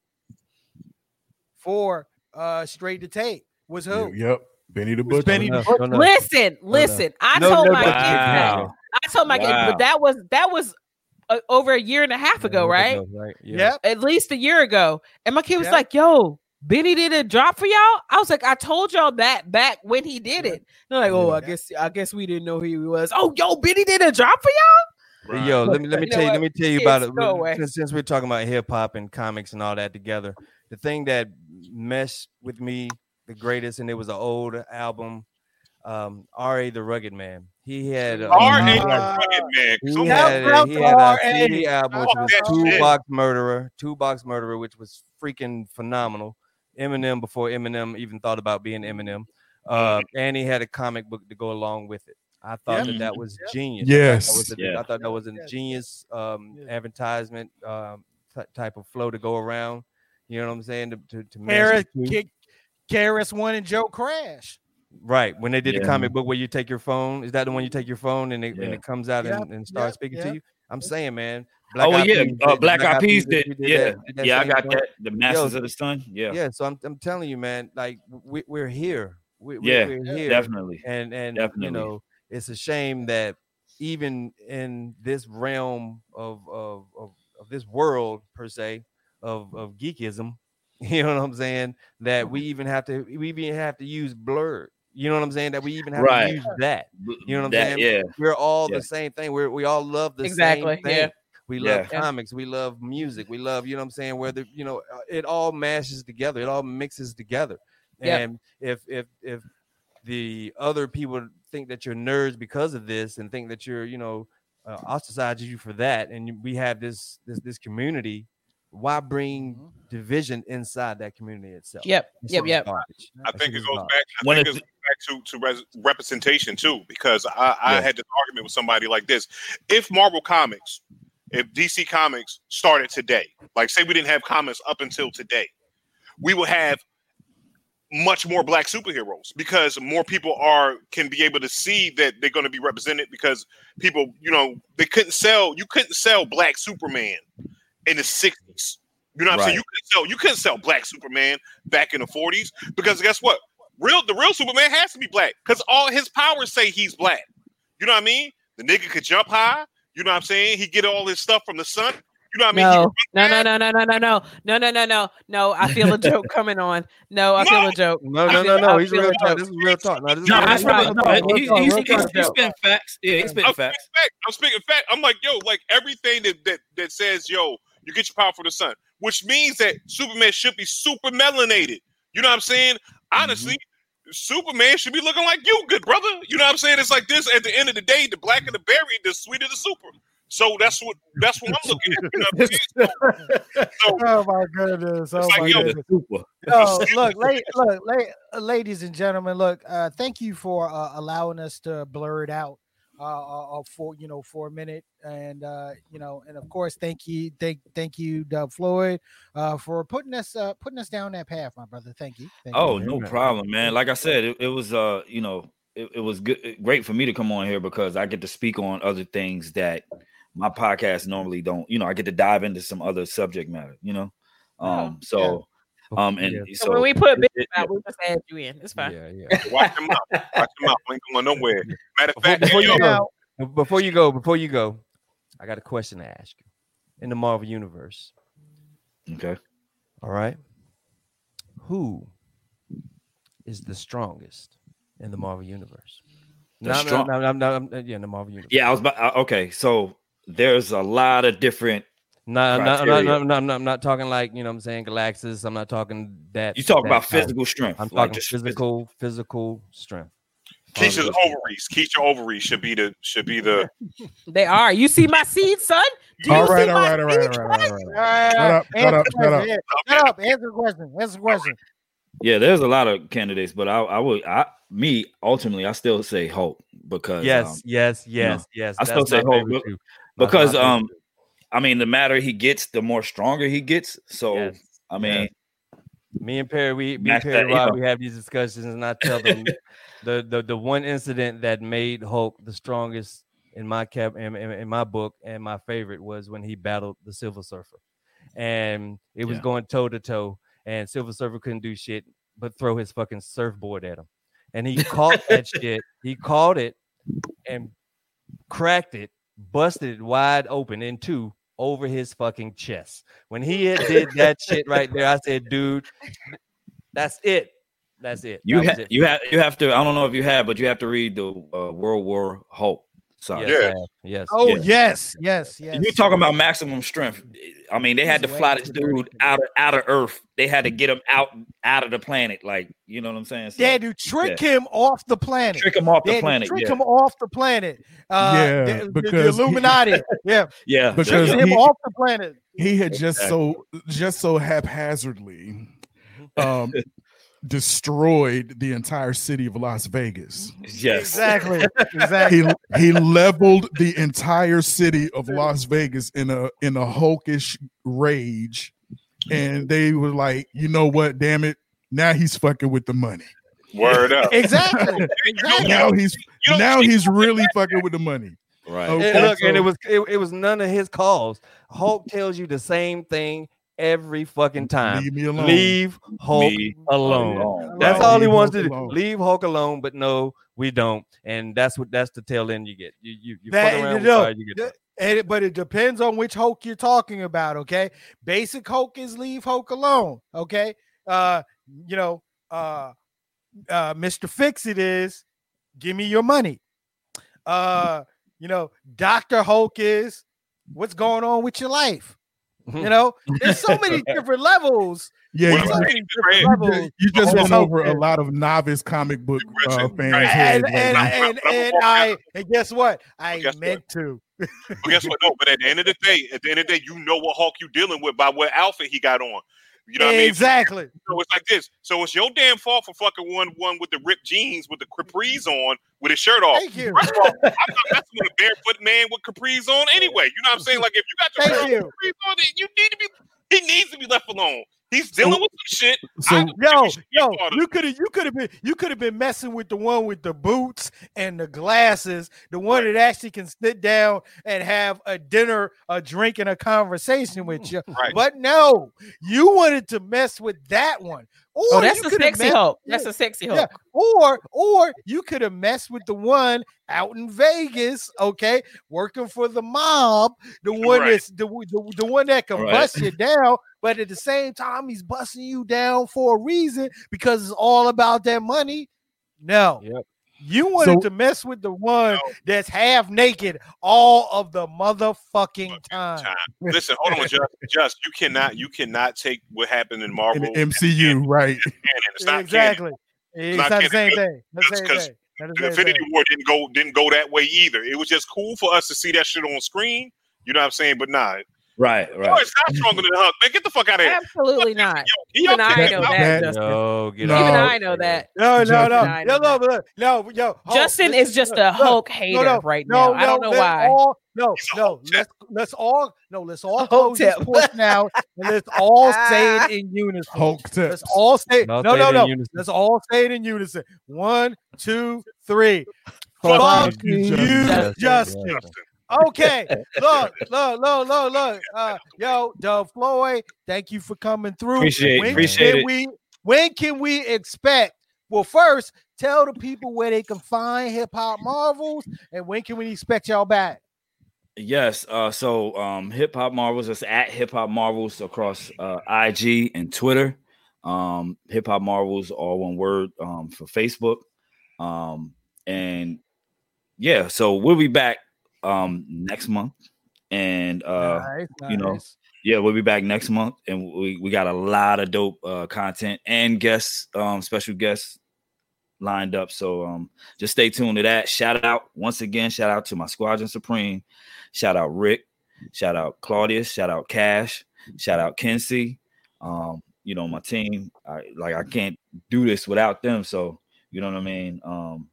for uh straight to tape was who? Yep. Benny the Was Butcher. Benny No, the no, no. Listen, listen. I No, told no, my but- kids that. I told my kids, but that was that was uh, over a year and a half ago, right? Right. Yeah. Yep. At least a year ago. And my kid was Yep. like, "Yo, Benny did a drop for y'all." I was like, "I told y'all that back when he did it." They're like, "Oh, I guess I guess we didn't know who he was." Oh, yo, Benny did a drop for y'all. Yo, let me let me You tell you, what? let me tell you about Kids, it. go away. Since, since we're talking about hip hop and comics and all that together, the thing that meshed with me the greatest, and it was an old album, um, R.A. the Rugged Man. He had uh, R.A. the Rugged Man. He had, Shout he had a CD album, which was that Two. Box Murderer, Two Box Murderer, which was freaking phenomenal. Eminem before Eminem even thought about being Eminem, uh, and he had a comic book to go along with it. I thought Yeah. that that was Yeah. genius. I thought that Yes. was a- Yeah. I thought that was a genius um, advertisement um, ty- type of flow to go around. You know what I'm saying? To to, to mesh Karis, the two. K- KRS-One and Joe Crash. Right. When they did the comic book where you take your phone, is that the one you take your phone and it, and it comes out Yep, and, and starts yep, speaking yep. to you? I'm saying, man. oh well, yeah, Peas uh, Black Eyed Peas did. did Yeah, that- did that yeah, I got joint. that. The Masters of the Sun. Yeah, Yeah, so I'm, I'm telling you, man, like we, we're here. We, we- Yeah, we're here. definitely. And and definitely. you know, it's a shame that even in this realm of of of, of this world per se of of geekism, you know what I'm saying, that we even have to we even have to use blurred. You know what I'm saying? That we even have Right. to use that. You know what I'm that, saying? Yeah, We're all Yeah. the same thing. We're we all love the Exactly, same thing. yeah. We love Yeah. comics. We love music. We love, you know what I'm saying? Whether, you know, uh, it all mashes together. It all mixes together. Yep. And if if if the other people think that you're nerds because of this and think that you're, you know, uh, ostracize you for that, and we have this this this community, why bring Mhm. division inside that community itself? Yep, That yep, yep. garbage. I That think shit it is goes garbage. back. I When think it- it goes back to to res- representation too, because I, I Yeah. had this argument with somebody like this: if Marvel Comics, if DC Comics started today, like say we didn't have comics up until today, we would have much more black superheroes because more people are can be able to see that they're going to be represented because people you know they couldn't sell you couldn't sell black superman in the 60s you know what i'm saying you couldn't sell you couldn't sell black superman back in the 40s because guess what real the real superman has to be black because all his powers say he's black you know what i mean the nigga could jump high you know what i'm saying he get all his stuff from the sun you know what i mean No, no, no, no, no, no, no, no, no, no, no, no, no. I feel a joke coming on. No, I feel a joke. No, no, no, no. He's real a talk. This is real talk. No, this is no, real that's talk. right. no, No, real he's, real he's, he's spitting facts. Yeah, he's spitting speaking facts. fact. I'm speaking fact. I'm like, yo, like everything that, that that says, yo, you get your power from the sun, which means that Superman should be super melanated. You know what I'm saying? Honestly, Superman should be looking like you, good brother. You know what I'm saying? It's like this. At the end of the day, the black blacker the berry, the sweet sweeter the super. So that's what that's what I'm looking at. You know what I'm saying? So, Oh my goodness! Oh It's like, my yo, goodness! Super. Oh, look, la- look, la- uh, ladies and gentlemen, look. Uh, thank you for uh, allowing us to blur it out uh, uh, uh, for you know for a minute, and uh, you know, and of course, thank you, thank, thank you, Dub Floyd, uh, for putting us uh, putting us down that path, my brother. Thank you. Thank Oh, you. no Amen. problem, man. Like I said, it, it was uh, you know, it, it was good great for me to come on here because I get to speak on other things that my podcast normally don't, you know, I get to dive into some other subject matter, you know. Um, so um and Yeah. So, so when we put it- big it- out, we just add you in. It's fine. Yeah, yeah. watch him out. Watch him out. I ain't going nowhere. Matter of fact, before hey, you go, before you go, before you go, I got a question to ask you. In the Marvel universe, okay. all right, who is the strongest in the Marvel universe? The No, strong- no, no, no, no, yeah, in the Marvel universe. Yeah, I was about uh, okay. So there's a lot of different No, no, no, criteria. no, no, no, I'm not talking like you know. what I'm saying Galactus. I'm not talking that. you talk that about type. physical strength. I'm like talking just physical, physical strength. Keisha's ovaries. Keisha ovaries should be the should be the They are. You see my seed, son? Do you All right, see all my right, all right, all seed? right, all right, all right. Shut up, shut up, shut up. yeah, Shut up! Answer the question. Answer the question. Yeah, there's a lot of candidates, but I, I would, I, me, ultimately, I still say Hulk because, Yes, um, yes, you know, yes, yes. I still say Hope Hulk, too. Because, my favorite um, too. I mean, the madder he gets, the more stronger he gets. So, Yes, I mean, me and Perry, we, me and Perry that, Rob, we have these discussions, and I tell them the, the the one incident that made Hulk the strongest in my cap in, in, in my book and my favorite was when he battled the Silver Surfer, and it was Yeah. going toe to toe, and Silver Surfer couldn't do shit but throw his fucking surfboard at him. And he caught that shit. He caught it and cracked it, busted it wide open in two over his fucking chest. When he had did that shit right there, I said, dude, that's it. That's it. You That ha- it. you have you have to. I don't know if you have, but you have to read the uh, World War Hulk. Sorry. Yes, Yeah. Yes. Oh Yeah. yes, yes, yes. You're talking about maximum strength. I mean, they had to fly this dude out of out of Earth. They had to get him out out of the planet. Like, you know what I'm saying? So, They had to trick him off the planet. trick him off the planet. trick Yeah, him off the planet. Uh, Yeah, the- the, the because he- Illuminati. yeah, yeah. Because trick him he- off the planet. he had just so just so haphazardly um destroyed the entire city of Las Vegas. yes. Exactly. Exactly. He he leveled the entire city of Las Vegas in a in a hulkish rage. And they were like, you know what, damn it. Now he's fucking with the money. Word up. exactly. Exactly. Now he's now he's really fucking with the money. Right. Oh, And look, and it was it, it was none of his calls. Hulk tells you the same thing every fucking time. Leave me alone. Leave Hulk Me alone. alone. That's Right. all he Leave wants Hulk to do. alone. Leave Hulk alone, but no, we don't. And that's what that's the tail end you get. You you, you That- fuck around you with know, fire, you get that. And it, but it depends on which Hulk you're talking about. Okay, basic Hulk is leave Hulk alone. Okay, uh, you know, uh, uh, Mister Fix It is give me your money. Uh, you know, Doctor Hulk is what's going on with your life. You know, there's so many different levels. Yeah, you, So many different Red? levels. you just went over a lot of novice comic book uh, fans' right. heads And, and, now. and, I'm and I and guess what? I guess what? meant to. But guess what? No, but at the end of the day, at the end of the day, you know what Hulk you dealing with by what outfit he got on. You know what I mean? exactly. So it's like this. So it's your damn fault for fucking one one with the ripped jeans with the capris on with his shirt off. Thank you. First of all, I'm not messing with a barefoot man with capris on anyway. You know what I'm saying? Like if you got your Thank you. capris on, then you need to be. He needs to be left alone. He's dealing with some shit. So- I don't think Yo, we should be yo, you could have you could have been you could have been messing with the one with the boots and the glasses, the one that actually can sit down and have a dinner, a drink, and a conversation with mm, you. Right. But no, you wanted to mess with that one. Or Oh, that's you a sexy messed- Hulk. That's yeah, a sexy yeah. Or or you could have messed with the one out in Vegas, okay, working for the mob, the one Right. that's the, the, the one that can Right. bust you down, but at the same time he's busting you down for a reason because it's all about that money. No. Yep. You wanted So- to mess with the one that's half naked all of the motherfucking time. time. Listen, hold on, just, just you cannot, you cannot take what happened in in Marvel. the MCU, right? canon. It's not canon. exactly. It's not not the same thing. Because- thing. The The same Infinity thing. War didn't go didn't go that way either. It was just cool for us to see that shit on screen. You know what I'm saying? But nah, Right. Boy, Right. it's not stronger than the Hulk. Man, get the fuck out of here. Absolutely not. Yo, Even I know about- that, that- Justin. No, get No. out. Even I know that. No, no, no, no, no, no, no, yo. Hulk, Justin is just a look, Hulk hater no, right no, now. I don't know why. All, no, no, let's let's all no, let's all Hulk close this tip. portion out and let's all say it in unison. Hulk tips. Let's all say No, no, no, no. unison. Let's all say it in unison. One, two, three. Fuck Fuck you, you, Justin. Justin. Yeah. Justin. Okay, look, look, look, look, look. Uh, yo, Dub Floyd, thank you for coming through. Appreciate- when appreciate can it. We, when can we expect? Well, first, tell the people where they can find Hip Hop Marvels, and when can we expect y'all back? Yes. Uh, so um, Hip Hop Marvels is at Hip Hop Marvels across uh, IG and Twitter. Um, Hip Hop Marvels, all one word um, for Facebook. Um, and yeah, so we'll be back um, next month. And uh, Nice, you know, yeah, we'll be back next month, and we, we got a lot of dope uh, content and guests, um, special guests lined up. So um, just stay tuned to that. Shout out once again, shout out to my Squadron Supreme, shout out Rick, shout out Claudius, shout out Cash, shout out Kinsey. Um, you know, my team. I like I can't do this without them. So you know what I mean. Um,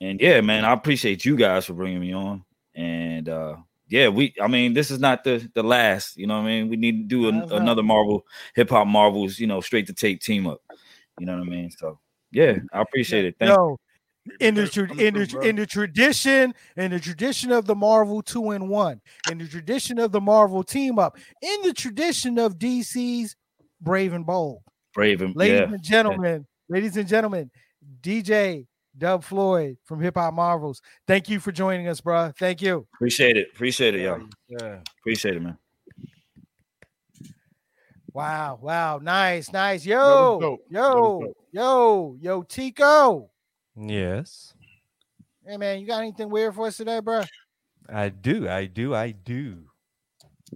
and yeah, man, I appreciate you guys for bringing me on. And uh, yeah, we. I mean, this is not the the last. You know what I mean. We need to do an, That's right. another Marvel hip hop Marvels. You know, straight to tape team up. You know what I mean. So yeah, I appreciate it. Thank Yo, in the tra- in the in the tradition in the tradition of the Marvel two in one, in the tradition of the Marvel team up, in the tradition of DC's Brave and Bold. Brave and Ladies yeah. and gentlemen, ladies and gentlemen, DJ Dub Floyd from Hip Hop Marvels. Thank you for joining us, bro. Thank you. Appreciate it. Appreciate it, y'all. Yeah. Appreciate it, man. Wow, wow, nice, nice. Yo, yo, yo, yo, Tico. Yes. Hey man, you got anything weird for us today, bro? I do. I do. I do.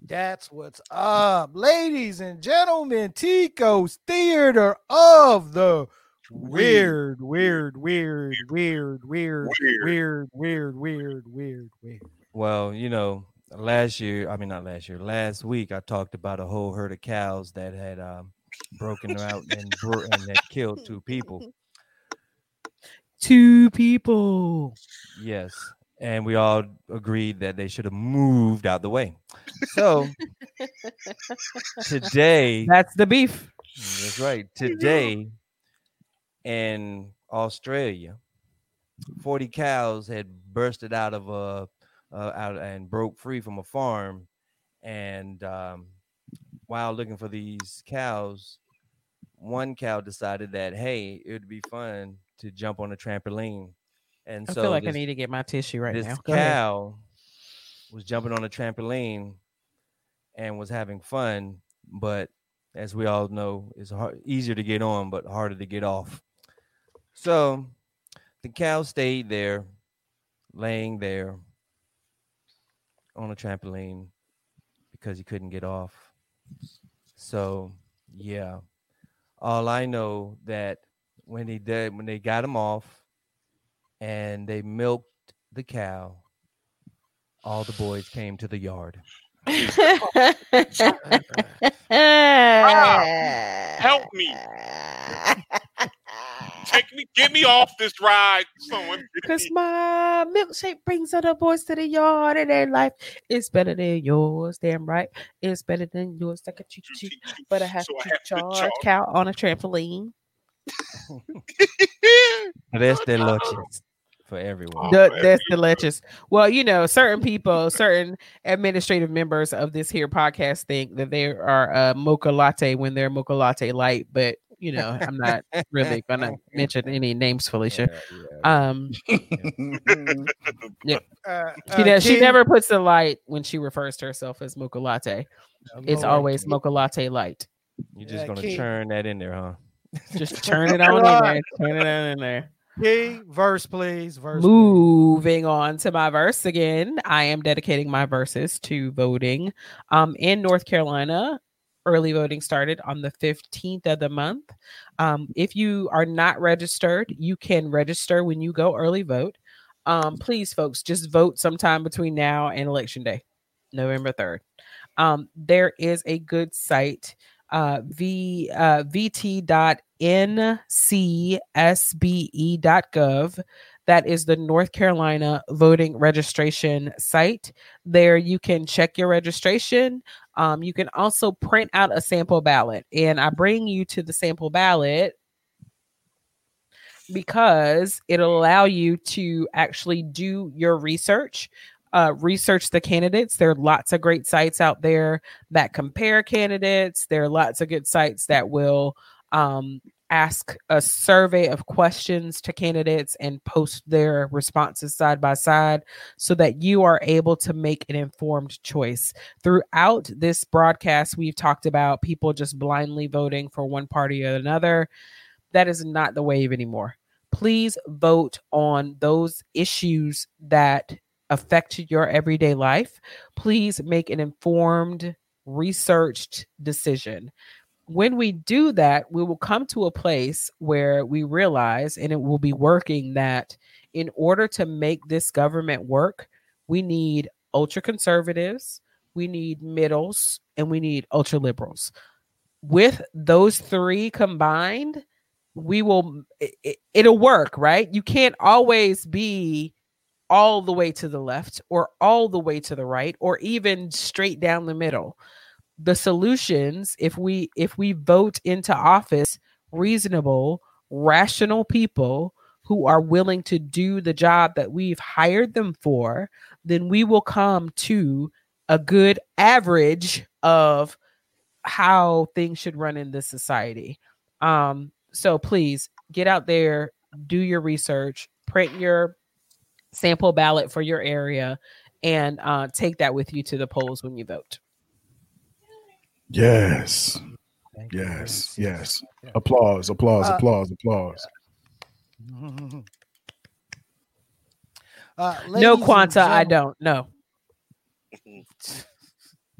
That's what's up, ladies and gentlemen. Tico's Theater of the Weird, weird, weird, weird, weird, Weird. weird, weird, weird, weird, weird. Well, you know, last year, I mean, not last year, last week, I talked about a whole herd of cows that had um, broken out and, bro- and that killed two people. Two people. Yes. And we all agreed that they should have moved out the way. So today, That's the beef. that's right. Today in Australia, 40 cows had bursted out of a uh, out and broke free from a farm. And um, while looking for these cows, one cow decided that hey, it would be fun to jump on a trampoline. And I so feel like I need to get my tissue right this now. Go ahead. cow was jumping on a trampoline and was having fun, but as we all know, it's hard, easier to get on, but harder to get off. So the cow stayed there, laying there on a trampoline because he couldn't get off. So yeah, all I know that when he did, when they got him off, and they milked the cow, all the boys came to the yard. Help me. Take me, get me off this ride. Someone, Cause my milkshake brings other boys to the yard and their life is better than yours. Damn right, it's better than yours. Like a cheat cheat, but I have So I to have to charge charge. cow on a trampoline. That's the lunches for everyone. The, oh, man. that's delicious. Well, you know, certain people, certain administrative members of this here podcast think that they are a mocha latte when they're mocha latte light, but you know, I'm not really gonna mention any names, Felicia. Um, Uh, she, uh, does, she never puts the light when she refers to herself as mocha latte. It's Lord, always mocha latte light. You're just gonna King. churn that in there, huh? Just turn it on in there. Turn it on in there. King, verse, please. Verse. please. Moving on to my verse again. I am dedicating my verses to voting. Um, in North Carolina, early voting started on the 15th of the month. Um, if you are not registered, you can register when you go early vote. Um, please, folks, just vote sometime between now and election day, November 3rd. Um, there is a good site, uh, v, uh, vt.ncsbe.gov. That is the North Carolina voting registration site. There you can check your registration. Um, you can also print out a sample ballot. And I bring you to the sample ballot because it'll allow you to actually do your research, uh, research the candidates. There are lots of great sites out there that compare candidates. There are lots of good sites that will um, ask a survey of questions to candidates and post their responses side by side so that you are able to make an informed choice. Throughout this broadcast, we've talked about people just blindly voting for one party or another. That is not the wave anymore. Please vote on those issues that affect your everyday life. Please make an informed, researched decision when we do that, we will come to a place where we realize, and it will be working, that in order to make this government work, we need ultra conservatives, we need middles, and we need ultra liberals. With those three combined, we will, it, it, it'll work, right? You can't always be all the way to the left or all the way to the right or even straight down the middle the solutions if we if we vote into office reasonable rational people who are willing to do the job that we've hired them for then we will come to a good average of how things should run in this society Um, so please get out there, do your research, print your sample ballot for your area, and uh, take that with you to the polls when you vote. Yes. Thank you. Yes. Yes. Applause. Applause. Uh, Applause. Applause. Uh, no Quanta, I don't. No.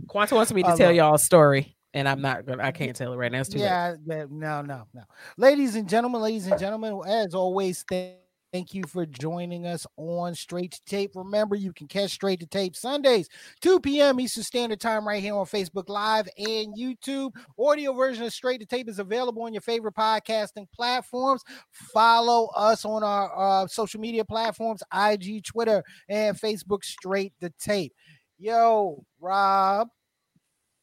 Quanta wants me to I tell love- y'all a story, and I'm not gonna. I can't tell it right now. It's too late. Yeah, yeah, no, no, no. Ladies and gentlemen, ladies and gentlemen, as always, thank, thank you for joining us on Straight to Tape. Remember, you can catch Straight to Tape Sundays, 2 p.m. Eastern Standard Time, right here on Facebook Live and YouTube. Audio version of Straight to Tape is available on your favorite podcasting platforms. Follow us on our uh, social media platforms IG, Twitter, and Facebook, Straight to Tape. Yo, Rob.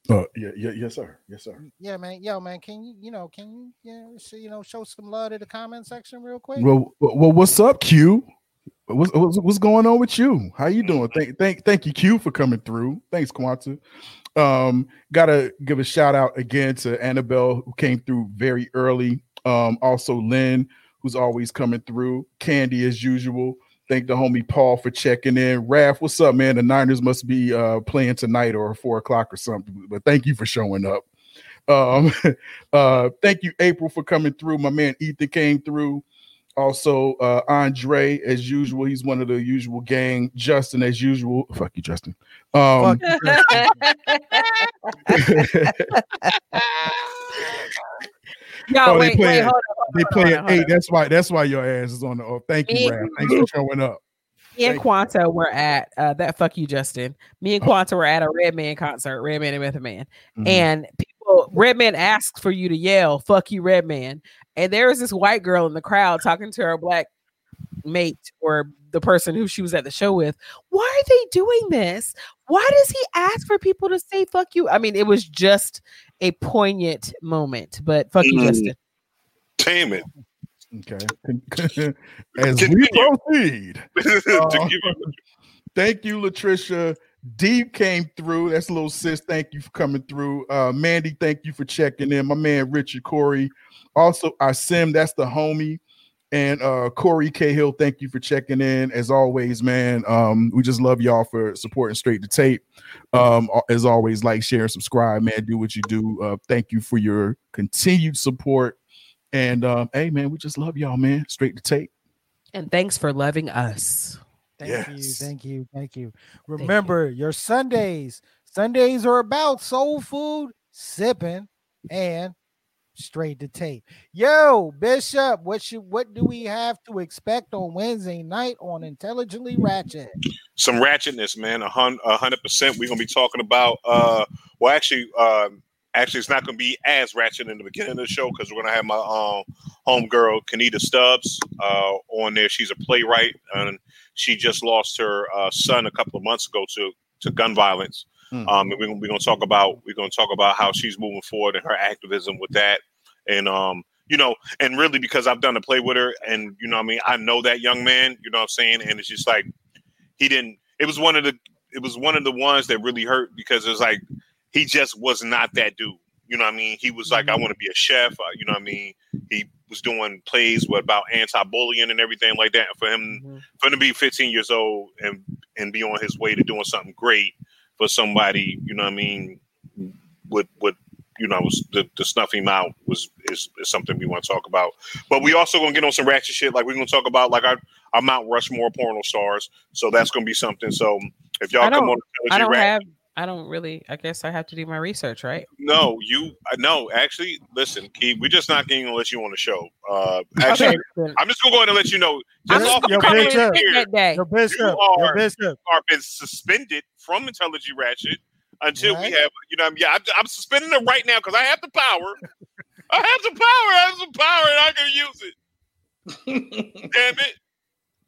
Uh, yeah, yeah, yes, sir. Yes, sir. Yeah, man. Yo, man. Can you, you know, can you, yeah, you know, show some love to the comment section real quick? Well, well, what's up, Q? What's, what's what's going on with you? How you doing? Thank thank thank you, Q, for coming through. Thanks, Quanta. Um, gotta give a shout out again to Annabelle who came through very early. Um, also Lynn, who's always coming through. Candy as usual. Thank the homie Paul for checking in. Raph, what's up, man? The Niners must be uh playing tonight or four o'clock or something. But thank you for showing up. Um, uh, thank you, April, for coming through. My man Ethan came through. Also, uh, Andre, as usual, he's one of the usual gang. Justin, as usual. Fuck you, Justin. Um, Fuck you, Y'all, Oh, they wait, wait, playing- hold on. they on, play hold at eight. on. That's why. That's why your ass is on the. Oh, thank you, Raph. Thanks for showing up. Me and. Quanta were at uh, that. Fuck you, Justin. Me and Quanta were at a Redman concert, Redman and Method Man, Mhm. and people Redman asked for you to yell "fuck you, Redman," and there was this white girl in the crowd talking to her black mate or the person who she was at the show with. Why are they doing this? Why does he ask for people to say "fuck you"? I mean, it was just a poignant moment. But fuck you, Mm. Justin. Damn it. Okay. As we Continue. proceed, Uh, thank you, Latricia. Deep came through. That's a little sis. Thank you for coming through. Uh, Mandy, thank you for checking in. My man Richard Corey. Also, our Sim, that's the homie. And uh Corey Cahill, thank you for checking in. As always, man. Um, we just love y'all for supporting straight to tape. Um, as always, like, share, subscribe, man. Do what you do. Uh, thank you for your continued support. And um, hey, man, we just love y'all, man. Straight to tape. And thanks for loving us. Thank you, thank you, thank you. Remember your Sundays. Sundays are about soul food, sipping, and straight to tape. Yo, Bishop, what should what do we have to expect on Wednesday night on Intelligently Ratchet? some ratchetness, man. A hundred percent. We're gonna be talking about. uh Well, actually, um, actually, it's not gonna be as ratchet in the beginning of the show because we're gonna have my um homegirl Kanita Stubbs uh on there. She's a playwright and she just lost her uh, son a couple of months ago to to gun violence. Hmm. Um, and we're gonna, we're gonna talk about we're gonna talk about how she's moving forward and her activism with that, and um, you know, and really because I've done a play with her, and you know, I mean, I know that young man, you know, what I'm saying, and it's just like he didn't. It was one of the it was one of the ones that really hurt because it was like he just was not that dude. You know what I mean? He was like, I want to be a chef. Uh, you know what I mean? He was doing plays with about anti-bullying and everything like that. And for him, Mhm. for him to be 15 years old and and be on his way to doing something great for somebody, you know what I mean? Would would you know was the, the snuff him out was is, is something we want to talk about. But we also gonna get on some ratchet shit. Like we're gonna talk about like our, our Mount Rushmore porno stars. So that's gonna be something. So if y'all come on, I don't have. I don't really. I guess I have to do my research, right? no, you uh, no. Actually, listen, Key, we're just not going to let you on the show. Uh, actually, then. I'm just going to go ahead and let you know. I'm Just just off Yo, the gonna coming bitch, come up. in here, that day. Your Bishop, your are- Bishop. are been suspended from Intelligent Ratchet until Right. we have, you know, I'm, yeah, I'm, I'm suspending them right now because I have the power. I have the power. I have some power, and I can use it. Damn it!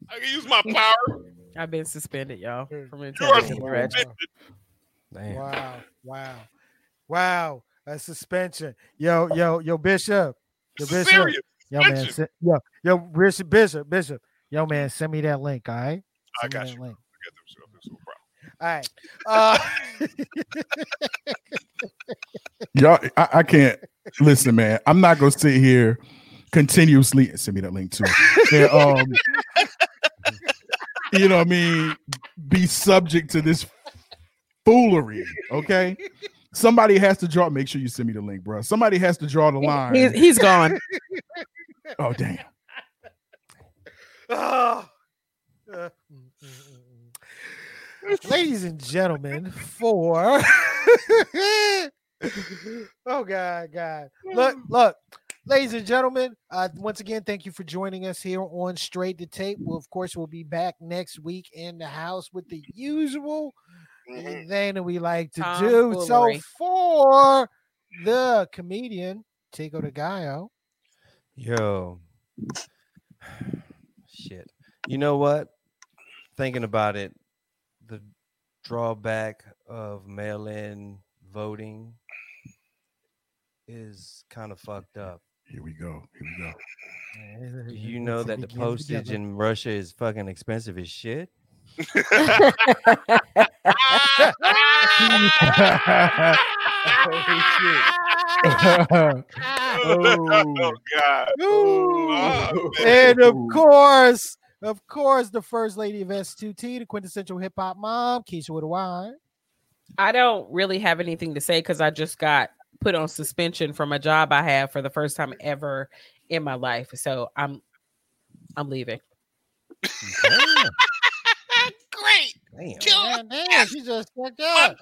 I can use my power. I've been suspended, y'all, from You intelligent ratchet. suspended. Damn. Wow, wow, wow. A suspension. Yo, yo, yo, Bishop. Yo, Bishop. Serious. Yo, man. Se- Yo, yo, Bishop, Bishop, Bishop. Yo, man, send me that link, all right? I Send me got that you. link. I got them, so it's no problem. All right. Uh, Y'all, I, I can't listen, man. I'm not gonna sit here continuously. Send me that link too. And, um, you know what I mean? Be subject to this foolery. Okay. Somebody has to draw. Make sure you send me the link, bro. Somebody has to draw the line. He's, he's gone. oh damn. Oh. Uh. Ladies and gentlemen, for oh god, God, look, look, ladies and gentlemen, uh, once again, thank you for joining us here on Straight to Tape. Well, of course, we'll be back next week in the house with the usual Mhm. thing that we like to Tom do. Foolery. So for the comedian Tico de Gallo, Yo. Shit. You know what? Thinking about it, the drawback of mail in voting is kind of fucked up. Here we go. Here we go. You know that the postage in Russia is fucking expensive as shit. Oh, oh God. Oh, and of course, of course, the first lady of S2T, the quintessential hip hop mom, Keisha with a Y. I don't really have anything to say because I just got put on suspension from a job I have for the first time ever in my life. So I'm I'm leaving. Damn. Great. Damn. Man, damn, she just fucked up.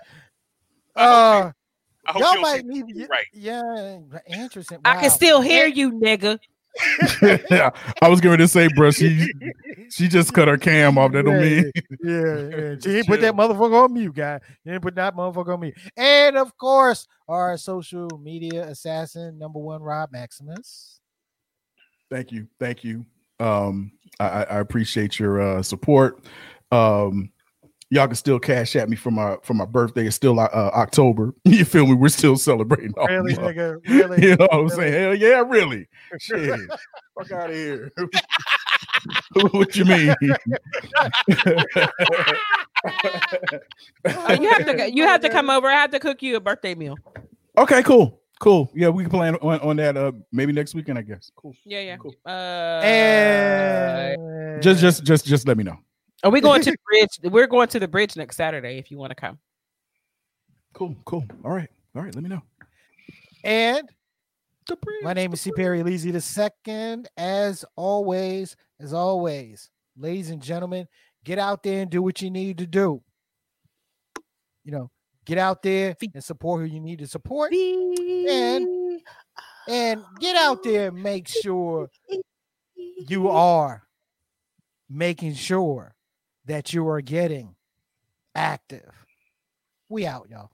Uh, I y'all might need to right. Yeah, interesting. I can still hear you, nigga. yeah, I was going to say, bro. She she just cut her cam off. That don't mean yeah, yeah. She ain't put that motherfucker on mute, guy. You didn't put that motherfucker on mute. And of course, our social media assassin, number one, Rob Maximus. Thank you, thank you. Um, I, I I appreciate your uh, support. Um, y'all can still cash at me for my for my birthday. It's still uh, October. You feel me? We're still celebrating. Really, nigga? Really? You know what I'm Really? saying? Hell yeah, really. Shit. Fuck out of here. what you mean? You have to you have to come over. I have to cook you a birthday meal. Okay, cool. Cool. Yeah, we can plan on, on that uh maybe next weekend, I guess. Cool. Yeah, yeah. Cool. Uh, And Just just just just let me know. Are we going to the bridge? We're going to the bridge next Saturday. If you want to come, Cool, cool. All right. All right, let me know. and bridge, my name is C. Perry Leasy the second. As always, as always, ladies and gentlemen, get out there and do what you need to do. You know, get out there and support who you need to support. And and get out there and make sure you are making sure that you are getting active. We out, y'all.